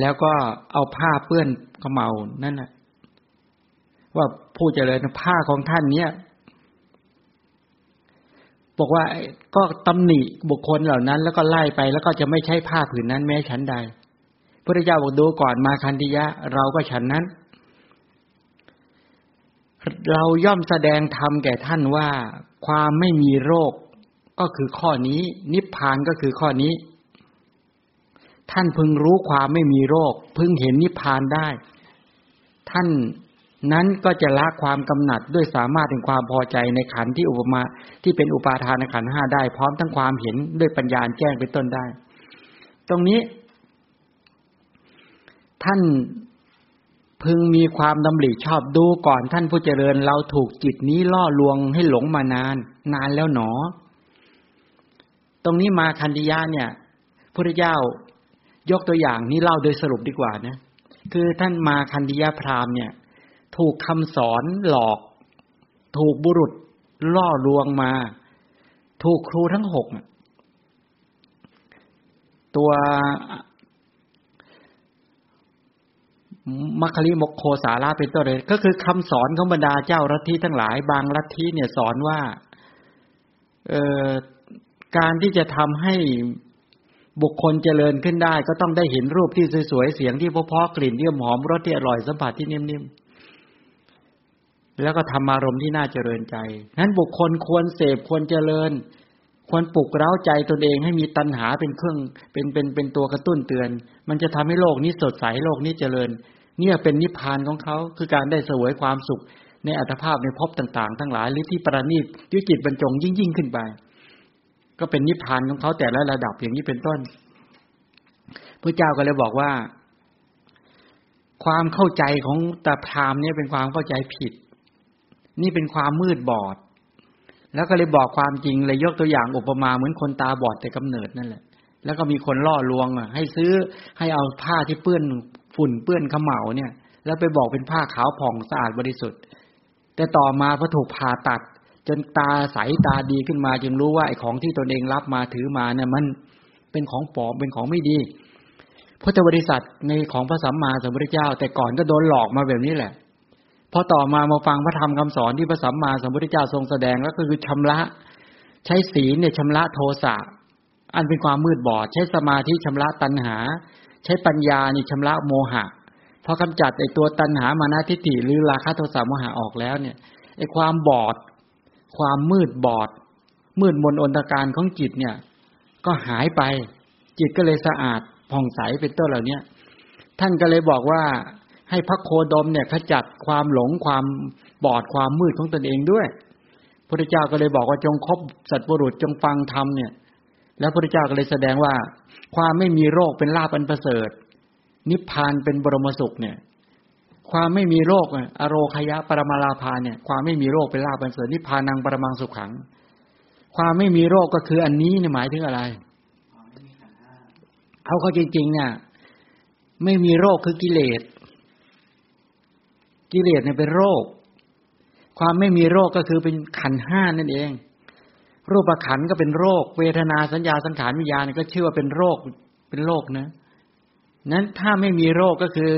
แล้วก็เอาผ้าเปื้อนขมเมานั่นแหละว่าผู้เจริญผ้าของท่านเนี้ยบอกว่าก็ตำหนิบุคคลเหล่านั้น แล้วก็ไล่ไปแล้วก็จะไม่ใช่ผ้าผืนนั้นแม้ฉันใดพระเจ้าบอกดูก่อนมาคันธิยะ เราก็ฉันนั้น เราย่อมแสดงธรรมแก่ท่านว่า ความไม่มีโรคก็คือข้อนี้ นิพพานก็คือข้อนี้ ท่านพึงรู้ความไม่มีโรค พึงเห็นนิพพานได้ ท่านนั้นก็จะละความกำหนัดด้วยสามารถถึงความพอใจในขันที่อุปมาที่เป็นอุปาทานขันห้าได้ พร้อมทั้งความเห็นด้วยปัญญาแจ้งเป็นต้นได้ ตรงนี้ ท่าน พึงมีความดำริชอบดูก่อนท่านผู้เจริญเราถูกจิตนี้ล่อลวงให้หลงมานาน นานแล้วหนอ ตรงนี้มาคันธิยาเนี่ยพระเจ้ายกตัวอย่างนี้เล่าโดยสรุปดีกว่านะ คือท่านมาคันธิยาพราหมณ์เนี่ย ถูกคำสอนหลอก ถูกบุรุษล่อลวงมา ถูกครูทั้งหกตัว มัคคิมกโคสาราเป็นต้นเลยก็คือคำสอนของบรรดาเจ้าลัทธิทั้งหลาย บางลัทธิเนี่ยสอนว่าเอ่อการที่จะทำให้บุคคลเจริญขึ้นได้ ก็ต้องได้เห็นรูปที่สวยๆเสียงที่เพาะๆกลิ่นที่หอมรสที่อร่อยสัมผัสที่นิ่มๆแล้วก็ทำอารมณ์ที่น่าเจริญใจนั้นบุคคลควรเสพควรเจริญ ควรปลุกเร้าใจตนเองให้มีตัณหาเป็นเครื่องเป็นเป็นเป็นตัวกระตุ้นเตือน มันจะทำให้โลกนี้สดใสโลกนี้เจริญ เนี่ยเป็นนิพพานของเขาคือการได้เสวยความสุข ในอัตภาพในภพต่างๆ ทั้งหลายหรือที่ประณีตยุจิตบรรจงยิ่งยิ่งขึ้นไป ก็เป็นนิพพานของเขาแต่ละระดับอย่างนี้เป็นต้นพระเจ้าก็เลยบอกว่า ความเข้าใจของตาพรามเนี่ยเป็นความเข้าใจผิด นี่เป็นความมืดบอด แล้วก็เลยบอกความจริงเลยยกตัวอย่างอุปมาเหมือนคนตาบอดแต่กำเนิดนั่นแหละแล้วก็มีคนล่อลวงอะให้ซื้อให้เอาผ้าที่เปื้อนฝุ่นเปื้อนขมเหลาเนี่ย แล้วไปบอกเป็นผ้าขาวผ่องสะอาดบริสุทธิ์ แต่ต่อมาพอถูกผ่าตัด จนตาใสตาดีขึ้นมาจึงรู้ว่าไอ้ของที่ตนเองรับมาถือมาเนี่ยมันเป็นของปลอมเป็นของไม่ดีพุทธบริษัทในของพระสัมมาสัมพุทธเจ้า แต่ก่อนก็โดนหลอกมาแบบนี้แหละพอต่อมามาฟังพระธรรมคำสอนที่พระสัมมาสัมพุทธเจ้าทรงแสดงแล้วก็คือชำระ ใช้ศีลเนี่ยชำระโทสะอันเป็นความมืดบอด ใช้สมาธิชำระตัณหา ใช้ปัญญานี่ชำระโมหะพอกำจัดไอ้ตัวตัณหามานาทิฏฐิหรือราคะโทสะโมหะออกแล้วเนี่ยไอ้ความบอด ความมืดบอด มืดมนอนตการของจิตเนี่ย ก็หายไป จิตก็เลยสะอาดผ่องใสเป็นต้นเหล่านี้ท่านก็เลยบอกว่าให้พระโคดมเนี่ยขจัดความหลงความบอดความมืดของตนเองด้วยพระเจ้าก็เลยบอกว่าจงคบสัตว์บุรุษจงฟังธรรมเนี่ย แล้วพระเจ้าก็เลยแสดงว่า ความไม่มีโรคเป็นลาภอันประเสริฐ นิพพานเป็นบรมสุขเนี่ย ความไม่มีโรคอโรคยะปรมาลาภาเนี่ย ความไม่มีโรคเป็นลาภอันประเสริฐนิพพานังปรมังสุขขัง ความไม่มีโรคก็คืออันนี้เนี่ยหมายถึงอะไรเขาเขาจริงๆเนี่ยไม่มีโรคคือกิเลส กิเลสเนี่ยเป็นโรค ความไม่มีโรคก็คือเป็นขันห้านั่นเอง รูปขันก็เป็นโรค เวทนาสัญญาสังขารวิญญาณก็ชื่อว่าเป็นโรคเป็นโรคนะ นั้นถ้าไม่มีโรคก็คือ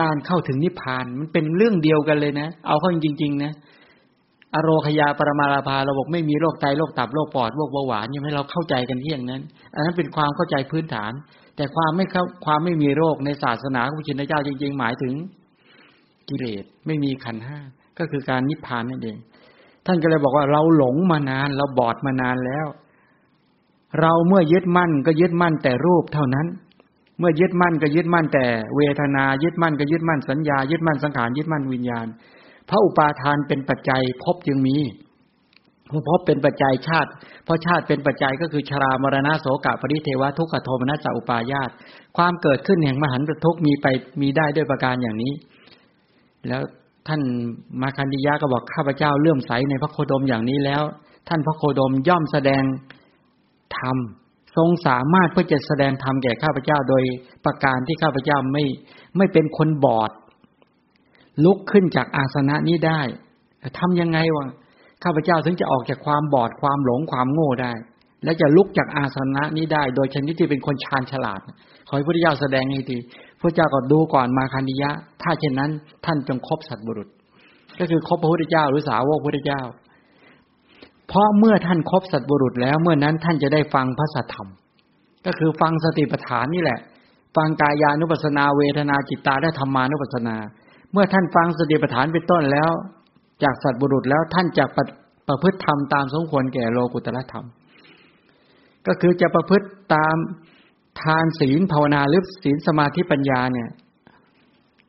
การเข้าถึงนิพพานมันเป็นเรื่องเดียวกันเลยนะ เอาเข้าจริง ๆ นะอโรคยาปรมาราภาเราบอกไม่มีโรคไตโรคตับโรคปอดโรคเบาหวานยังให้เราเข้าใจกันที่อย่างนั้น อันนั้นเป็นความเข้าใจพื้นฐาน แต่ความไม่เข้าความไม่มีโรคในศาสนาของพระชินเจ้าจริง ๆ หมายถึงกิเลสไม่มีขันห้าก็คือการนิพพานนั่นเอง ท่านก็เลยบอกว่าเราหลงมานาน เราบอดมานานแล้ว เราเมื่อยึดมั่นก็ยึดมั่นแต่รูปเท่านั้น เมื่อยึดมั่นก็ยึดมั่นแต่ เวทนา ยึดมั่นก็ยึดมั่นสัญญา ยึดมั่นสังขารยึดมั่นวิญญาณ พระอุปาทานเป็นปัจจัยพบจึงมีพบเป็นปัจจัยชาติ เพราะชาติเป็นปัจจัยก็คือชรามรณะโสกะปริเทวะทุกขโทมนัสสอุปายาต ความเกิดขึ้นแห่งมหันตทุกมีไปมีได้ด้วยประการอย่างนี้ แล้ว ท่านมาคันดิยะก็บอกข้าพเจ้าเลื่อมใสในพระโคดมอย่างนี้แล้ว ท่านพระโคดมย่อมแสดงธรรมทรงสามารถเพื่อจะแสดงธรรมแก่ข้าพเจ้าโดยประการที่ข้าพเจ้าไม่ไม่เป็นคนบอด ลุกขึ้นจากอาสนะนี้ได้ทำยังไงวะข้าพเจ้าถึงจะออกจากความบอดความหลงความโง่ได้ และจะลุกจากอาสนะนี้ได้ โดยชนิดที่เป็นคนชาญฉลาดขอให้พระเจ้าแสดงให้ดี พระเจ้าก็ดูก่อนมาคันิยะ ถ้าเช่นนั้น ท่านจงคบสัตบุรุษ ก็คือคบพระพุทธเจ้าหรือสาวกพระพุทธเจ้า เพราะเมื่อท่านคบสัตบุรุษแล้วเมื่อนั้นท่านจะได้ฟังพระสัทธรรม ก็คือฟังสติปัฏฐานนี่แหละ ฟังกายานุปัสนาเวทนาจิตตาและธรรมานุปัสนา เมื่อท่านฟังสติปัฏฐานเป็นต้นแล้ว จากสัตบุรุษแล้วท่านจะประประพฤติธรรมตามสมควรแก่โลกุตละธรรม ก็คือจะประพฤติตาม ทานศีลภาวนาหรือศีลสมาธิปัญญาเนี่ย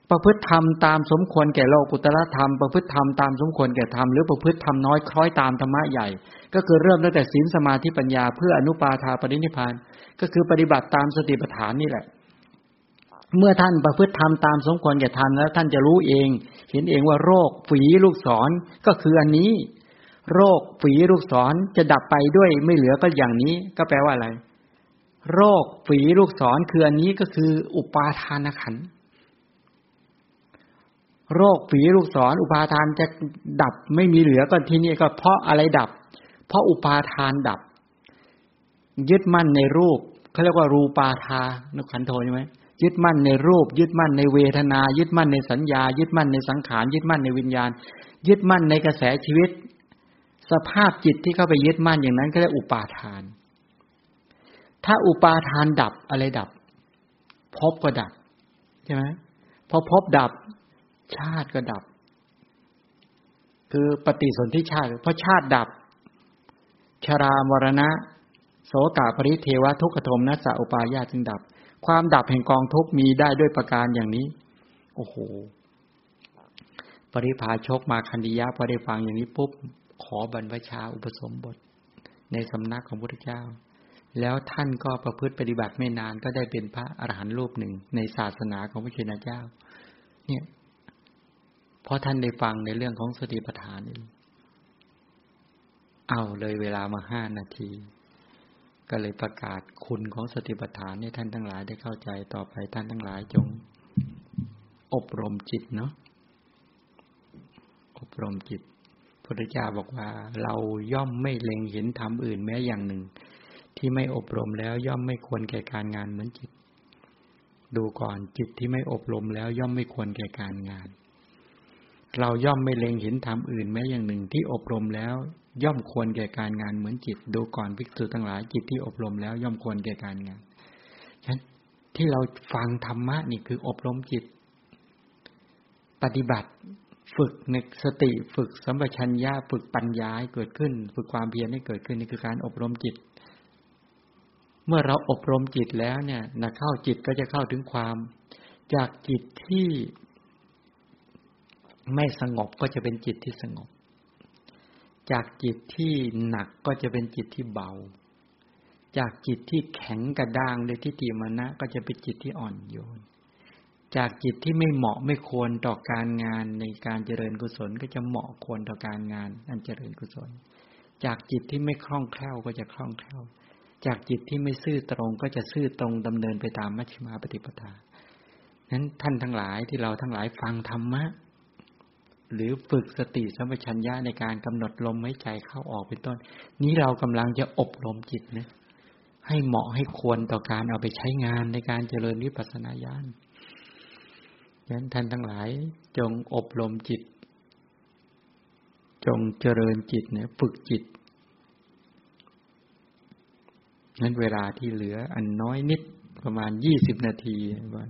ประพฤติธรรมตามสมควรแก่โลกุตละธรรมประพฤติธรรมตามสมควรแก่ธรรมหรือประพฤติธรรมน้อยคล้อยตามธรรมะใหญ่ ก็คือเริ่มตั้งแต่ศีลสมาธิปัญญาเพื่ออนุปาทาปรินิพานก็คือปฏิบัติตามสติปัฏฐานนี่แหละ เมื่อท่านประพฤติธรรมตามสมควรแก่ธรรมแล้วท่านจะรู้เอง เห็นเองว่าโรคฝีลูกศรก็คืออันนี้ โรคฝีลูกศรจะดับไปด้วยไม่เหลือก็อย่างนี้ ก็แปลว่าอะไร โรคฝีลูกศรคืออันนี้ก็คือ อุปาทานขัน โรคฝีลูกศรอุปาทานจะดับไม่มีเหลือก็ที่นี่ก็เพราะอะไรดับ เพราะอุปาทานดับ ยึดมั่นในรูปเขาเรียกว่ารูปาทานขันโทใช่ไหมยึดมั่นในรูป ยึดมั่นในเวทนา ยึดมั่นในสัญญา ยึดมั่นในสังขาร ยึดมั่นในวิญญาณ ยึดมั่นในกระแสชีวิต สภาพจิตที่เข้าไปยึดมั่นอย่างนั้นก็เรียกอุปาทาน ถ้าอุปาทานดับอะไรดับ พบก็ดับใช่ไหมพอพบดับ ชาติก็ดับ คือปฏิสนธิชาติเพราะชาติดับ ชรามรณะ โสกาปริเทวทุกขโทมนัสสะอุปายาจึงดับ ความดับแห่งกองทุกมีได้ด้วยประการอย่างนี้ โอ้โห ปริพาชกมาคันดิยะพอได้ฟังอย่างนี้ปุ๊บขอบรรพชาอุปสมบท ในสำนักของพระพุทธเจ้า แล้วท่านก็ประพฤติปฏิบัติไม่นานก็ได้เป็นพระอรหันต์รูปหนึ่งในศาสนาของพระเจ้าเจ้า เนี่ยเพราะท่านได้ฟังในเรื่องของสติปัฏฐานนี่เอาเลยเวลามาห้านาที ก็เลยประกาศคุณของสติปัฏฐานให้ท่านทั้งหลายได้เข้าใจต่อไปท่านทั้งหลายจง อบรมจิตเนาะอบรมจิตพุทธเจ้าบอกว่า เราย่อมไม่เล็งเห็นธรรมอื่นแม้อย่างหนึ่ง ที่ไม่อบรมแล้วย่อมไม่ควรแก่การงานเหมือนจิต ดูก่อนจิตที่ไม่อบรมแล้วย่อมไม่ควรแก่การงาน เราย่อมไม่เล็งเห็นธรรมอื่นแม้อย่างหนึ่งที่อบรมแล้ว ย่อมควรแก่การงานเหมือนจิต ดูก่อนภิกษุทั้งหลายจิตที่อบรมแล้วย่อมควรแก่การงานฉะนั้นที่เราฟังธรรมะนี่คืออบรมจิต ปฏิบัติฝึกในสติฝึกสัมปชัญญะฝึกปัญญาให้เกิดขึ้น ฝึกความเพียรให้เกิดขึ้นนี่คือการอบรมจิต เมื่อเราอบรมจิตแล้วเนี่ยนะเข้าจิตก็จะเข้าถึงความ จากจิตที่ไม่สงบก็จะเป็นจิตที่สงบ จากจิตที่หนักก็จะเป็นจิตที่เบา จากจิตที่แข็งกระด้างเลยที่ติมนะ ก็จะเป็นจิตที่อ่อนโยน จากจิตที่ไม่เหมาะไม่ควรต่อการงานในการเจริญกุศลก็จะเหมาะควรต่อการงานอันเจริญกุศล จากจิตที่ไม่คล่องแคล่วก็จะคล่องแคล่ว จากจิตที่ไม่ซื่อตรงก็จะซื่อตรงดำเนินไปตามมัชฌิมาปฏิปทา นั้นท่านทั้งหลายที่เราทั้งหลายฟังธรรมะ หรือฝึกสติสัมปชัญญะในการกำหนดลมหายใจเข้าออกเป็นต้น นี้เรากำลังจะอบรมจิตนะให้เหมาะให้ควรต่อการเอาไปใช้งานในการเจริญวิปัสสนาญาณฉะนั้นท่านทั้งหลายจงอบรมจิต จงเจริญจิตเนี่ยฝึกจิต นั้นเวลาที่เหลืออันน้อยนิดประมาณยี่สิบนาทีวัน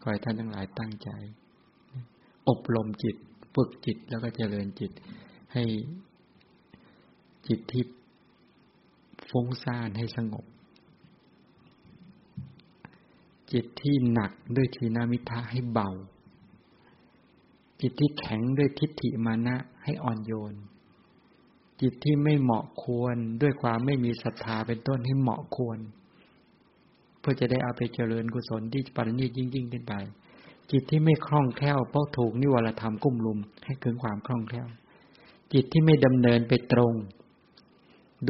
ขอให้ท่านทั้งหลายตั้งใจ อบรมจิต ฝึกจิตแล้วก็เจริญจิต ให้จิตที่ฟุ้งซ่านให้สงบ จิตที่หนักด้วยทีนามิทะให้เบา จิตที่แข็งด้วยทิฏฐิมานะให้อ่อนโยน จิตที่ไม่เหมาะควรด้วยความไม่มีศรัทธาเป็นต้นให้เหมาะควร เพื่อจะได้เอาไปเจริญกุศลที่ปรณียิ่งยิ่งขึ้นไป จิตที่ไม่คล่องแคล่วเพราะถูกนิวรธรรมกุ้มลุม ให้เกิดความคล่องแคล่ว จิตที่ไม่ดำเนินไปตรง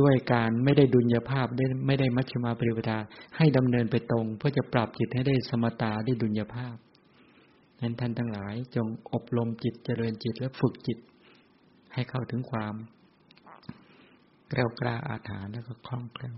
ด้วยการไม่ได้ดุลยภาพได้ไม่ได้มัชฌิมาปริปทาให้ดำเนินไปตรง เพื่อจะปรับจิตให้ได้สมตาได้ดุลยภาพนั้นท่านทั้งหลายจงอบรมจิตเจริญจิตและฝึกจิตให้เข้าถึงความ กล้วกล้าอาถรรพ์แล้วก็คล่องแคล่ว